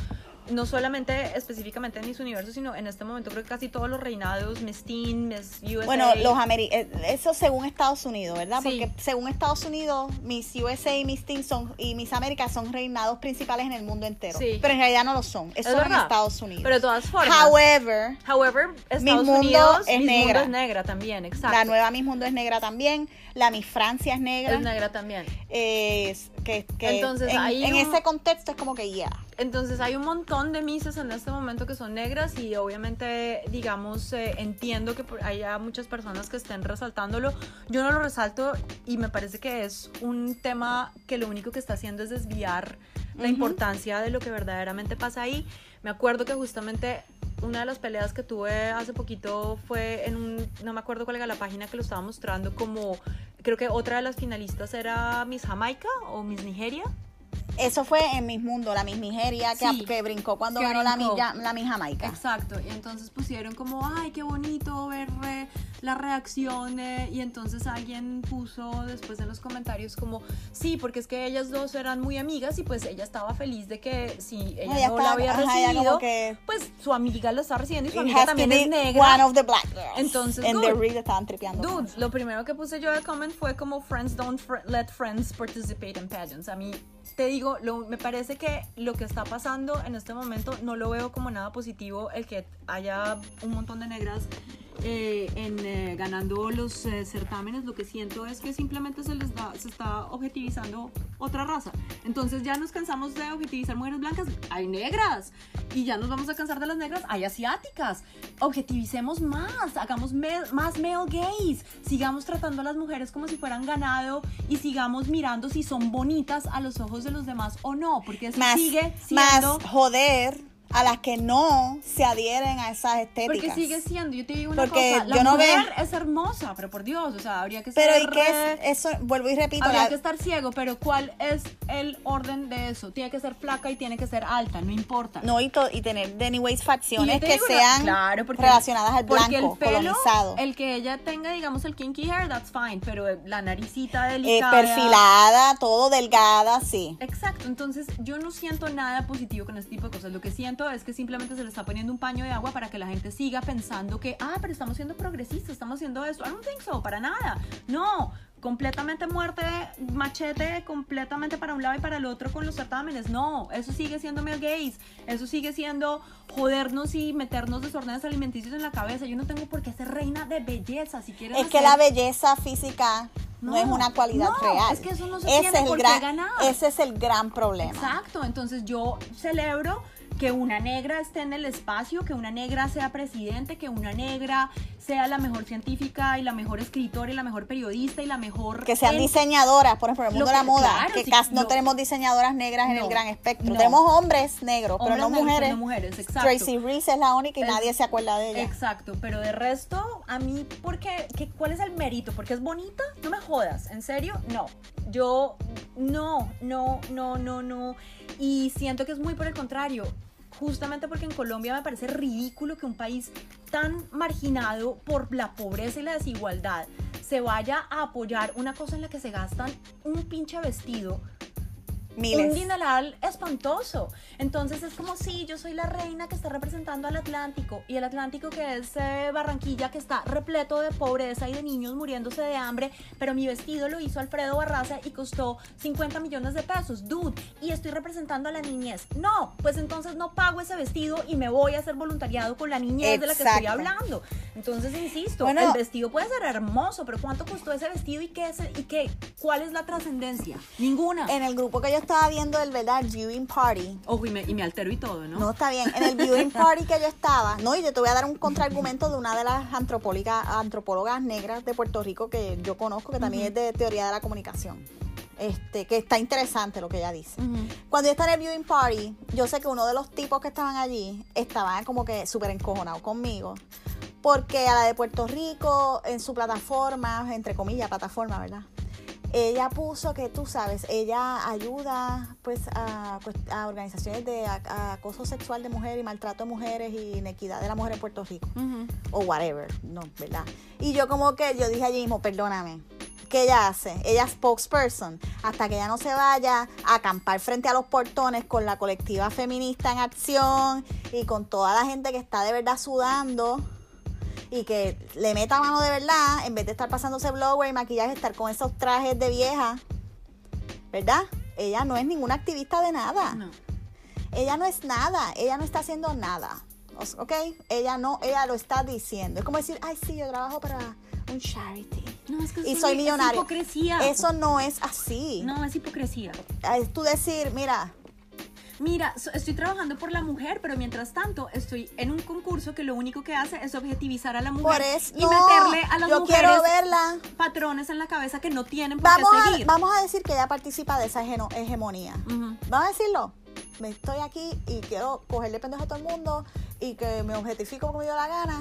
no solamente específicamente en mis universos, sino en este momento creo que casi todos los reinados, Miss Teen, Miss USA. Bueno, los ameri eh, eso según Estados Unidos, ¿verdad? Sí. Porque según Estados Unidos, Miss USA y Miss Teen son, y Miss América son reinados principales en el mundo entero. Sí. Pero en realidad no lo son. Es Es en. Estados Unidos. Pero de todas formas. However, However, Estados Mundo Unidos es Miss negra. Mundo es negra también, exacto. la nueva Miss Mundo es negra también. La Miss Francia es negra. es negra también. Es que, que Entonces, en, ahí en un- ese contexto es como que ya. Entonces hay un montón de misas en este momento que son negras y obviamente, digamos, eh, entiendo que haya muchas personas que estén resaltándolo. Yo no lo resalto y me parece que es un tema que lo único que está haciendo es desviar la importancia de lo que verdaderamente pasa ahí. Me acuerdo que justamente una de las peleas que tuve hace poquito fue en un, no me acuerdo cuál era la página que lo estaba mostrando como, creo que otra de las finalistas era Miss Jamaica o Miss Nigeria. Eso fue en Miss Mundo, la Miss Nigeria que, Sí. que brincó cuando Que ganó la Miss, la Miss Jamaica. Exacto, y entonces pusieron como, ay, qué bonito ver eh, la reacción, eh, y entonces alguien puso después en los comentarios como, sí, porque es que ellas dos eran muy amigas y pues ella estaba feliz de que si ella Ella no la estaba- había ajá, ella recibido, que- pues su amiga la está recibiendo y su amiga también es negra. One of the black girls. Entonces, en The Read estaban tripeando. Dude, lo primero que puse yo de comment fue como friends don't fr- let friends participate in pageants. A mí te digo, lo- me parece que lo que está pasando en este momento no lo veo como nada positivo el que haya un montón de negras eh, en, eh, ganando los eh, certámenes. Lo que siento es que simplemente se les da, se está objetivizando otra raza. Entonces ya nos cansamos de objetivizar mujeres blancas, hay negras. Y ya nos vamos a cansar de las negras, hay asiáticas. Objetivicemos más, hagamos me- más male gays. Sigamos tratando a las mujeres como si fueran ganado y sigamos mirando si son bonitas a los ojos de los demás o no, porque más, sigue más siendo... joder a las que no se adhieren a esas estéticas. Porque sigue siendo, yo te digo una Porque cosa, la yo no mujer es hermosa, pero por Dios, o sea, habría que Pero. ¿y qué eh, es eso? Vuelvo y repito. Habría la- que estar ciego, pero ¿cuál es el orden de eso? Tiene que ser flaca y tiene que ser alta, no importa. no, y, to- y tener, de anyways, facciones que una- sean claro, porque- relacionadas al porque blanco, el pelo, colonizado. El que ella tenga, digamos, el kinky hair, that's fine, pero la naricita Eh, delicada. perfilada, todo delgada, sí. Exacto, entonces yo no siento nada positivo con este tipo de cosas. Lo que siento es que simplemente se le está poniendo un paño de agua para que la gente siga pensando que, ah, pero estamos siendo progresistas, estamos haciendo esto. I don't think so, para nada. No, completamente muerte, machete, completamente para un lado y para el otro con los certámenes. No, eso sigue siendo male gays. Eso sigue siendo jodernos y meternos desórdenes alimenticios en la cabeza. Yo no tengo por qué ser reina de belleza. Si quieres Es que hacer- la belleza física no, No, es una cualidad no, real. es que eso no se ese tiene es el por qué gran, ganar. Ese es el gran problema. Exacto, entonces yo celebro que una negra esté en el espacio, que una negra sea presidente, que una negra sea la mejor científica y la mejor escritora y la mejor periodista y la mejor... Que sean en- diseñadoras, por ejemplo, en el mundo de la moda, claro, que sí, casi no tenemos diseñadoras negras en el gran espectro. no. Tenemos hombres negros, pero no mujeres. pero no mujeres, exacto. Tracy Reese es la única y Es- nadie se acuerda de ella. Exacto, pero de resto, a mí, ¿por qué? ¿Qué- ¿Cuál es el mérito? ¿Porque es bonita? No me jodas, ¿en serio? No. Yo, no, no, no, no, no. Y siento que es muy por el contrario. Justamente porque en Colombia me parece ridículo que un país tan marginado por la pobreza y la desigualdad se vaya a apoyar una cosa en la que se gastan un pinche vestido Miles. un dineral espantoso. Entonces es como si yo soy la reina que está representando al Atlántico y el Atlántico que es eh, Barranquilla que está repleto de pobreza y de niños muriéndose de hambre, pero mi vestido lo hizo Alfredo Barraza y costó 50 millones de pesos, dude, y estoy representando a la niñez. No, pues entonces no pago ese vestido y me voy a hacer voluntariado con la niñez de la que estoy hablando. Entonces insisto, Bueno. el vestido puede ser hermoso, pero ¿cuánto costó ese vestido y qué es y qué cuál es la trascendencia? Ninguna. En el grupo que yo estaba viendo, el verdad, viewing party. Ojo, y me, y me altero y todo, ¿no? No, está bien. En el viewing party que yo estaba, no, y yo te voy a dar un contraargumento de una de las antropólogas, negras de Puerto Rico que yo conozco, que también es de teoría de la comunicación. Este, que está interesante lo que ella dice. Ujú. Cuando yo estaba en el viewing party, yo sé que uno de los tipos que estaban allí estaban como que súper encojonados conmigo. Porque a la de Puerto Rico, en su plataforma, entre comillas, plataforma, ¿verdad? Ella puso que tú sabes, ella ayuda pues a, pues, a organizaciones de a- a acoso sexual de mujeres y maltrato de mujeres y inequidad de la mujer en Puerto Rico o whatever, no, ¿verdad? Y yo como que, yo dije allí mismo, perdóname, ¿qué ella hace? Ella es spokesperson, hasta que ella no se vaya a acampar frente a los portones con la colectiva feminista en acción y con toda la gente que está de verdad sudando y que le meta mano de verdad, en vez de estar pasándose blower y maquillaje, estar con esos trajes de vieja, ¿verdad? Ella no es ninguna activista de nada. No. Ella no es nada, ella no está haciendo nada. ¿Ok? Ella no, ella lo está diciendo. Es como decir, ay, sí, yo trabajo para un charity. No, es que Y soy es millonaria. hipocresía. Eso no es así. No, es hipocresía. Es tú decir, mira, Mira, estoy trabajando por la mujer, pero mientras tanto estoy en un concurso que lo único que hace es objetivizar a la mujer eso. y meterle a las yo mujeres quiero verla. patrones en la cabeza que no tienen por Vamos qué a, seguir. vamos a decir que ella participa de esa hegemonía. Vamos a decirlo. Me estoy aquí y quiero cogerle pendejo a todo el mundo y que me objetifico como yo la gana.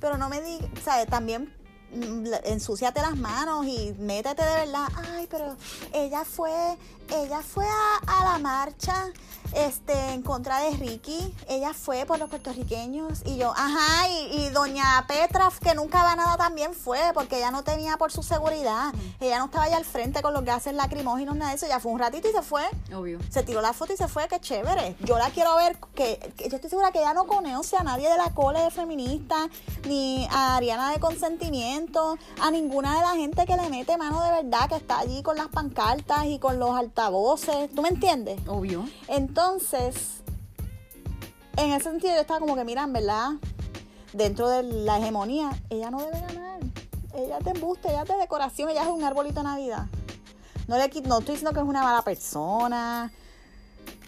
Pero no me digas, ¿sabes? También mm, ensúciate las manos y métete de verdad. Ay, pero ella fue, ella fue a, a la marcha este, en contra de Ricky. Ella fue por los puertorriqueños. Y yo, ajá, y, y doña Petra, que nunca va nada, también fue, porque ella no tenía por su seguridad. Ella no estaba allá al frente con los gases lacrimógenos, nada de eso. Ella fue un ratito y se fue. Obvio. Se tiró la foto y se fue, qué chévere. Yo la quiero ver, que, que yo estoy segura que ella no conoce a nadie de la cole de feminista, ni a Ariana de consentimiento, a ninguna de la gente que le mete mano de verdad, que está allí con las pancartas y con los altavoces. ¿Tú me entiendes? Obvio. Entonces, en ese sentido yo estaba como que, miran, ¿verdad? Dentro de la hegemonía, ella no debe ganar. Ella de embuste, ella es de decoración, ella es un arbolito de Navidad. No, le, no estoy diciendo que es una mala persona,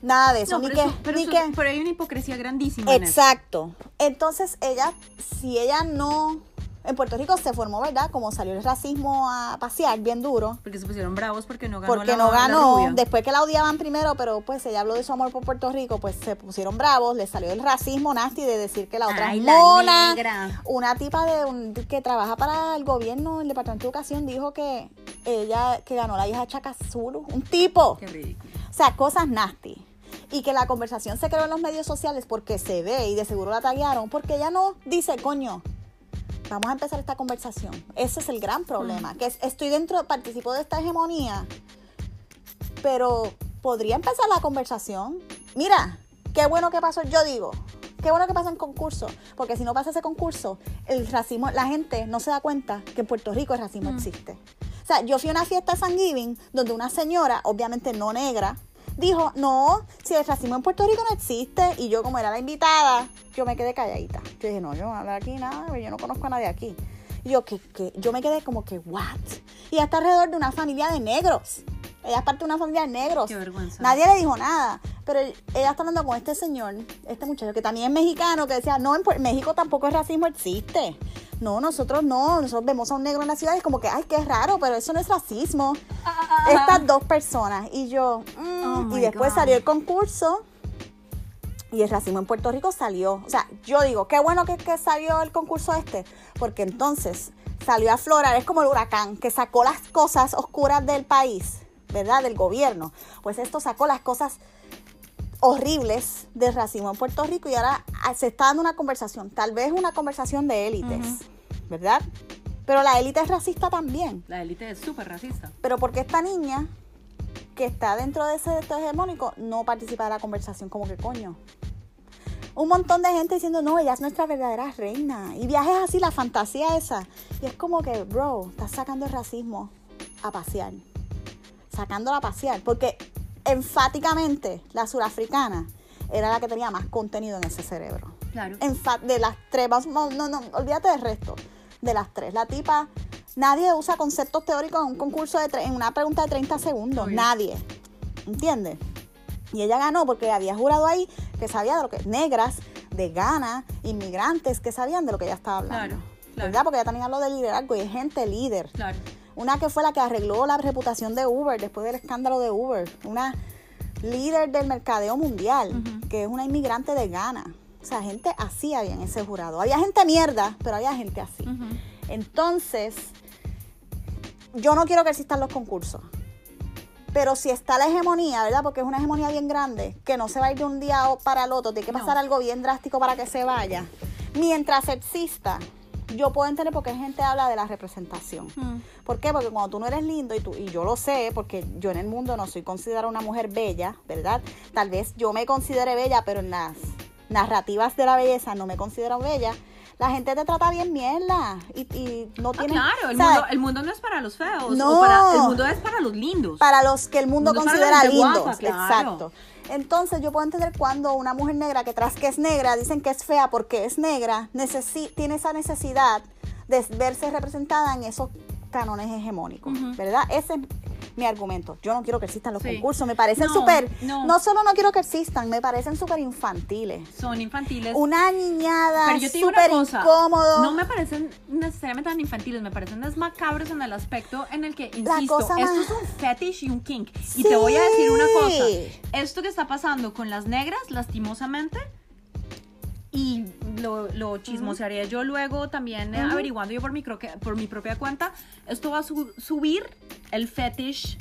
nada de eso, No, ni pero, que... eso- pero ni eso- que pero hay una hipocresía grandísima. en exacto. Entonces, ella, si ella no... En Puerto Rico se formó, ¿verdad? Como salió el racismo a pasear bien duro. Porque se pusieron bravos porque no ganó Porque la- no la ganó, rubia. después que la odiaban primero, pero pues ella habló de su amor por Puerto Rico, pues se pusieron bravos, le salió el racismo nasty de decir que la otra Ay, es mona. Una tipa de un- que trabaja para el gobierno, el Departamento de Educación, dijo que ella, que ganó la hija de Chaka Zulu, un tipo. Qué ridículo. O sea, cosas nasty. Y que la conversación se creó en los medios sociales porque se ve y de seguro la taguearon, porque ella no dice, coño, vamos a empezar esta conversación. Ese es el gran problema, que es- estoy dentro, participo de esta hegemonía, pero podría empezar la conversación. Mira, qué bueno que pasó, yo digo, qué bueno que pasó en concurso, porque si no pasa ese concurso, el racismo, la gente no se da cuenta que en Puerto Rico el racismo existe. O sea, yo fui a una fiesta de San Giving donde una señora, obviamente no negra, dijo, no, si el racismo en Puerto Rico no existe, y yo como era la invitada, yo me quedé calladita. Yo dije, no, yo no voy a hablar aquí nada, yo no conozco a nadie aquí. Y yo, que, que, yo me quedé como que, what? Y está alrededor de una familia de negros. Ella es parte de una familia de negros. Qué vergüenza. Nadie le dijo nada. Pero ella está hablando con este señor, este muchacho, que también es mexicano, que decía, no, en México tampoco el racismo existe. No, nosotros no, nosotros vemos a un negro en la ciudad y es como que, ay, qué raro, pero eso no es racismo. Estas dos personas. Y yo, mm, Oh, y después God. salió el concurso y el racismo en Puerto Rico salió. O sea, yo digo, qué bueno que, que salió el concurso este, porque entonces salió a aflorar, es como el huracán, que sacó las cosas oscuras del país, ¿verdad? Del gobierno. Pues esto sacó las cosas horribles del racismo en Puerto Rico y ahora ah, se está dando una conversación, tal vez una conversación de élites, ¿verdad? Pero la élite es racista también. La élite es súper racista. Pero porque esta niña que está dentro de ese texto hegemónico no participa de la conversación, como que coño. Un montón de gente diciendo, no, ella es nuestra verdadera reina. Y viajes así, la fantasía esa. Y es como que, bro, estás sacando el racismo a pasear. Sacándola a pasear. Porque enfáticamente la surafricana era la que tenía más contenido en ese cerebro. Claro. Enfa- de las tres, no, no, no, olvídate del resto. De las tres. La tipa, nadie usa conceptos teóricos en un concurso de en una pregunta de 30 segundos. Obvio. Nadie. ¿Entiendes? Y ella ganó porque había jurado ahí que sabía de lo que negras, de Ghana, inmigrantes que sabían de lo que ella estaba hablando. Claro, claro. ¿Verdad? Porque ella también habló de liderazgo y es gente líder. Claro. Una que fue la que arregló la reputación de Uber después del escándalo de Uber. Una líder del mercadeo mundial, que es una inmigrante de Ghana. O sea, gente así había en ese jurado. Había gente mierda, pero había gente así. Entonces, yo no quiero que existan los concursos. Pero si está la hegemonía, ¿verdad? Porque es una hegemonía bien grande, que no se va a ir de un día para el otro, tiene que No. pasar algo bien drástico para que se vaya. Mientras exista, yo puedo entender por qué gente habla de la representación. Mm. ¿Por qué? Porque cuando tú no eres lindo y tú y yo lo sé, porque yo en el mundo no soy considerada una mujer bella, ¿verdad? Tal vez yo me considere bella, pero en las narrativas de la belleza no me considero bella. La gente te trata bien mierda y, y no Ah, tiene claro, el mundo, el mundo no es para los feos. No. o para- el mundo es para los lindos. para los que el mundo considera lindos. guapa, claro. Exacto. Entonces yo puedo entender cuando una mujer negra que tras que es negra dicen que es fea porque es negra, tiene esa necesidad de verse representada en esos cánones hegemónicos. ¿verdad? Ese es mi argumento. Yo no quiero que existan los Sí. concursos, me parecen No, súper, no. no. solo no quiero que existan, me parecen súper infantiles. Son infantiles. Una niñada súper incómodo. no me parecen necesariamente tan infantiles, me parecen más macabros en el aspecto en el que, insisto, esto más- es un fetish y un kink. Y te voy a decir una cosa, esto que está pasando con las negras, lastimosamente, y lo, lo chismosearé yo luego también eh, averiguando yo por mi, por mi propia cuenta, esto va a su- subir el fetish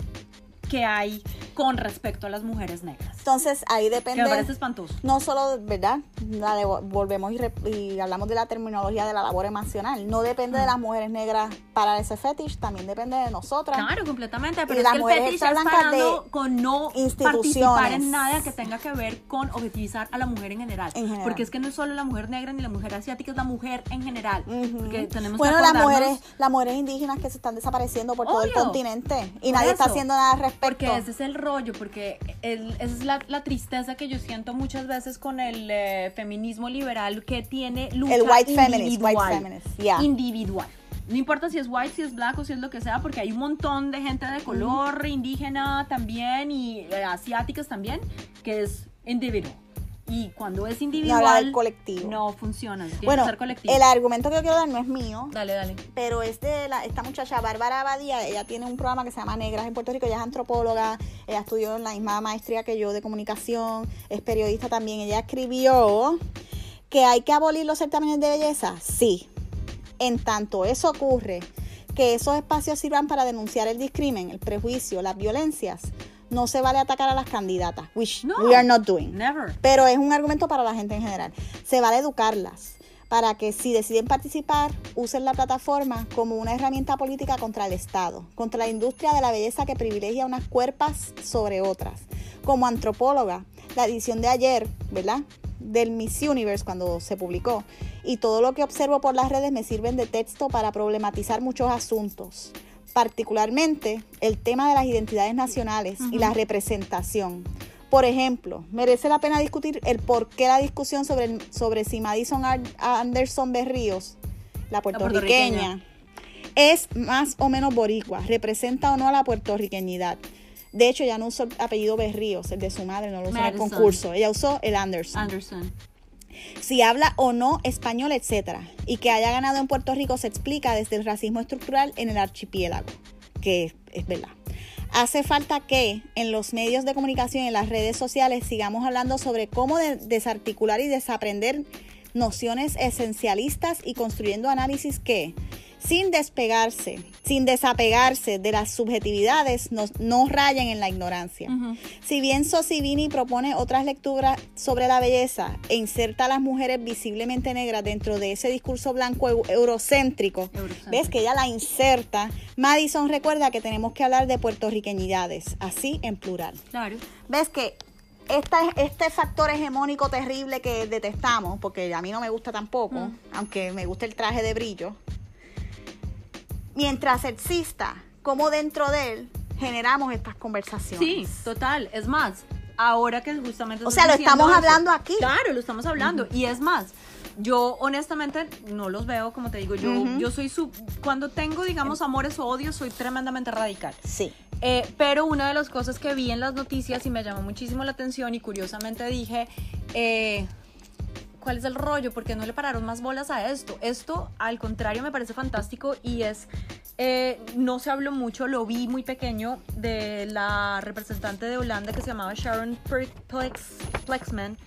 que hay con respecto a las mujeres negras. Entonces ahí Que depende. me parece espantoso. no solo, ¿verdad? La de- volvemos y, re- y hablamos de la terminología de la labor emocional. No depende de las mujeres negras para ese fetish, también depende de nosotras. Claro, completamente. Pero Y es las que el mujeres fetish está con no instituciones. participar en nada que tenga que ver con objetivizar a la mujer en general. En general. Porque es que no es solo la mujer negra ni la mujer asiática, es la mujer en general. Porque tenemos bueno, que las mujeres, las mujeres indígenas que se están desapareciendo por todo el continente y Por nadie está haciendo nada al respecto. Porque ese es el rollo, porque el- esa es la, la tristeza que yo siento muchas veces con el eh, feminismo liberal que tiene lucha El white feminist, individual. white feminist, yeah. Individual. No importa si es white, si es black o si es lo que sea, porque hay un montón de gente de color, indígena también y eh, asiáticas también, que es individual. Y cuando es No individual, del colectivo. no funciona. Tiene bueno, que ser colectivo. el argumento que yo quiero dar no es mío, Dale, dale. pero es de la, esta muchacha Bárbara Abadía. Ella tiene un programa que se llama Negras en Puerto Rico. Ella es antropóloga, ella estudió en la misma maestría que yo de comunicación, es periodista también. Ella escribió que hay que abolir los certámenes de belleza. Sí. En tanto eso ocurre, que esos espacios sirvan para denunciar el discrimen, el prejuicio, las violencias, no se vale atacar a las candidatas, which No. we are not doing. Never. Pero es un argumento para la gente en general. Se vale educarlas para que si deciden participar, usen la plataforma como una herramienta política contra el Estado, contra la industria de la belleza que privilegia unas cuerpas sobre otras. Como antropóloga, la edición de ayer, ¿verdad? Del Miss Universe cuando se publicó y todo lo que observo por las redes me sirven de texto para problematizar muchos asuntos, particularmente el tema de las identidades nacionales y la representación. Por ejemplo, merece la pena discutir el por qué la discusión sobre, sobre si Madison Anderson Berríos, la puertorriqueña, es más o menos boricua, representa o no a la puertorriqueñidad. De hecho, ella no usó el apellido Berríos, el de su madre, no lo usó en el concurso. Ella usó el Anderson Anderson. Si habla o no español, etcétera, y que haya ganado en Puerto Rico se explica desde el racismo estructural en el archipiélago, que es, verdad. Hace falta que en los medios de comunicación y en las redes sociales sigamos hablando sobre cómo de- desarticular y desaprender nociones esencialistas y construyendo análisis que, sin despegarse, sin desapegarse de las subjetividades, nos, no rayan en la ignorancia. Si bien Sosibini propone otras lecturas sobre la belleza e inserta a las mujeres visiblemente negras dentro de ese discurso blanco eu- eurocéntrico, Eurocéntrico. ves que ella la inserta, Madison recuerda que tenemos que hablar de puertorriqueñidades, así en plural. Claro. ves que esta, este factor hegemónico terrible que detestamos, porque a mí no me gusta tampoco, Mm. aunque me gusta el traje de brillo, mientras exista, como dentro de él generamos estas conversaciones. Sí, total. Es más, ahora que justamente... O sea, lo estamos eso- hablando aquí. Claro, lo estamos hablando. Y es más, yo honestamente no los veo, como te digo, yo, yo soy su... Cuando tengo, digamos, amores o odios, soy tremendamente radical. Sí. Eh, pero una de las cosas que vi en las noticias y me llamó muchísimo la atención y curiosamente dije, eh, ¿cuál es el rollo? ¿Por qué no le pararon más bolas a esto? Esto, al contrario, me parece fantástico y es, eh, no se habló mucho, lo vi muy pequeño, de la representante de Holanda que se llamaba Sharon Plex, Plexman.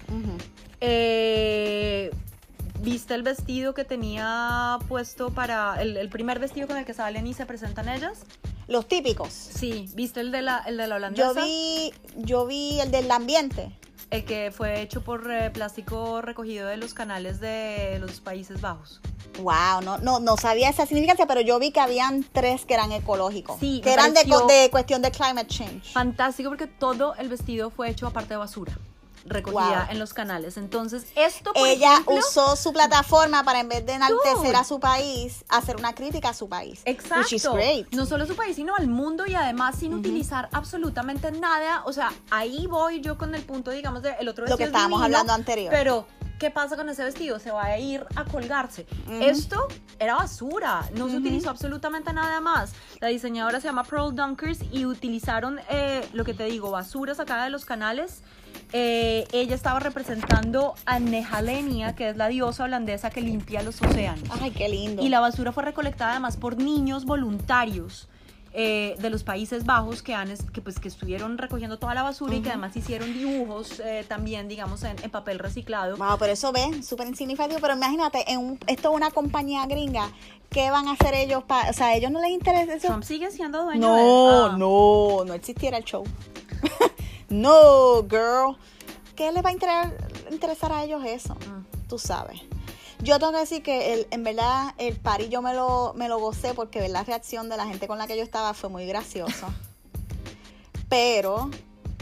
Eh, ¿Viste el vestido que tenía puesto para el, el primer vestido con el que salen y se presentan ellas? Los típicos. Sí, ¿viste el de la, el de la holandesa? Yo vi, yo vi el del ambiente. El que fue hecho por eh, plástico recogido de los canales de los Países Bajos. Wow, no, no, no sabía esa significancia, pero yo vi que habían tres que eran ecológicos. Sí, que eran de, de cuestión de climate change. Fantástico porque todo el vestido fue hecho aparte de basura, recogida Wow. en los canales. Entonces, esto, por Ella ejemplo, usó su plataforma para en vez de enaltecer a su país, hacer una crítica a su país. Exacto. Which is great. No solo a su país, sino al mundo y además sin utilizar absolutamente nada. O sea, ahí voy yo con el punto, digamos, del otro Lo que es estábamos divino, hablando anterior. Pero, ¿qué pasa con ese vestido? Se va a ir a colgarse. Esto era basura, no se utilizó absolutamente nada más. La diseñadora se llama Pearl Dunkers y utilizaron eh, lo que te digo, basura sacada de los canales. Eh, ella estaba representando a Nehalenia, que es la diosa holandesa que limpia los océanos. Ay, qué lindo. Y la basura fue recolectada además por niños voluntarios eh, de los Países Bajos que, han, que, pues, que estuvieron recogiendo toda la basura y que además hicieron dibujos eh, también, digamos, en, en papel reciclado. Wow, pero eso ves, súper insignificativo. Pero imagínate, en un- esto es una compañía gringa. ¿Qué van a hacer ellos? para O sea, a ellos no les interesa eso. Trump sigue siendo dueño No, de... ah, no, no existiera el show. no, girl. ¿Qué les va a inter- interesar a ellos eso? Mm. Tú sabes. Yo tengo que decir que el- en verdad el party yo me lo, me lo gocé porque ver la reacción de la gente con la que yo estaba fue muy gracioso. Pero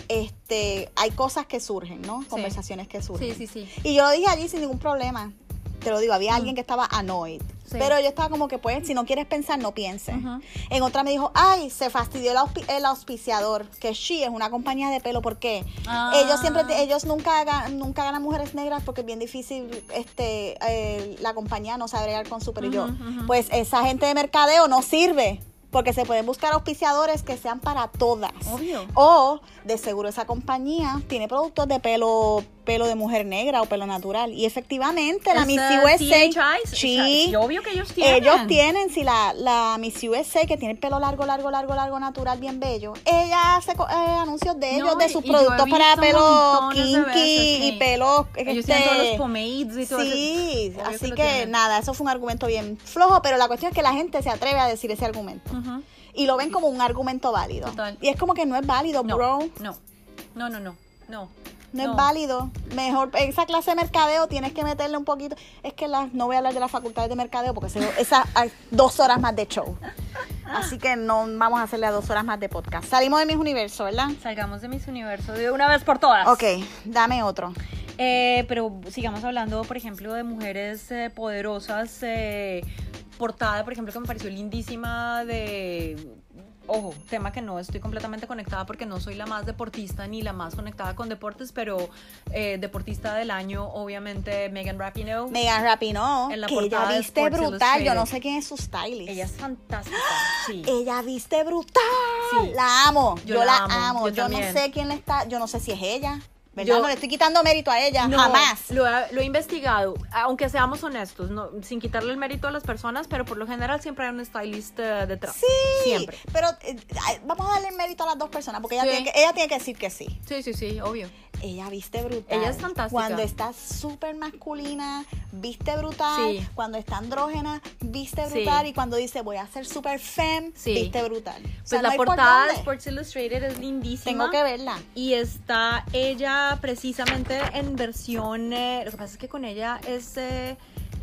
este hay cosas que surgen, ¿no? Conversaciones que surgen. Sí, sí, sí. Y yo lo dije allí sin ningún problema. Te lo digo, había alguien que estaba annoyed. Sí. Pero yo estaba como que, pues, si no quieres pensar, no pienses. En otra me dijo, ay, se fastidió el, el auspiciador, que She es una compañía de pelo. ¿Por qué? Ah. Ellos siempre, ellos nunca, ga- nunca ganan mujeres negras porque es bien difícil, este, eh, la compañía no sabe bregar con su pero y yo, Ujú, ujú. Pues esa gente de mercadeo no sirve. Porque se pueden buscar auspiciadores que sean para todas. Obvio. O de seguro esa compañía tiene productos de pelo, pelo de mujer negra o pelo natural. Y efectivamente la Miss USA, sí, sí, obvio que ellos tienen. ellos tienen, si la, la Miss USA que tiene el pelo largo, largo, largo, largo, natural, bien bello, ella hace eh, anuncios de ellos, de sus productos para pelo kinky y pelo Ellos este, tienen todos los pomades y todo. Sí, así que nada, eso fue un argumento bien flojo, pero la cuestión es que la gente se atreve a decir ese argumento. Y lo ven como un argumento válido. Total. Y es como que no es válido, No, bro. no, no, no, no, no. No, es válido. Mejor, esa clase de mercadeo tienes que meterle un poquito. Es que las, no voy a hablar de las facultades de mercadeo porque ese- esa hay dos horas más de show. Así que no vamos a hacerle a dos horas más de podcast. Salimos de mis universos, ¿verdad? Salgamos de mis universos de una vez por todas. Ok, dame otro. Eh, pero sigamos hablando, por ejemplo, de mujeres eh, poderosas. eh, portada, por ejemplo, que me pareció lindísima de... Ojo, tema que no estoy completamente conectada porque no soy la más deportista ni la más conectada con deportes, pero eh, deportista del año, obviamente, Megan Rapinoe. Megan Rapinoe, En la que ella de viste brutal. Yo no sé quién es su stylist. Ella es fantástica, sí. Ella viste brutal. Sí. La amo. Yo, Yo la, amo. amo, Yo, yo no sé quién está. Yo no sé si es ella. ¿Verdad? Yo- no le estoy quitando mérito a ella. No, jamás. Lo he, lo he investigado, aunque seamos honestos, no, sin quitarle el mérito a las personas, pero por lo general siempre hay un stylist eh, detrás. Sí, Siempre. pero eh, vamos a darle mérito a las dos personas porque ella, tiene que, ella tiene que decir que sí. Sí, sí, sí, obvio. ella viste brutal. Ella es fantástica. Cuando está súper masculina, viste brutal. Sí. Cuando está andrógena, viste Sí. brutal. Y cuando dice voy a ser súper femme, viste brutal. O Pues sea, la portada de. Sports Illustrated es lindísima. Tengo que verla. Y está ella precisamente en versión. eh, lo que pasa es que con ella es. eh,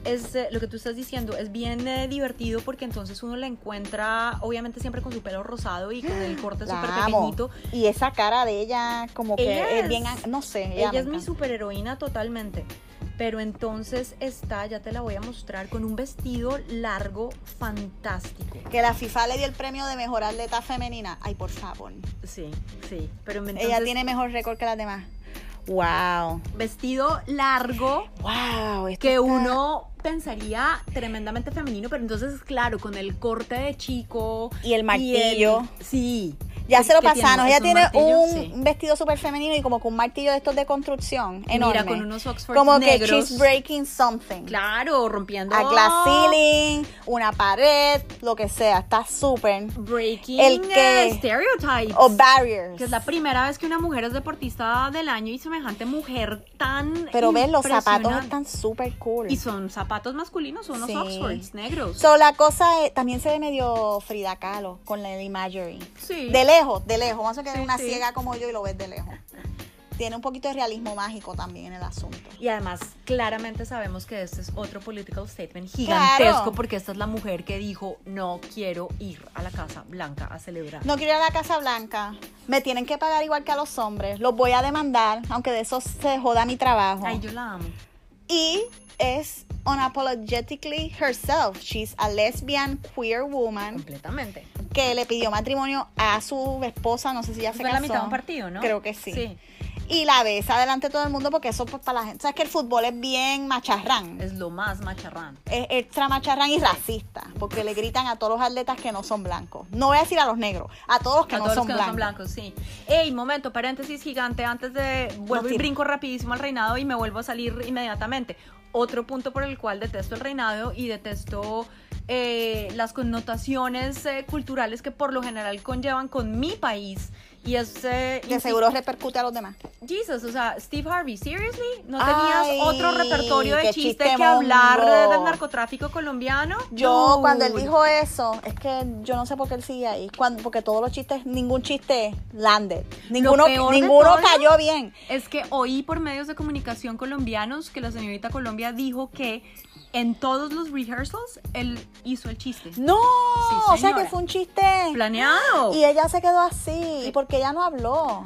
es eh, lo que tú estás diciendo, es bien eh, divertido porque entonces uno la encuentra, obviamente siempre con su pelo rosado y con el corte súper pequeñito. Y esa cara de ella, como que Ella es es- bien, no sé. Ella es mi superheroína totalmente. Pero entonces está, ya te la voy a mostrar, con un vestido largo fantástico. Que la FIFA le dio el premio de mejor atleta femenina. Ay, por favor. Sí, sí. Pero Ella entonces, tiene mejor récord que las demás. Wow. vestido largo Wow. que está- uno pensaría tremendamente femenino, pero entonces, claro, con el corte de chico. Y el martillo. sí. Ya que- se lo que es Ella tiene un sí. vestido súper femenino y como con un martillo de estos de construcción Y enorme. Mira, con unos Oxford como negros. que she's breaking something. Claro, rompiendo. A glass ceiling, una pared, lo que sea. Está súper. Breaking El que- eh, stereotypes. O barriers. Que es la primera vez que una mujer es deportista del año y semejante mujer tan. Pero ves, los zapatos están súper cool. Y son zapatos masculinos, son unos Sí. Oxfords negros. So, la cosa es, también se ve medio Frida Kahlo con el imagery. sí. De lejos, de lejos. Vamos a quedar Sí, una sí. ciega como yo y lo ves de lejos. Tiene un poquito de realismo mágico también en el asunto. Y además, claramente sabemos que este es otro political statement gigantesco Claro. porque esta es la mujer que dijo, no quiero ir a la Casa Blanca a celebrar. No quiero ir a la Casa Blanca. Me tienen que pagar igual que a los hombres. Los voy a demandar, aunque de eso se joda mi trabajo. Ay, yo la amo. Y es unapologetically herself. She's a lesbian queer woman Completamente. que le pidió matrimonio a su esposa, no sé si ya se Fue la casó. mitad de un partido, ¿no? Creo que sí. Sí. Y la besa delante de todo el mundo porque eso pues para la gente. Sabes que el fútbol es bien macharrán. Es lo más macharrán. es extra macharrán y racista, porque le gritan a todos los atletas que no son blancos. No voy a decir a los negros, a todos los que, a no, todos son los que no son blancos. sí. Ey, momento, paréntesis gigante antes de vuelvo y brinco rapidísimo al reinado y me vuelvo a salir inmediatamente. Otro punto por el cual detesto el reinado y detesto eh, las connotaciones eh, culturales que por lo general conllevan con mi país y es eh, De seguro repercute a los demás. Jesus, o sea, Steve Harvey, seriously, ¿no Ay, tenías otro repertorio de chiste chiste que hablar del narcotráfico colombiano? Yo, Dude. cuando él dijo eso, es que yo no sé por qué él sigue ahí. Cuando, porque todos los chistes, ningún chiste landed. Ninguno, ninguno cayó bien. Es que oí por medios de comunicación colombinos que la señorita Colombia dijo que en todos los rehearsals él hizo el chiste. No, o sea que fue un chiste. Planeado. Y ella se quedó así. ¿Y porque ella no habló?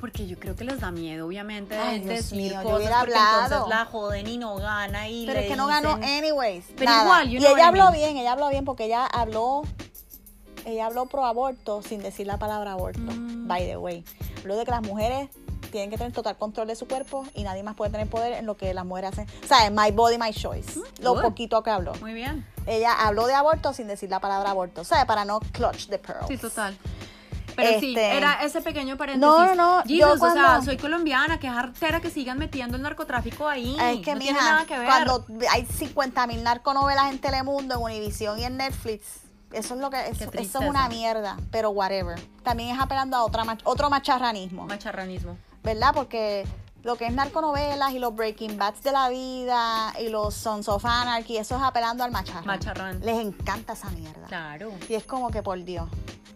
Porque yo creo que les da miedo, obviamente, Ay, de decir mío, yo cosas hubiera porque hablado. entonces la joden y no gana y Pero le es que no ganó anyways. Pero nada. igual, you y know what ella habló mean. bien, ella habló bien porque ella habló ella habló pro aborto sin decir la palabra aborto. Mm. By the way, habló de que las mujeres tienen que tener total control de su cuerpo y nadie más puede tener poder en lo que las mujeres hacen. ¿Sabes? My body, my choice. Lo good. poquito que habló. Muy bien. Ella habló de aborto sin decir la palabra aborto. ¿Sabes? Para no clutch the pearls. Sí, total. Pero sí, Este- era ese pequeño paréntesis. No, no, no, yo Jesus, o sea, cuando- soy colombiana, que artera que sigan metiendo el narcotráfico ahí. Es que, no mija, tiene nada que ver. cuando hay 50 mil narconovelas en Telemundo, en Univision y en Netflix, eso es lo que eso, eso es una mierda, pero whatever. También es apelando a otra otro macharranismo, Macharranismo. ¿Verdad? Porque lo que es narconovelas y los Breaking Bads de la vida y los Sons of Anarchy, eso es apelando al macharrán. Macharrán. Les encanta esa mierda. Claro. Y es como que por Dios,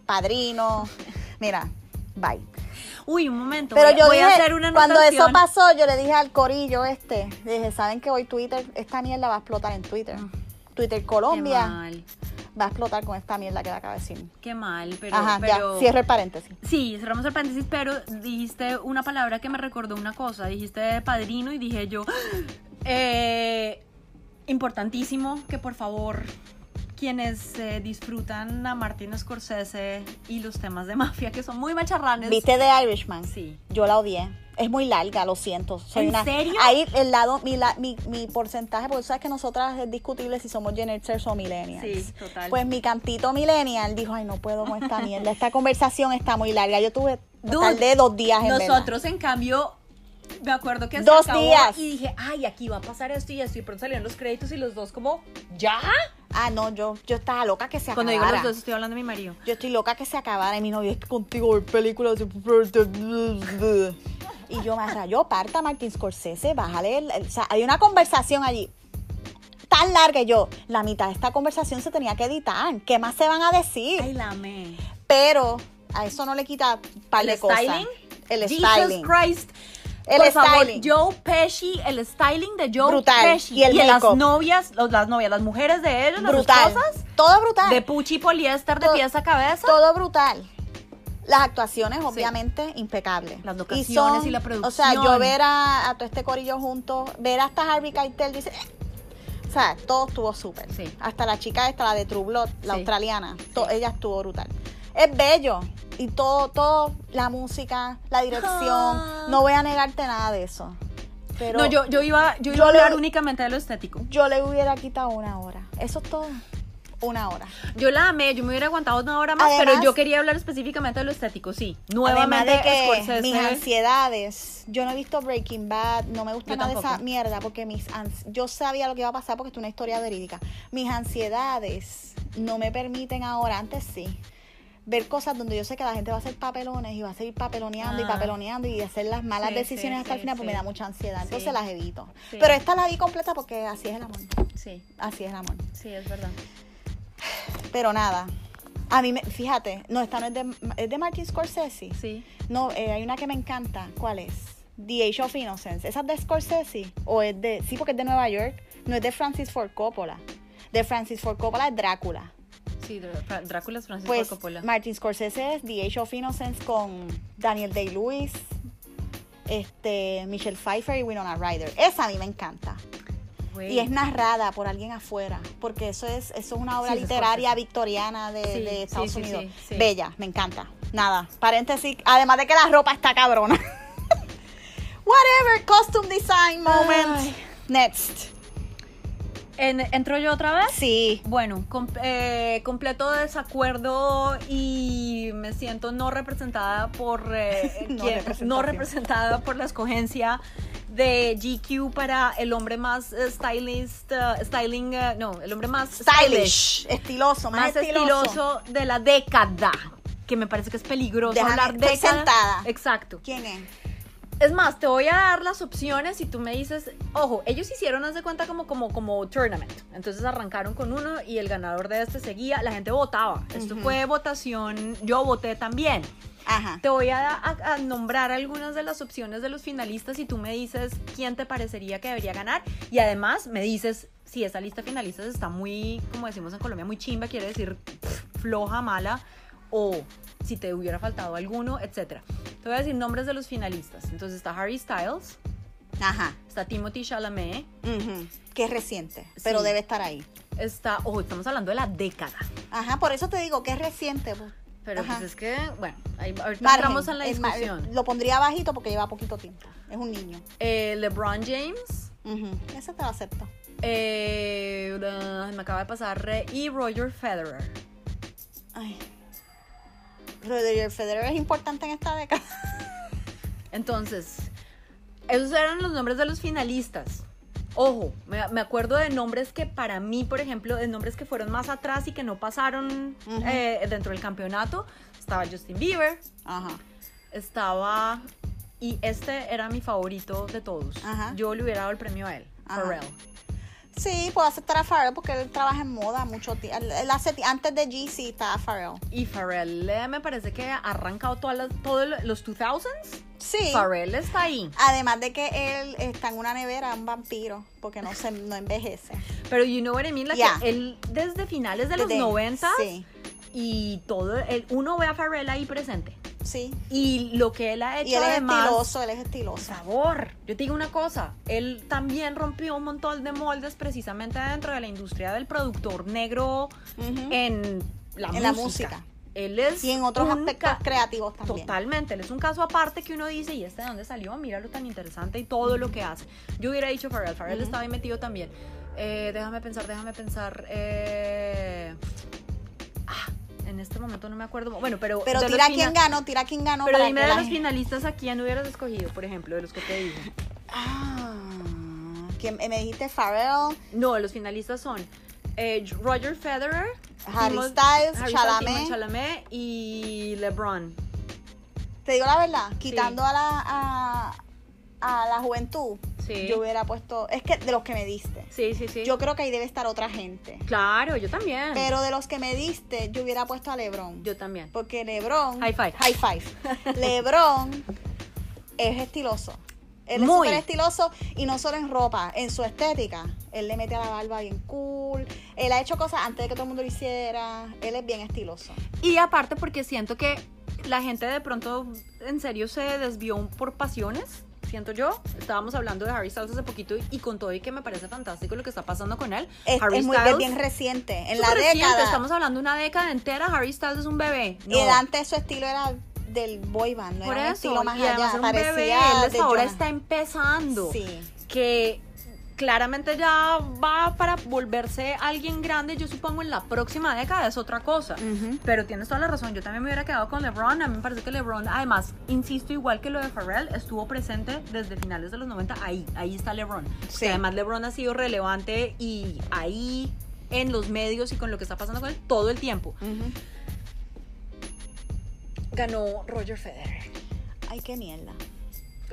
padrino. Mira, bye. Uy, un momento. Pero voy, yo voy dije, a hacer una cuando eso pasó, yo le dije al corillo este, le dije, ¿saben que hoy Twitter, esta mierda va a explotar en Twitter? Twitter Qué Colombia mal. Va a explotar con esta mierda que acaba de decir. Qué mal, pero. Ajá, pero... ya, cierro el paréntesis. Sí, cerramos el paréntesis, pero dijiste una palabra que me recordó una cosa. Dijiste padrino y dije yo. eh, importantísimo que por favor quienes eh, disfrutan a Martin Scorsese y los temas de mafia que son muy macharranes. ¿Viste The Irishman? Sí. Yo la odié. Es muy larga, lo siento. Soy ¿En una, serio? Ahí el lado, mi, la- mi, mi porcentaje, porque sabes que nosotras es discutible si somos Gen Xers o Millennials. Sí, total. Pues mi cantito Millennial dijo, ay, no puedo con esta mierda. Esta conversación está muy larga. Yo tuve, Dude, tardé dos días en verla. Nosotros, en cambio, me acuerdo que se Dos acabó días. y dije, ay, aquí va a pasar esto y esto. Y pronto salieron los créditos y los dos como, ¿ya? Ah, no, yo, yo estaba loca que se Cuando digo acabara. los dos, estoy hablando de mi marido. Yo estoy loca que se acabara y mi novio es que contigo ver películas. de- Y yo me rayó, parta Martin Scorsese, bájale. el- el- o sea, hay una conversación allí tan larga y yo, la mitad de esta conversación se tenía que editar. ¿Qué más se van a decir? Ay, la amé. Pero a eso no le quita un par de ¿El cosas. styling? El Jesus styling. Christ. El Por favor, styling. Joe Pesci, el styling de Joe Brutal. Pesci. Y el las make-up. novias, los- las novias, las mujeres de ellos, brutal. las esposas, Todo brutal. de puchi poliéster de pies a cabeza. Todo brutal. Las actuaciones, obviamente, impecables. Las locaciones y la O sea, yo producción. ver a, a todo este corillo juntos, ver hasta Harvey Keitel, dice... "Eh". O sea, todo estuvo súper. Sí. Hasta la chica esta, la de True Blood, la Sí. australiana, ella estuvo brutal. Es bello. Y todo, todo, la música, la dirección. Ah. No voy a negarte nada de eso. Pero no, yo, yo iba, yo iba yo a hablar le- únicamente de lo estético. yo le hubiera quitado una hora. Eso es todo. Una hora. Yo la amé, yo me hubiera aguantado una hora más, Además- pero yo quería hablar específicamente de lo estético, sí. Además Nuevamente, de que Scorsese. mis ansiedades, yo no he visto Breaking Bad, no me gusta Yo nada de esa mierda porque mis yo sabía lo que iba a pasar porque es una historia verídica. Mis ansiedades no me permiten ahora, antes sí, ver cosas donde yo sé que la gente va a hacer papelones y va a seguir papeloneando y Ah. papeloneando y hacer las malas Sí, decisiones sí, hasta el final, pues me da mucha ansiedad. Entonces las evito. Pero esta la vi completa porque así es el amor. Sí, Así es el amor. sí, es verdad. Pero nada. A mí, me, fíjate, no, esta no es de, es de Martin Scorsese. Sí. No, eh, hay una que me encanta. ¿Cuál es? The Age of Innocence. ¿Esa es de Scorsese? ¿O es de.? Sí, porque es de Nueva York. No es de Francis Ford Coppola. De Francis Ford Coppola es Drácula. Sí, Dr- Drácula es Francisco Pues Coppola. Martin Scorsese es The Age of Innocence con Daniel Day-Lewis, este, Michelle Pfeiffer y Winona Ryder. Esa a mí me encanta. Y es narrada por alguien afuera, porque eso es, eso es una obra Sí, literaria victoriana de, Sí, de sí, Estados sí, Unidos. Bella, me encanta. Nada, paréntesis, además de que la ropa está cabrona. Whatever, costume design moment. Ay. Next. En- ¿Entro yo otra vez? Sí. Bueno, com- eh, completo desacuerdo y me siento no representada por eh, No quien- representación. no representada por la escogencia de GQ para el hombre más eh, stylist, eh, styling, eh, no, el hombre más Stylish, estiloso, más, más estiloso de la década, que me parece que es peligroso Déjame- hablar década. sentada. Exacto. ¿Quién es? Es más, te voy a dar las opciones y tú me dices, ojo, ellos hicieron, haz de cuenta, como, como, como tournament. Entonces arrancaron con uno y el ganador de este seguía, la gente votaba. Esto Ujú. fue votación, yo voté también. Ajá. Te voy a, a- a nombrar algunas de las opciones de los finalistas y tú me dices quién te parecería que debería ganar. Y además me dices si esa lista de finalistas está muy, como decimos en Colombia, muy chimba, quiere decir pff, floja, mala, o si te hubiera faltado alguno, etcétera. Te voy a decir nombres de los finalistas. Entonces está Harry Styles, Ajá. está Timothy Chalamet, Ujú. Que es reciente, pero Sí. debe estar ahí. está, ojo, estamos hablando de la década. Ajá, por eso te digo que es reciente. pues. Pero pues es que, bueno, ahí, ahorita Margen, entramos en la el discusión. Lo pondría bajito porque lleva poquito tiempo. Es un niño. Eh, LeBron James, Ujú. Ese te lo acepto. Eh, uh, me acaba de pasar. eh, y Roger Federer. Ay. Roger Federer es importante en esta década. Entonces, esos eran los nombres de los finalistas. Ojo, me, me acuerdo de nombres que para mí, por ejemplo, de nombres que fueron más atrás y que no pasaron Ujú. eh, dentro del campeonato. Estaba Justin Bieber, Ajá. estaba... Y este era mi favorito de todos. Ajá. Yo le hubiera dado el premio a él, Ajá. Pharrell. Sí, puedo aceptar a Pharrell porque él trabaja en moda mucho tiempo. Él hace antes de GC está Pharrell. Y Pharrell eh, me parece que ha arrancado todos los 2000s. Sí. Pharrell está ahí. Además de que él está en una nevera, un vampiro, porque no se no envejece. Pero you know what I mean, like, Ya. él desde finales de los Desde- 90 Sí, y todo, el, uno ve a Pharrell ahí presente. Sí. Y lo que él ha hecho Y él es además... estiloso, él es Por estiloso. favor, yo te digo una cosa, él también rompió un montón de moldes precisamente dentro de la industria del productor negro en la En música. la música. Él es Y en otros aspectos creativos también. Totalmente, él es un caso aparte que uno dice, ¿y este de dónde salió? Míralo tan interesante y todo lo que hace. Yo hubiera dicho Pharrell, Pharrell Ujú. estaba ahí metido también. Eh, déjame pensar, déjame pensar. eh, en este momento no me acuerdo. Bueno, pero. Pero tira quién ganó, tira quién ganó. Pero dime de los gente- finalistas a quién hubieras escogido, por ejemplo, de los que te dije. Ah, ¿quién- me dijiste Pharrell, No, los finalistas son eh, Roger Federer, Harry Timo- Styles, Harry Chalamet. Y LeBron. Te digo la verdad, quitando a la a, a la juventud, Sí. yo hubiera puesto, es que de los que me diste. Sí, sí, sí. Yo creo que ahí debe estar otra gente. Claro, yo también. Pero de los que me diste, yo hubiera puesto a LeBron. yo también. Porque LeBron. High five. High five. LeBron es estiloso. Él Muy. es súper estiloso y no solo en ropa, en su estética. Él le mete a la barba bien cool. Él ha hecho cosas antes de que todo el mundo lo hiciera. Él es bien estiloso. Y aparte porque siento que la gente de pronto en serio se desvió por pasiones. Siento yo, estábamos hablando de Harry Styles hace poquito y, y con todo y que me parece fantástico lo que está pasando con él. Es, Harry es muy Styles, bien reciente. En la reciente, década. estamos hablando de una década entera, Harry Styles es un bebé. Y él antes su estilo era del boy band, no por era un eso, estilo más y allá. un Parecía bebé, él ahora está empezando. Sí. que claramente ya va para volverse alguien grande, yo supongo en la próxima década es otra cosa. Pero tienes toda la razón, yo también me hubiera quedado con LeBron, a mí me parece que LeBron, además, insisto, igual que lo de Pharrell, estuvo presente desde finales de los 90, ahí, ahí está LeBron. Sí. Que además LeBron ha sido relevante y ahí en los medios y con lo que está pasando con él todo el tiempo. Ganó Roger Federer. Ay, qué mierda.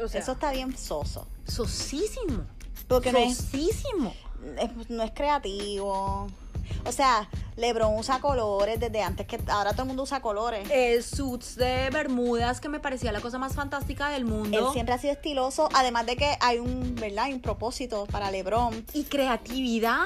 O sea, Eso está bien soso. sosísimo. Porque no es, Sosísimo. es- no es creativo. O sea, LeBron usa colores desde antes que ahora todo el mundo usa colores. eh, suits de bermudas que me parecía la cosa más fantástica del mundo. Él siempre ha sido estiloso, además de que hay un, ¿verdad? Hay un propósito para LeBron. Y creatividad.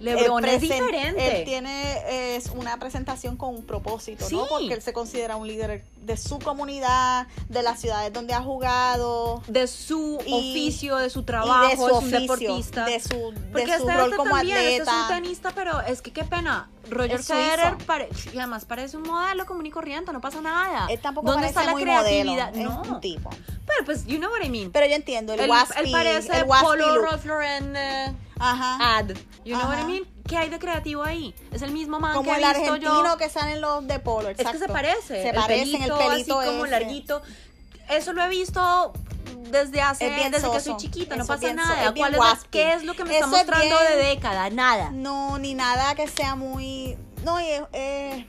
LeBron es diferente. Él tiene es una presentación con un propósito, ¿no? Sí. Porque él se considera un líder de su comunidad, de las ciudades donde ha jugado. de su Y- oficio, de su trabajo, y de su es un oficio, deportista. de su, de su este, rol este como también, este es atleta. un tenista, pero es que qué pena. Roger. Federer pare- y además parece un modelo común y corriente, no pasa nada. Él tampoco ¿Dónde parece está la creatividad? modelo, No. es un tipo. Pero pues, you know what I mean. Pero yo entiendo, el waspy, él parece el Polo. Ralph Lauren eh, Ajá. ad. You know what I mean? ¿Qué hay de creativo ahí? Es el mismo man como que el he visto argentino yo. que salen los de polo, Es que se exacto. parece. Se el parecen, el pelito así como larguito. Eso lo he visto desde hace, desde que soy chiquita, no Eso pasa nada. ¿Cuál es la-. ¿Qué es lo que me está es mostrando bien- de década? Nada. No, ni nada que sea muy... No, eh, eh,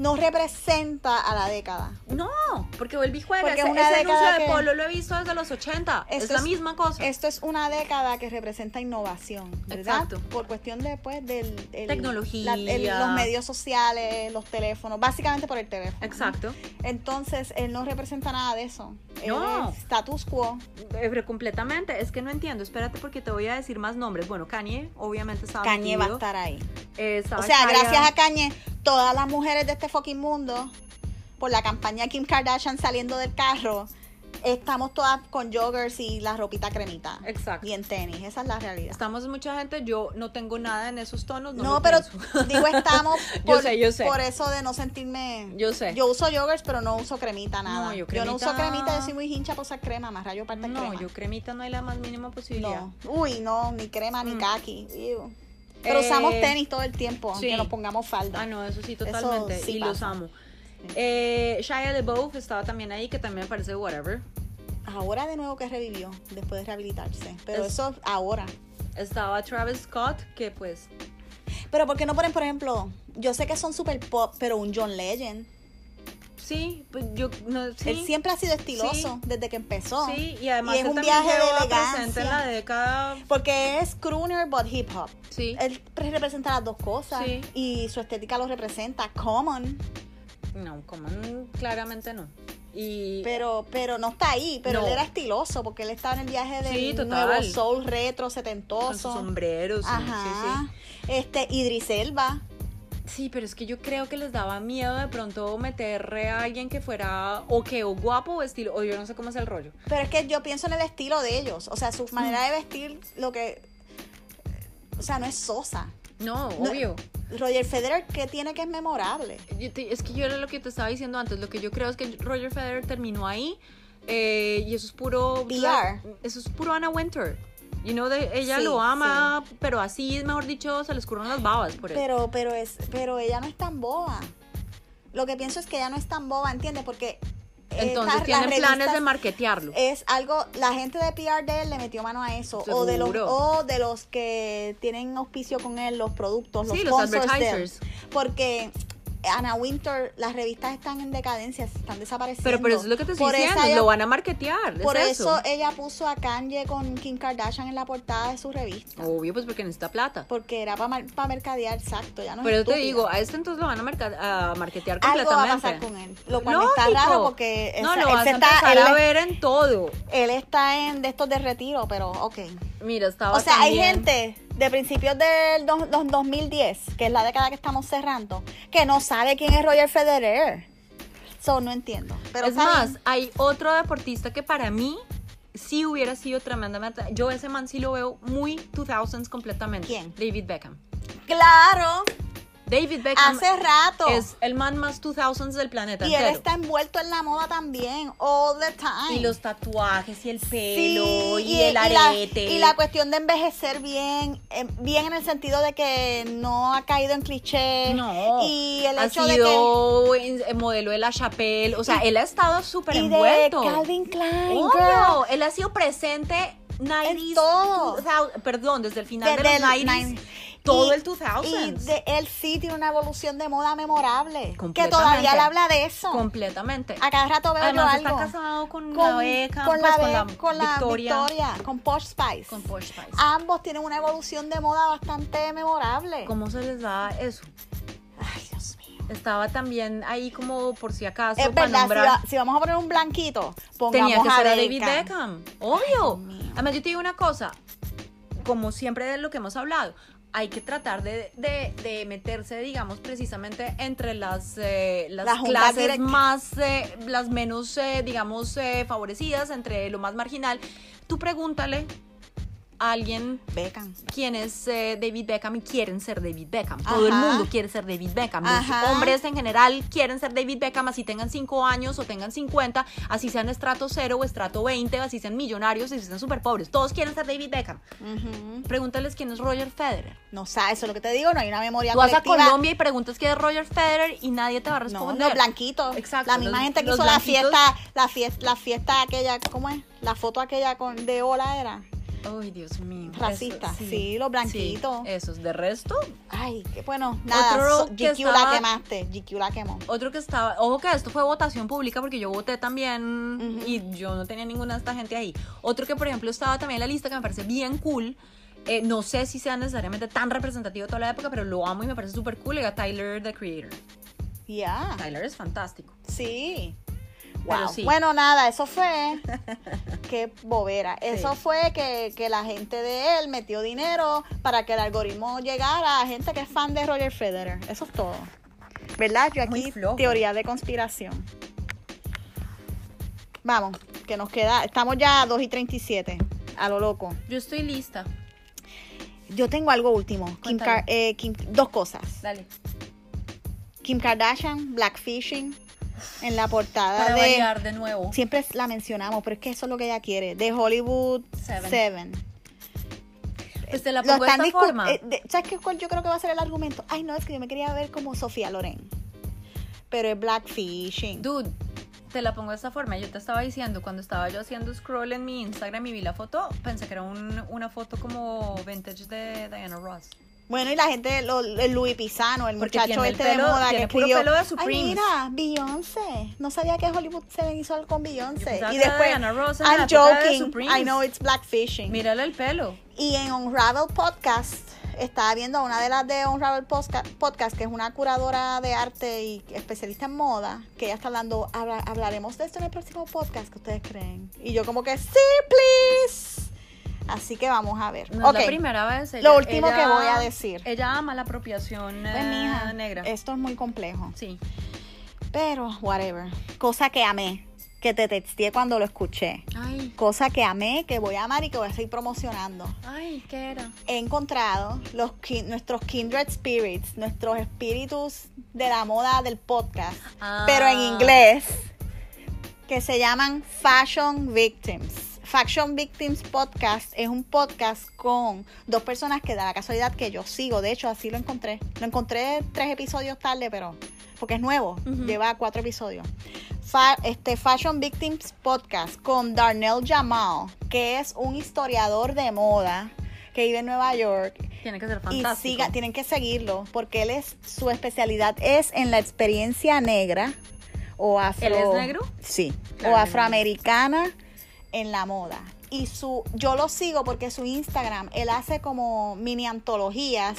no representa a la década. No, porque vuelve juega. Porque Ese, es una ese anuncio década de que- polo lo he visto desde los 80. es la misma cosa. Esto es una década que representa innovación, ¿verdad? Exacto. Por cuestión de, pues, del... el- Tecnología. el- los medios sociales, los teléfonos, básicamente por el teléfono. Exacto. Entonces, él no representa nada de eso. No. es status quo. Eh, Pero completamente. Es que no entiendo. Espérate porque te voy a decir más nombres. Bueno, Kanye, obviamente estaba Kanye va a metido. estar ahí. Eh, O sea, gracias a Kanye, todas las mujeres de este fucking mundo, por la campaña Kim Kardashian saliendo del carro, estamos todas con joggers y la ropita cremita. Exacto. Y en tenis, esa es la realidad. Estamos mucha gente. Yo no tengo nada en esos tonos. No, No, pero pienso. digo estamos Yo por, sé, yo sé. por eso de no sentirme... Yo sé. Yo uso joggers, pero no uso cremita, nada. No, yo no uso cremita- cremita, yo soy muy hincha por usar crema, más rayo parte No, crema. yo cremita no hay la más mínima posibilidad. No. Uy, no, ni crema, ni Mm. kaki. Ew. Pero Eh, usamos tenis todo el tiempo, aunque sí. nos pongamos falda. Ah, no, eso sí, totalmente. sí y los pasa. amo. Eh, Shia LaBeouf estaba también ahí, que también me parece whatever. Ahora de nuevo que revivió, después de rehabilitarse. Pero Es- eso ahora. Estaba Travis Scott, que pues... Pero ¿por qué no ponen, por ejemplo, yo sé que son super pop, pero un John Legend? Sí, pues yo... No, sí, Él siempre ha sido estiloso Sí. desde que empezó. Sí, y además Y es él un viaje de elegancia. en la década... Porque es crooner but hip hop. Sí. Él pre- representa las dos cosas. Sí. Y su estética lo representa. Common. No, como n- claramente no. Y... Pero, pero no está ahí. Pero No. él era estiloso porque él estaba en el viaje Sí, total. nuevo soul retro con setentoso. sombreros. sí, Ajá. Sí, Este, Idris Elba. Sí. Pero es que yo creo que les daba miedo de pronto meter a alguien que fuera o que o guapo o estilo, o yo no sé cómo es el rollo. Pero es que yo pienso en el estilo de ellos. O sea, su Mm. manera de vestir, lo que. O sea, no es sosa. No, No- obvio. Roger Federer, ¿qué tiene que es memorable? Te- es que yo era lo que te estaba diciendo antes. Lo que yo creo es que Roger Federer terminó ahí eh, y eso es puro. PR. Eso es puro Anna Winter. You know, de- ella Sí, lo ama, pero así, mejor dicho, se le escurren las babas por él. Pero, pero es, pero ella no es tan boba. Lo que pienso es que ella no es tan boba, ¿entiendes? Porque eh, Entonces tienen planes de marketearlo. Es algo, la gente de PR de él le metió mano a eso. O de, los, o de los que tienen auspicio con él, los productos, los Sí, los sponsors de él. advertisers. Porque Anna Winter, las revistas están en decadencia, están desapareciendo. Pero, pero eso es lo que te estoy Por diciendo, ella- lo van a marketear. es Por eso. eso ella puso a Kanye con Kim Kardashian en la portada de su revista. Obvio, pues porque necesita plata. Porque era para mercadear, exacto. Ya no es Pero te estúpida. digo, a este entonces lo van a, marca- a marketear algo va a completamente. pasar con él. Lo cual está raro porque no, esa- lo él, vas a está, empezar él, a ver en todo. él está en de estos de retiro, pero ok. Mira, estaba O sea, hay gente de principios del dos- dos- 2010, que es la década que estamos cerrando, que no sabe quién es Roger Federer. So, no entiendo. Pero es está más, hay otro deportista que para mí sí hubiera sido tremendamente. Yo ese man sí lo veo muy 2000s completamente. ¿Quién? David Beckham. Claro, David Beckham hace rato. es el man más 2000s del planeta y él entero. está envuelto en la moda también, all the time. Y los tatuajes y el pelo Sí, y, el la- arete. y la cuestión de envejecer bien, eh, bien en el sentido de que no ha caído en cliché. No, Y el ha hecho de que. sido en modelo de la Chapelle, o sea, él ha estado súper Y de envuelto. Calvin Klein. Obvio, él ha sido presente 90s, todo. 2000, perdón, desde el final Desde de el los 90s, nine- todo y- el 2000s. Y de él sí tiene una evolución de moda memorable. Que todavía le habla de eso. completamente. A cada rato veo Además yo está algo. casado con, con, la Beckham, con pues, la, con la Be- con la Victoria, Victoria, con Posh Spice. con Posh Spice. Ambos tienen una evolución de moda bastante memorable. ¿Cómo se les da eso? Ay, Dios mío. Estaba también ahí como por si acaso Es para verdad, si, nombrar. va- si vamos a poner un blanquito, pongamos Tenía que ser a a David Beckham. Obvio. Mío. Además, yo te digo una cosa. Como siempre de lo que hemos hablado, hay que tratar de, de- de meterse, digamos, precisamente entre las, eh, las La clases directa. más, eh, las menos, eh, digamos, eh, favorecidas, entre lo más marginal. Tú pregúntale alguien Beckham. quién es eh, David Beckham y quieren ser David Beckham. Todo el mundo quiere ser David Beckham. Los Ajá. hombres en general quieren ser David Beckham, así tengan 5 años o tengan 50, así sean estrato 0 o estrato 20, así sean millonarios, así sean súper pobres. Todos quieren ser David Beckham. Pregúntales quién es Roger Federer. No sabes, eso es lo que te digo, no hay una memoria Tú vas a. Colombia y preguntas quién es Roger Federer y nadie te va a No, responder. los blanquitos. Exacto, La misma los- gente que hizo la fiesta, la fiesta, la fiesta aquella, ¿cómo es? La foto aquella con de Ola era. Ay, Dios mío. Racista. Eso, Sí, los blanquitos. Sí, esos. De resto, Ay, qué bueno. Nada, Otro so- que GQ estaba- la quemaste. GQ la quemó. Otro que estaba, ojo que esto fue votación pública porque yo voté también y yo no tenía ninguna de esta gente ahí. Otro que por ejemplo estaba también en la lista que me parece bien cool. eh, no sé si sea necesariamente tan representativo de toda la época, pero lo amo y me parece súper cool. Era Tyler, the Creator. Ya. Tyler es fantástico. Sí. Wow. sí. Bueno, nada, eso fue. Qué bobera. Eso fue que, que la gente de él metió dinero para que el algoritmo llegara a gente que es fan de Roger Federer. Eso es todo. ¿Verdad? Yo aquí, teoría de conspiración. Vamos, que nos queda. Estamos ya a 2 y 37. A lo loco. Yo estoy lista. Yo tengo algo último. Kim eh, Kim- dos cosas. Dale. Kim Kardashian, Blackfishing, en la portada Para de. variar de nuevo. Siempre la mencionamos, pero es que eso es lo que ella quiere. De Hollywood Seven. Seven. Pues te la pongo de esta forma. eh, de- ¿Sabes qué, cuál yo creo que va a ser el argumento? Ay, no, es que yo me quería ver como Sofía Loren. Pero es Blackfishing. Dude, te la pongo de esta forma. Yo te estaba diciendo, cuando estaba yo haciendo scroll en mi Instagram y vi la foto, pensé que era un- una foto como vintage de Diana Ross. Bueno, y la gente, lo, el Louis Pisano, el Porque muchacho el este pelo- de moda que tiene puro escribió. pelo de Ay, Supremes". mira, Beyoncé. No sabía que Hollywood Seven hizo algo con Beyoncé. Y que después, la I'm de joking. I know it's Blackfishing. Mírale el pelo. Y en Unravel Podcast, estaba viendo a una de las de Unravel Podcast, que es una curadora de arte y especialista en moda, que ella está hablando, habla- hablaremos de esto en el próximo podcast, que ustedes creen? Y yo como que, sí, please. Así que vamos a ver. No es la primera vez. Lo último que voy a decir. Ella ama la apropiación Pues, eh, mija, negra. Esto es muy complejo. Sí. Pero, whatever. Cosa que amé, que te texteé cuando lo escuché. Ay, Cosa que amé, que voy a amar y que voy a seguir promocionando. ay, ¿qué era? he encontrado los ki- nuestros kindred spirits, nuestros espíritus de la moda del podcast, Ah. pero en inglés, que se llaman Fashion Victims. Fashion Victims Podcast es un podcast con dos personas que da la casualidad que yo sigo. De hecho, así lo encontré. Lo encontré tres episodios tarde, pero porque es nuevo. Lleva cuatro episodios. Fa- este Fashion Victims Podcast con Darnell Jamal, que es un historiador de moda, que vive en Nueva York. Tiene que ser Y fantástico. siga, tienen que seguirlo porque él es, su especialidad es en la experiencia negra o afro. ¿Él es negro? Sí, Claro, o afroamericana en la moda. Y su, yo lo sigo porque su Instagram, él hace como mini antologías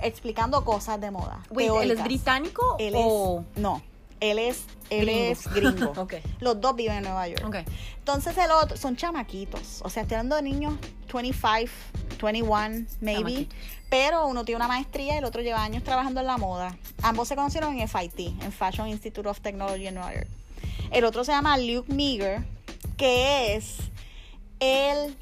explicando cosas de moda. Wait, ¿él es británico Él o...? es, no, él es, él Gringo. es gringo. Los dos viven en Nueva York. Ok. Entonces el otro, son chamaquitos. O sea, estoy hablando de niños 25, 21, maybe. Chamaquitos. Pero uno tiene una maestría y el otro lleva años trabajando en la moda. Ambos se conocieron en FIT, en Fashion Institute of Technology en Nueva York. El otro se llama Luke Meager, que es él,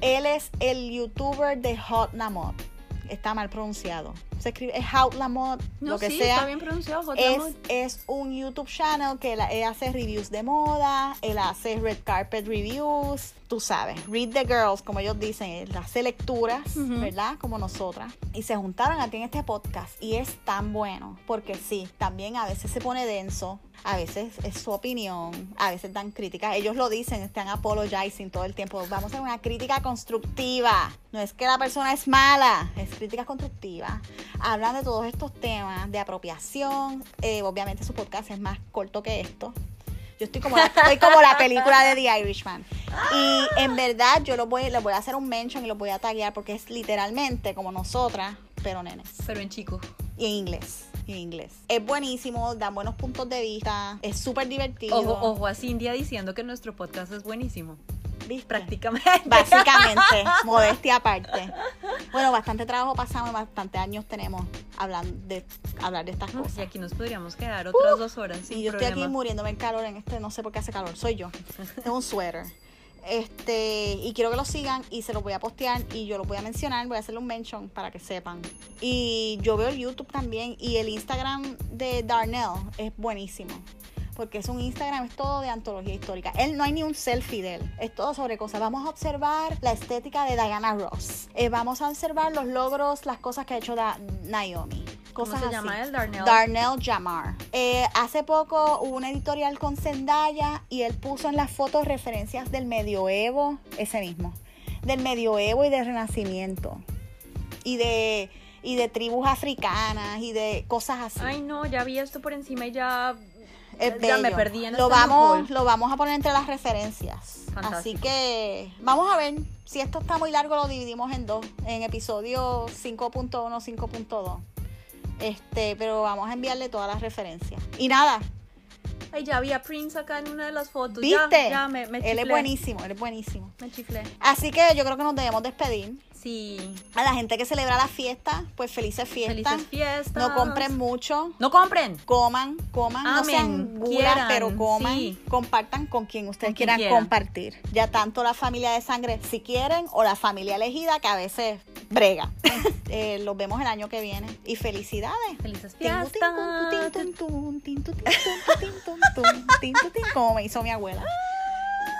él es el youtuber de Hot Lamont. Está mal pronunciado. Se escribe es Hot No, lo que sí, sea está bien pronunciado. Hot es, es un YouTube channel que él, él hace reviews de moda, él hace red carpet reviews, tú sabes, read the girls, como ellos dicen, él hace lecturas. ¿verdad? Como nosotras. Y se juntaron aquí en este podcast y es tan bueno, porque sí, también a veces se pone denso, a veces es su opinión, a veces dan críticas, ellos lo dicen, están apologizing todo el tiempo, vamos a hacer una crítica constructiva, no es que la persona es mala, es crítica constructiva. Hablan de todos estos temas de apropiación, eh, obviamente su podcast es más corto que esto. Yo estoy como la, estoy como la película de The Irishman. Y en verdad yo los voy, les voy a hacer un mention y los voy a taguear porque es literalmente como nosotras, pero nenes. Pero en chico. Y en inglés. Y en inglés. Es buenísimo, dan buenos puntos de vista, es súper divertido. Ojo, ojo a Cintia diciendo que nuestro podcast es buenísimo. ¿Viste? Prácticamente. Básicamente, modestia aparte. Bueno, bastante trabajo pasamos y bastante años tenemos hablando de hablar de estas Y cosas. aquí nos podríamos quedar otras dos horas sin Y yo estoy aquí problema. muriéndome el calor en este, no sé por qué hace calor, soy yo. Es un suéter. Este, y quiero que lo sigan y se los voy a postear y yo lo voy a mencionar, voy a hacerle un mention para que sepan. Y yo veo el YouTube también y el Instagram de Darnell es buenísimo. Porque es un Instagram, es todo de antología histórica. Él no hay ni un selfie de él. Es todo sobre cosas. Vamos a observar la estética de Diana Ross. Eh, vamos a observar los logros, las cosas que ha hecho Da- Naomi. ¿Cómo se llama él? Darnell. Darnell Jamar. Eh, hace poco hubo una editorial con Zendaya y él puso en las fotos referencias del medioevo, ese mismo, del medioevo y del renacimiento. Y de, y de tribus africanas y de cosas así. Ay, no, ya vi esto por encima y ya. Es ya me perdí en lo vamos, lo vamos a poner entre las referencias. Fantástico. Así que vamos a ver. Si esto está muy largo, lo dividimos en dos. En episodio 5.1, 5.2. Este, pero vamos a enviarle todas las referencias. Y nada, Ay, ya vi a Prince acá en una de las fotos. ¿viste? Ya, ya me, me él es buenísimo, él es buenísimo. Me chiflé. Así que yo creo que nos debemos despedir. Sí. A la gente que celebra la fiesta, pues felices fiestas. Felices fiestas. No compren mucho. No compren. coman, coman, no sean quieran, pero coman, sí. compartan con quien ustedes Con quieran quieran. compartir. Ya tanto la familia de sangre si quieren o la familia elegida que a veces brega. Eh, los vemos el año que viene y felicidades. Felices fiestas. como me hizo mi abuela.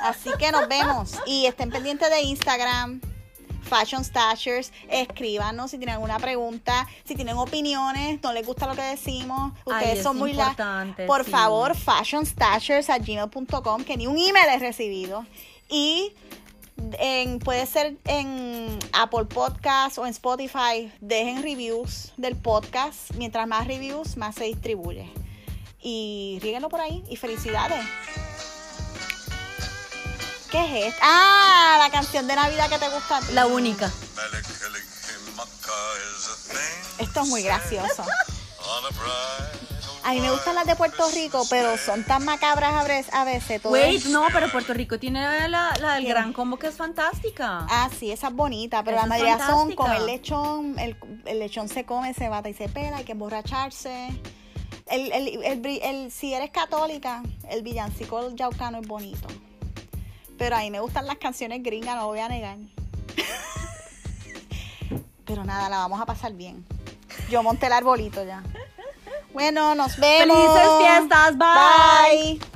Así que nos vemos y estén pendientes de Instagram. Fashion Stashers, escríbanos si tienen alguna pregunta, si tienen opiniones, no les gusta lo que decimos, ustedes Ay, son muy la Por sí. favor, fashionstashers@gmail.com, que ni un email he recibido. Y en, puede ser en Apple Podcast o en Spotify, dejen reviews del podcast. Mientras más reviews, más se distribuye. Y ríguenlo por ahí y felicidades. ¿Qué es esto? Ah, la canción de Navidad que te gusta. a ti. La única. Esto es muy gracioso. A mí me gustan las de Puerto Rico, pero son tan macabras a veces. Todo Wait, es- no, pero Puerto Rico tiene la, la del ¿Qué? gran combo que es fantástica. Ah, sí, esa es bonita, pero Esa la es mayoría son fantástica. comer lechón, el, el lechón se come, se bata y se pela, hay que emborracharse. El, el, el bri- el- si eres católica, el villancico yaucano es bonito. Pero a mí me gustan las canciones gringas, no lo voy a negar. Pero nada, la vamos a pasar bien. Yo monté el arbolito ya. Bueno, nos vemos. Felices fiestas. Bye. Bye.